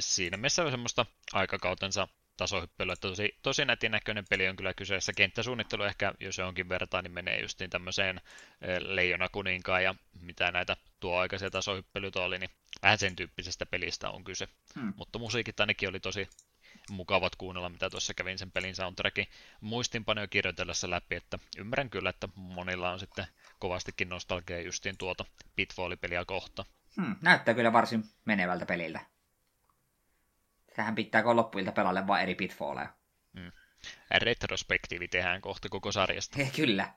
siinä mielessä on semmoista aikakautensa tasohyppelyä, että tosi, tosi nätin näköinen peli on kyllä kyseessä. Kenttäsuunnittelu ehkä, jos se onkin vertaa, niin menee justiin tämmöiseen Leijona kuninkaan ja mitä näitä tuo aikaisia tasohyppelyitä oli, niin vähän sen tyyppisestä pelistä on kyse. Hmm. Mutta musiikit ainakin oli tosi mukavat kuunnella, mitä tuossa kävin sen pelin soundtrackin muistinpanoja kirjoitellessa läpi, että ymmärrän kyllä, että monilla on sitten kovastikin nostalgia justiin tuota Pitfall-peliä kohta. Hmm, näyttää kyllä varsin menevältä peliltä. Tähän pitää kun loppuilta pelaalle vain eri Pitfalleja. Hmm. Retrospektiivi tehdään kohta koko sarjasta. He, kyllä.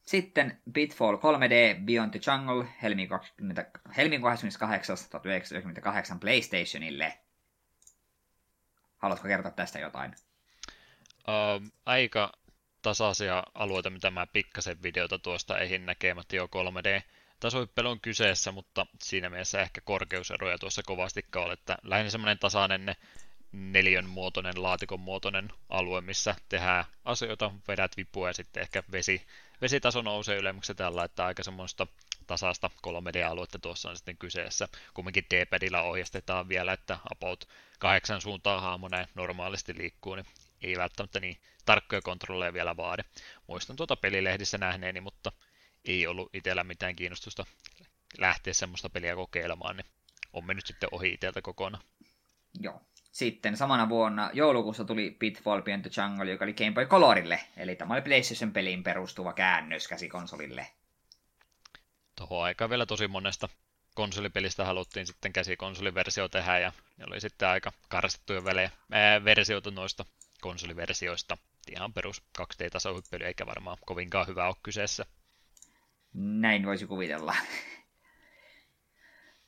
Sitten Pitfall 3D Beyond the Jungle helmikuun 28. 1998 PlayStationille. Haluatko kertoa tästä jotain? Uh, aika tasaisia alueita, mitä mä pikkasen videota tuosta eihin näkemättä jo 3D. Tasohyppely on kyseessä, mutta siinä mielessä ehkä korkeuseroja tuossa kovastikka ole, että lähinnä semmoinen tasainen neljön muotoinen, laatikon muotoinen alue, missä tehdään asioita, vedät vipua ja sitten ehkä vesi, vesitaso nousee ylemmäksi tällä, että aika semmoista tasasta 3D-aluetta tuossa on sitten kyseessä. Kumminkin D-padilla ohjastetaan vielä, että about kahdeksan suuntaa hahmo näin normaalisti liikkuu, niin ei välttämättä niin tarkkoja kontrolleja vielä vaade. Muistan tuota pelilehdissä nähneeni, mutta ei ollut itsellä mitään kiinnostusta lähteä semmoista peliä kokeilemaan, niin on mennyt sitten ohi itseltä kokonaan. Joo. Sitten samana vuonna joulukuussa tuli Pitfall Beyond the Jungle, joka oli Game Boy Colorille, eli tämä oli PlayStation-peliin perustuva käännös käsikonsolille. Tuohon aikaan vielä tosi monesta konsolipelistä haluttiin sitten käsikonsoliversio tehdä, ja ne oli sitten aika karsittuja välejä, ää, versioita noista konsoliversioista. Ihan perus 2D-tasohyppely, eikä varmaan kovinkaan hyvä ole kyseessä. Näin voisi kuvitella.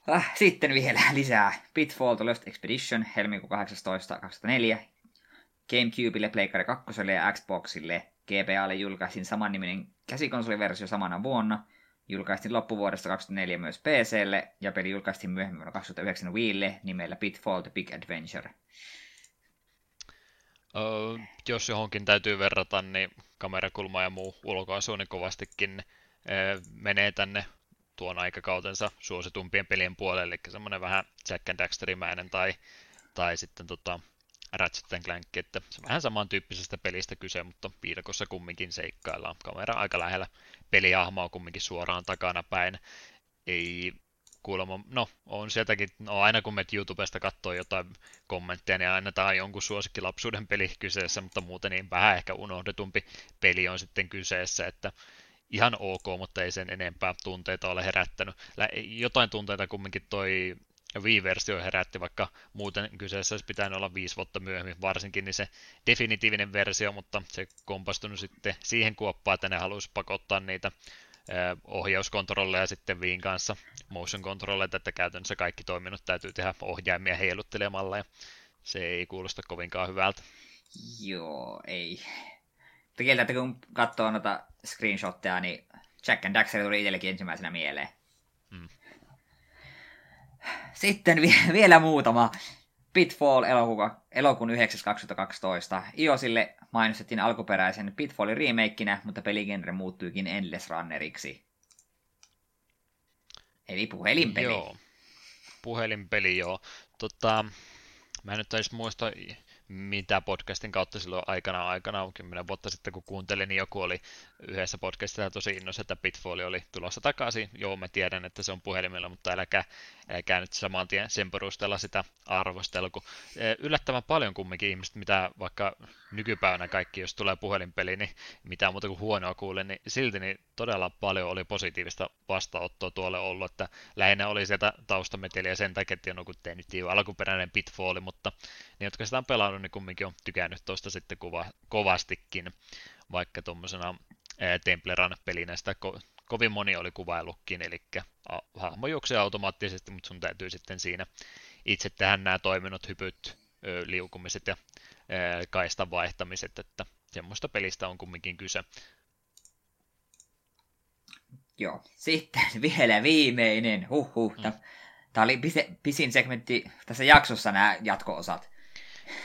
Ah, sitten vielä lisää. Pitfall The Lost Expedition, helmikuun 18. 2004. Gamecubelle, Playcard 2 ja Xboxille. GBAlle julkaistiin samanniminen käsikonsoliversio samana vuonna. Julkaistiin loppuvuodesta 2004 myös PClle, ja peli julkaistiin myöhemmin vuonna 2009 Wiille nimellä Pitfall The Big Adventure. Öö, jos johonkin täytyy verrata, niin kamerakulma ja muu ulkoasu niin kovastikin öö, menee tänne tuon aikakautensa suositumpien pelien puolelle, eli semmoinen vähän Jack and Daxterimäinen tai, tai sitten tota Ratchet Clank, että se vähän samantyyppisestä pelistä kyse, mutta viidakossa kumminkin seikkaillaan. Kamera aika lähellä peliahmaa kumminkin suoraan takana päin. Ei kuulemma, no on sieltäkin, no aina kun menet YouTubesta katsoo jotain kommentteja, niin aina tämä on jonkun suosikkilapsuuden peli kyseessä, mutta muuten niin vähän ehkä unohdetumpi peli on sitten kyseessä, että ihan ok, mutta ei sen enempää tunteita ole herättänyt. Jotain tunteita kumminkin toi Wii-versio herätti, vaikka muuten kyseessä olisi pitänyt olla viisi vuotta myöhemmin, varsinkin niin se definitiivinen versio, mutta se kompastunut sitten siihen kuoppaan, että ne haluaisi pakottaa niitä ohjauskontrolleja sitten Viin kanssa, motion controlleja, että käytännössä kaikki toiminnot täytyy tehdä ohjaimia heiluttelemalla, ja se ei kuulosta kovinkaan hyvältä. Joo, ei. Kieltä, että kun katsoo noita screenshotteja, niin Jack and Daxter tuli itsellekin ensimmäisenä mieleen. Mm. Sitten vi- vielä muutama. Pitfall elokuun, elokuun 9.2012. iOSille mainostettiin alkuperäisen Pitfallin remakeinä, mutta peligenre muuttuikin Endless Runneriksi. Eli puhelinpeli. Joo, puhelinpeli joo. Tota, mä en nyt edes muista mitä podcastin kautta silloin aikana aikana, kymmenen vuotta sitten kun kuuntelin, niin joku oli yhdessä podcastissa tosi innossa, että Pitfall oli tulossa takaisin. Joo, mä tiedän, että se on puhelimella, mutta älkää, älkää nyt saman tien sen perusteella sitä arvostella, kun eh, yllättävän paljon kumminkin ihmiset, mitä vaikka nykypäivänä kaikki, jos tulee puhelinpeli, niin mitä muuta kuin huonoa kuulen, niin silti niin todella paljon oli positiivista vastaanottoa tuolle ollut, että lähinnä oli sieltä taustameteliä sen takia, että no, kun nyt ei ole alkuperäinen Pitfall, mutta ne, jotka sitä on pelannut, niin kumminkin on tykännyt tuosta sitten kuva, kovastikin, vaikka tuommoisena Templeran pelinä sitä ko- kovin moni oli kuvaillutkin, eli hahmo juoksee automaattisesti, mutta sun täytyy sitten siinä itse tehdä nämä toiminnot, hypyt, liukumiset ja kaistan vaihtamiset, että semmoista pelistä on kumminkin kyse. Joo, sitten vielä viimeinen, huhhuh. Mm. Tämä oli pisin segmentti tässä jaksossa nämä jatko-osat.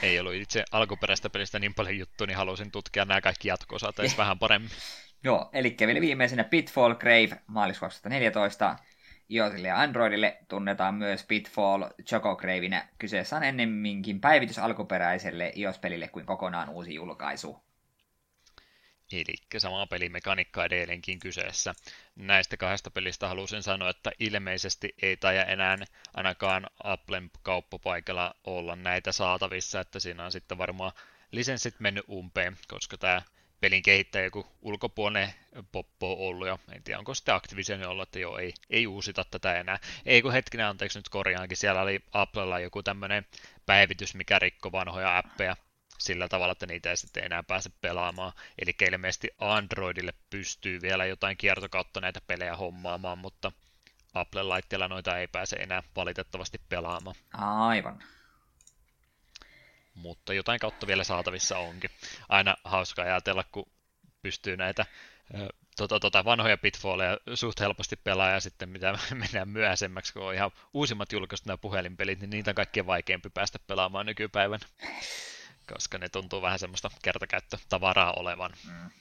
Ei ollut itse alkuperäistä pelistä niin paljon juttua, niin halusin tutkia nämä kaikki jatko-osat edes vähän paremmin. Joo, eli vielä viimeisenä Pitfall Grave maaliskuussa 2014. iOSille ja Androidille tunnetaan myös Pitfall Choco Gravenä. Kyseessä on ennemminkin päivitys alkuperäiselle iOS-pelille kuin kokonaan uusi julkaisu. Eli sama pelimekaniikka edelleenkin kyseessä. Näistä kahdesta pelistä halusin sanoa, että ilmeisesti ei taida enää ainakaan Applen kauppapaikalla olla näitä saatavissa, että siinä on sitten varmaan lisenssit mennyt umpeen, koska tämä pelin kehittäjä joku ulkopuolinen poppo ollut, ja en tiedä onko sitten Activision ollut, että joo, ei, ei uusita tätä enää. Ei kun hetkinen, anteeksi nyt korjaankin, siellä oli Applella joku tämmöinen päivitys, mikä rikko vanhoja appeja, sillä tavalla, että niitä ei sitten enää pääse pelaamaan. Eli ilmeisesti Androidille pystyy vielä jotain kiertokautta näitä pelejä hommaamaan, mutta Apple-laitteella noita ei pääse enää valitettavasti pelaamaan. Aivan. Mutta jotain kautta vielä saatavissa onkin. Aina hauska ajatella, kun pystyy näitä tota, tota, vanhoja pitfalleja suht helposti pelaa ja sitten mitä mennään myöhäisemmäksi, kun on ihan uusimmat julkaistut nämä puhelinpelit, niin niitä on kaikkein vaikeampi päästä pelaamaan nykypäivän koska ne tuntuu vähän semmoista kertakäyttötavaraa olevan. Mm.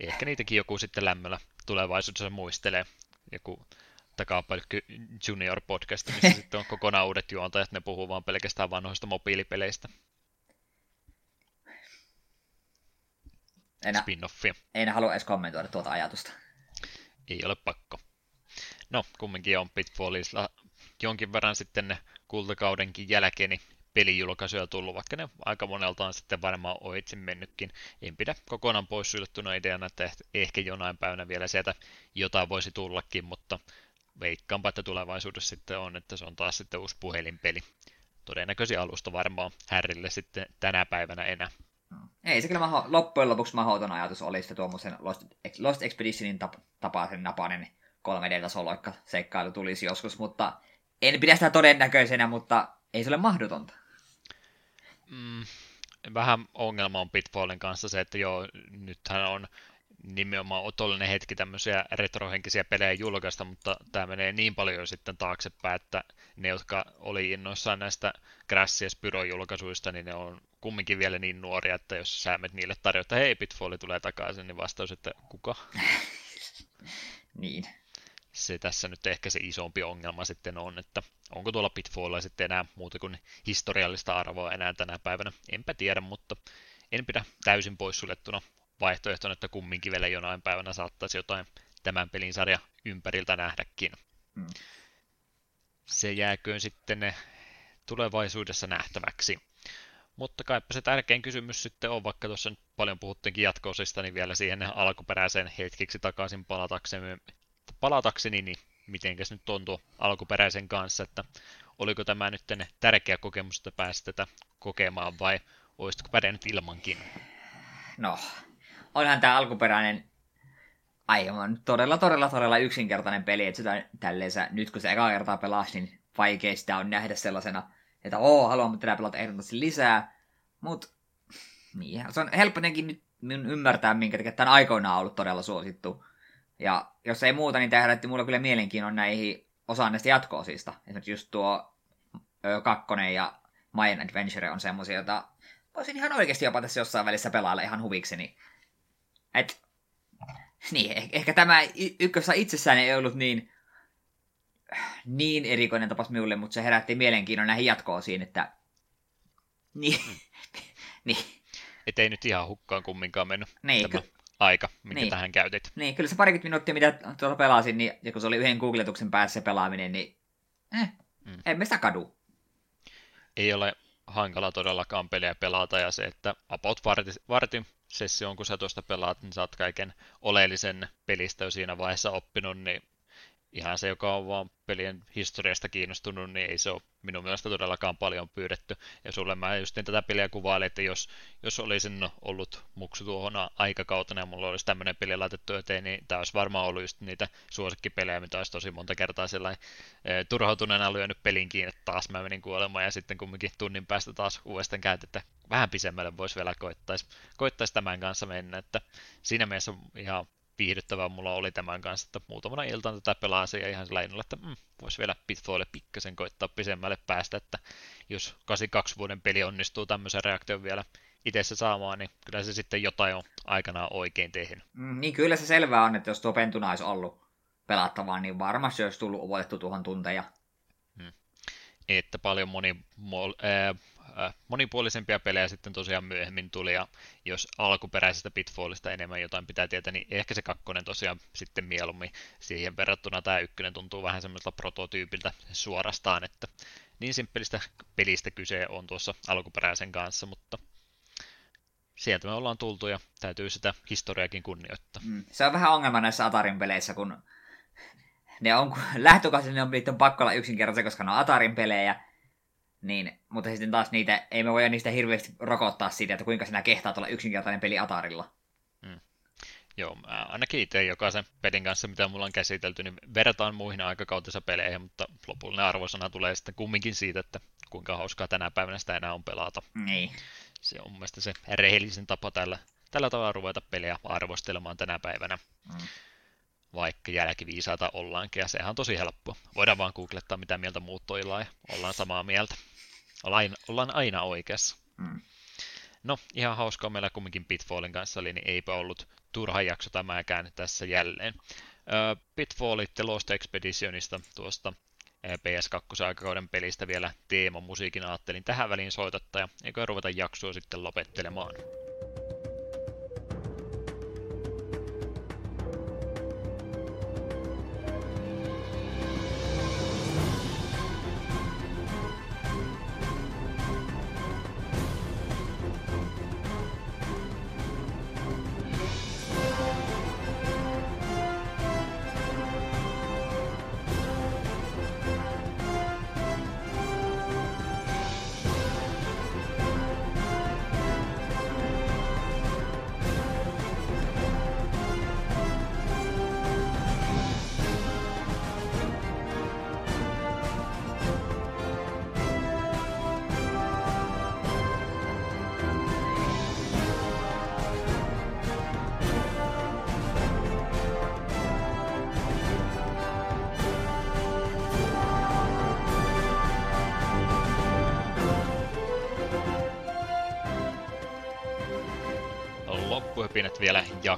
Ehkä niitäkin joku sitten lämmöllä tulevaisuudessa muistelee. Joku takapelkky Junior podcast, missä sitten on kokonaan uudet juontajat, ne puhuu vaan pelkästään vanhoista mobiilipeleistä. En, Spin-offia. En halua edes kommentoida tuota ajatusta. Ei ole pakko. No, kumminkin on Pitfallilla jonkin verran sitten ne kultakaudenkin jälkeen niin pelijulkaisuja tullut, vaikka ne aika monelta on sitten varmaan ohitse mennytkin. En pidä kokonaan pois suljettuna ideana, että ehkä jonain päivänä vielä sieltä jotain voisi tullakin, mutta veikkaanpa, että tulevaisuudessa sitten on, että se on taas sitten uusi puhelinpeli. Todennäköisesti alusta varmaan Härrille sitten tänä päivänä enää. Ei se kyllä maho, loppujen lopuksi mahdoton ajatus oli sitten tuommoisen Lost, Lost Expeditionin tap, tapaisen napainen 3D-tasoloikka seikkailu tulisi joskus, mutta en pidä sitä todennäköisenä, mutta ei se ole mahdotonta. Mm, vähän ongelma on Pitfallin kanssa se, että joo, nythän on nimenomaan otollinen hetki tämmöisiä retrohenkisiä pelejä julkaista, mutta tämä menee niin paljon sitten taaksepäin, että ne, jotka oli innoissaan näistä Crash ja Spyro-julkaisuista, niin ne on kumminkin vielä niin nuoria, että jos sä menet niille tarjota, hei Pitfalli tulee takaisin, niin vastaus, että kuka? niin. Se tässä nyt ehkä se isompi ongelma sitten on, että onko tuolla Pitfallilla sitten enää muuta kuin historiallista arvoa enää tänä päivänä. Enpä tiedä, mutta en pidä täysin poissuljettuna vaihtoehtona, että kumminkin vielä jonain päivänä saattaisi jotain tämän pelin sarja ympäriltä nähdäkin. Hmm. Se jääköön sitten tulevaisuudessa nähtäväksi. Mutta kaipa se tärkein kysymys sitten on, vaikka tuossa nyt paljon puhuttiinkin jatkoosista, niin vielä siihen alkuperäiseen hetkiksi takaisin palatakseni, palatakseni niin mitenkäs nyt on tuo alkuperäisen kanssa, että oliko tämä nyt tärkeä kokemus, että pääsi tätä kokemaan vai olisitko pärjännyt ilmankin? No, onhan tämä alkuperäinen aivan todella, todella, todella yksinkertainen peli, että sitä tälleensä, nyt kun se eka kertaa pelasi, niin vaikea sitä on nähdä sellaisena, että oo, haluan tätä pelata ehdottomasti lisää, mutta niin, se on helpponenkin nyt ymmärtää, minkä takia tämän aikoinaan ollut todella suosittu. Ja jos ei muuta, niin tämä herätti mulle kyllä mielenkiinnon näihin osaan näistä jatko-osista. Esimerkiksi just tuo ö, kakkonen ja Mayan Adventure on semmoisia, joita voisin ihan oikeasti jopa tässä jossain välissä pelailla ihan huvikseni. Et, niin, eh- ehkä tämä ykkössä itsessään ei ollut niin, niin erikoinen tapas minulle, mutta se herätti mielenkiinnon näihin jatko-osiin, että niin, mm. niin. Et ei nyt ihan hukkaan kumminkaan mennyt niin, tämä ky- aika, minkä niin. tähän käytit. Niin, kyllä se parikymmentä minuuttia, mitä tuolla pelasin, niin, ja kun se oli yhden googletuksen päässä se pelaaminen, niin eh, mm. en mä sitä kadu. Ei ole hankala todellakaan pelejä pelata, ja se, että about varti, sessioon, kun sä tuosta pelaat, niin saat kaiken oleellisen pelistä jo siinä vaiheessa oppinut, niin ihan se, joka on vaan pelien historiasta kiinnostunut, niin ei se ole minun mielestä todellakaan paljon pyydetty. Ja sulle mä just tätä peliä kuvailin, että jos, jos olisin ollut muksu tuohon aikakautena ja mulla olisi tämmöinen peli laitettu eteen, niin tämä olisi varmaan ollut just niitä suosikkipelejä, mitä olisi tosi monta kertaa sellainen e, turhautuneena lyönyt pelin kiinni, että taas mä menin kuolemaan ja sitten kumminkin tunnin päästä taas uudestaan käyt, että vähän pisemmälle voisi vielä koittaisi, koittaisi tämän kanssa mennä, että siinä mielessä ihan viihdyttävää mulla oli tämän kanssa, että muutamana iltana tätä pelasin ja ihan sillä että mm, voisi vielä Pitfallille pikkasen koittaa pisemmälle päästä, että jos 82 vuoden peli onnistuu tämmöisen reaktion vielä itse saamaan, niin kyllä se sitten jotain on aikanaan oikein tehnyt. Mm, niin kyllä se selvää on, että jos tuo pentuna olisi ollut pelattavaa, niin varmasti olisi tullut uvotettu tuohon tunteja. Hmm. Että paljon moni, mol, Äh, monipuolisempia pelejä sitten tosiaan myöhemmin tuli, ja jos alkuperäisestä Pitfallista enemmän jotain pitää tietää, niin ehkä se kakkonen tosiaan sitten mieluummin siihen verrattuna tämä ykkönen tuntuu vähän semmoiselta prototyypiltä suorastaan, että niin simppelistä pelistä kyse on tuossa alkuperäisen kanssa, mutta sieltä me ollaan tultu ja täytyy sitä historiakin kunnioittaa. Mm. Se on vähän ongelma näissä Atarin peleissä, kun ne on, lähtökohtaisesti ne on, niitä on pakko olla yksinkertaisia, koska ne on Atarin pelejä, niin, mutta sitten taas niitä, ei me voida niistä hirveästi rokottaa siitä, että kuinka sinä kehtaat olla yksinkertainen peli Atarilla. Hmm. Joo, ainakin itse jokaisen pelin kanssa, mitä mulla on käsitelty, niin verrataan muihin aikakautensa peleihin, mutta lopullinen arvosana tulee sitten kumminkin siitä, että kuinka hauskaa tänä päivänä sitä enää on pelata. Niin. Se on mun mielestä se rehellisen tapa tällä, tällä tavalla ruveta pelejä arvostelemaan tänä päivänä. Hmm vaikka jälkiviisaita ollaankin, ja sehän on tosi helppo. Voidaan vaan googlettaa, mitä mieltä muut toillaan, ja ollaan samaa mieltä. Ollaan, ollaan aina oikeassa. Mm. No, ihan hauskaa meillä kumminkin Pitfallin kanssa oli, niin eipä ollut turha jakso tämäkään tässä jälleen. Pitfallit ja Lost Expeditionista tuosta PS2-aikakauden pelistä vielä teemamusiikin ajattelin tähän väliin soitattaa, ja eikö ruveta jaksoa sitten lopettelemaan.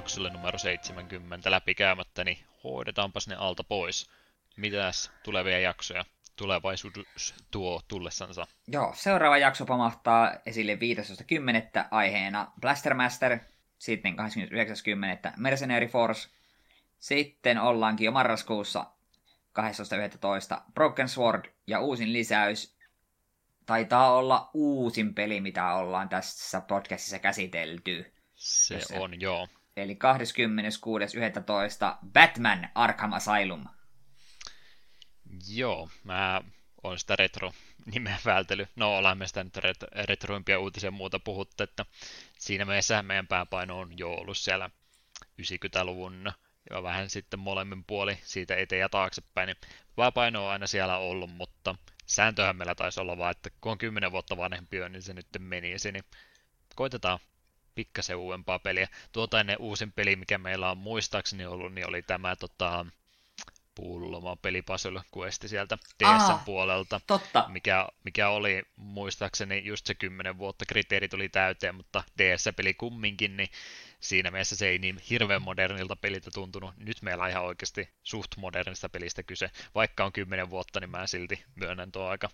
Jaksolle numero 70 läpikäymättä, niin hoidetaanpas ne alta pois. Mitäs tulevia jaksoja tulevaisuus tuo tullessansa? Joo, seuraava jakso pamahtaa esille 15.10. aiheena Blastermaster, sitten 29.10. Mercenary Force, sitten ollaankin jo marraskuussa 12.11. Broken Sword ja uusin lisäys taitaa olla uusin peli, mitä ollaan tässä podcastissa käsitelty. Se on, joo. Eli 26.11. Batman Arkham Asylum. Joo, mä on sitä retro nimeä vältely. No, ollaan me sitä nyt ret- retroimpia uutisia muuta puhuttu, että siinä mielessä meidän pääpaino on jo ollut siellä 90-luvun ja vähän sitten molemmin puoli siitä eteen ja taaksepäin, niin pääpaino on aina siellä ollut, mutta sääntöhän meillä taisi olla vaan, että kun on 10 vuotta vanhempi niin se nyt menisi, niin koitetaan pikkasen uudempaa peliä. Tuota ennen uusin peli, mikä meillä on muistaakseni ollut, niin oli tämä tota, pulloma peli Puzzle Quest sieltä DSn puolelta. Totta. Mikä, mikä oli muistaakseni just se 10 vuotta, kriteerit tuli täyteen, mutta DS-peli kumminkin, niin siinä mielessä se ei niin hirveän modernilta peliltä tuntunut. Nyt meillä on ihan oikeasti suht modernista pelistä kyse. Vaikka on 10 vuotta, niin mä silti myönnän tuo aika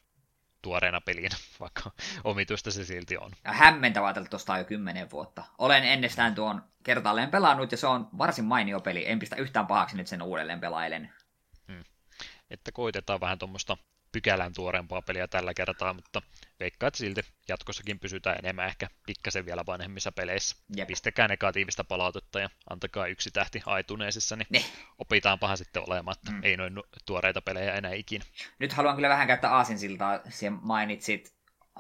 tuoreena pelinä, vaikka omituista se silti on. Ja hämmentävää, että tuosta jo kymmenen vuotta. Olen ennestään tuon kertaalleen pelannut ja se on varsin mainio peli. En pistä yhtään pahaksi nyt sen uudelleen pelailen. Hmm. Että koitetaan vähän tuommoista pykälän tuorempaa peliä tällä kertaa, mutta veikkaa, että silti jatkossakin pysytään enemmän ehkä pikkasen vielä vanhemmissa peleissä. Jep. Pistäkää negatiivista palautetta ja antakaa yksi tähti aituneisissa, niin ne. opitaanpahan sitten olemaan, että mm. ei noin tuoreita pelejä enää ikinä. Nyt haluan kyllä vähän käyttää aasinsiltaa, se mainitsit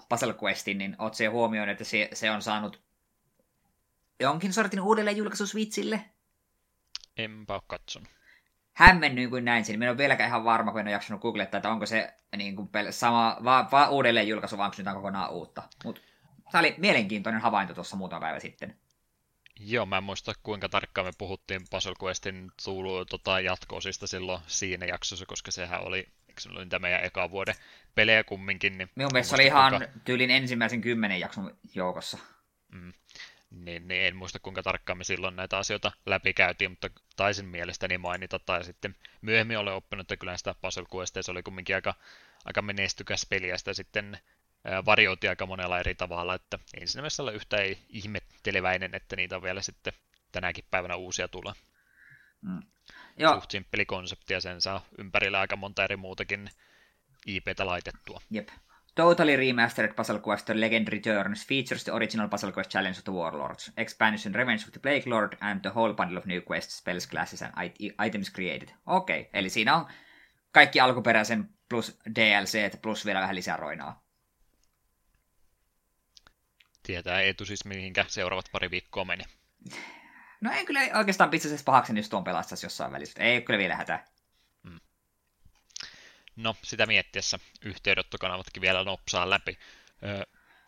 Puzzle Questin, niin oot se huomioon, että se, se on saanut jonkin sortin uudelleen julkaisu Switchille? Enpä ole katsonut hämmennyin kuin näin sen. Minä olen vieläkään ihan varma, kun en ole jaksanut googlettaa, että onko se niin kuin pel- sama, vaan va, uudelleen julkaisu, vai onko nyt kokonaan uutta. Mutta tämä oli mielenkiintoinen havainto tuossa muutama päivä sitten. Joo, mä en muista kuinka tarkkaan me puhuttiin Puzzle Questin tuulu, tota, jatko-osista silloin siinä jaksossa, koska sehän oli, eikö se oli meidän eka vuoden pelejä kumminkin. Niin Minun mielestä se oli ihan kuinka... tyylin ensimmäisen kymmenen jakson joukossa. Mm niin, niin en muista kuinka tarkkaan me silloin näitä asioita läpikäytiin, mutta taisin mielestäni mainita, tai sitten myöhemmin olen oppinut, että kyllä sitä Puzzle Quest, se oli kumminkin aika, aika menestykäs peli, ja sitä sitten varjoitiin aika monella eri tavalla, että ei siinä mielessä ole yhtä ihmetteleväinen, että niitä on vielä sitten tänäkin päivänä uusia tulee. Mm. Joo. Suht simppeli konsepti ja sen saa ympärillä aika monta eri muutakin IPtä laitettua. Jep. Totally remastered Puzzle Quest The Legend Returns features the original Puzzle Quest Challenge of the Warlords, expansion Revenge of the Plague Lord, and the whole bundle of new quests, spells, classes and items created. Okei, okay. eli siinä on kaikki alkuperäisen plus DLC plus vielä vähän lisää roinaa. Tietää etu siis mihinkä seuraavat pari viikkoa meni. No ei kyllä oikeastaan pistäisi pahaksi, jos tuon pelastaisi jossain välissä. Ei kyllä vielä hätää. No, sitä miettiessä yhteydenottokanavatkin vielä nopsaa läpi.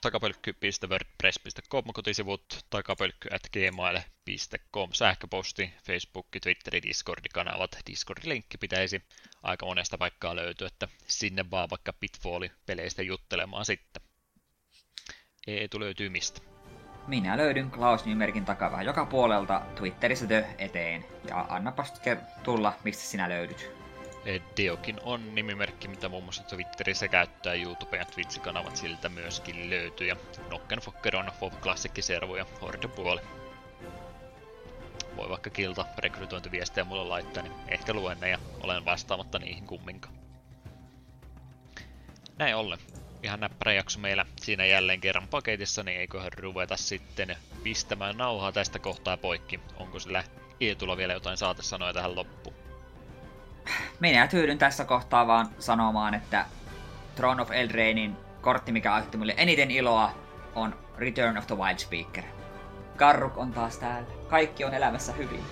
takapölkky.wordpress.com kotisivut, takapölkky.gmail.com sähköposti, Facebook, Twitteri, Discord-kanavat. Discord-linkki pitäisi aika monesta paikkaa löytyä, että sinne vaan vaikka Pitfall-peleistä juttelemaan sitten. Eetu löytyy mistä? Minä löydyn Klaus Nymerkin takaa vähän joka puolelta Twitterissä tö eteen. Ja annapas tulla, mistä sinä löydyt. Deokin on nimimerkki, mitä muun muassa Twitterissä käyttää, YouTube ja Twitch-kanavat siltä myöskin löytyy. Ja Nokkenfokker on WoW Classic-servu ja Horde puoli. Voi vaikka kilta rekrytointiviestejä mulle laittaa, niin ehkä luen ne ja olen vastaamatta niihin kumminkaan. Näin ollen. Ihan näppärä jakso meillä siinä jälleen kerran paketissa, niin eiköhän ruveta sitten pistämään nauhaa tästä kohtaa poikki. Onko sillä Eetulla vielä jotain saata sanoa tähän loppuun? Minä tyydyn tässä kohtaa vaan sanomaan, että Throne of Eldrainin kortti, mikä aiheutti mulle eniten iloa, on Return of the Wild Speaker. Karruk on taas täällä. Kaikki on elämässä hyvin.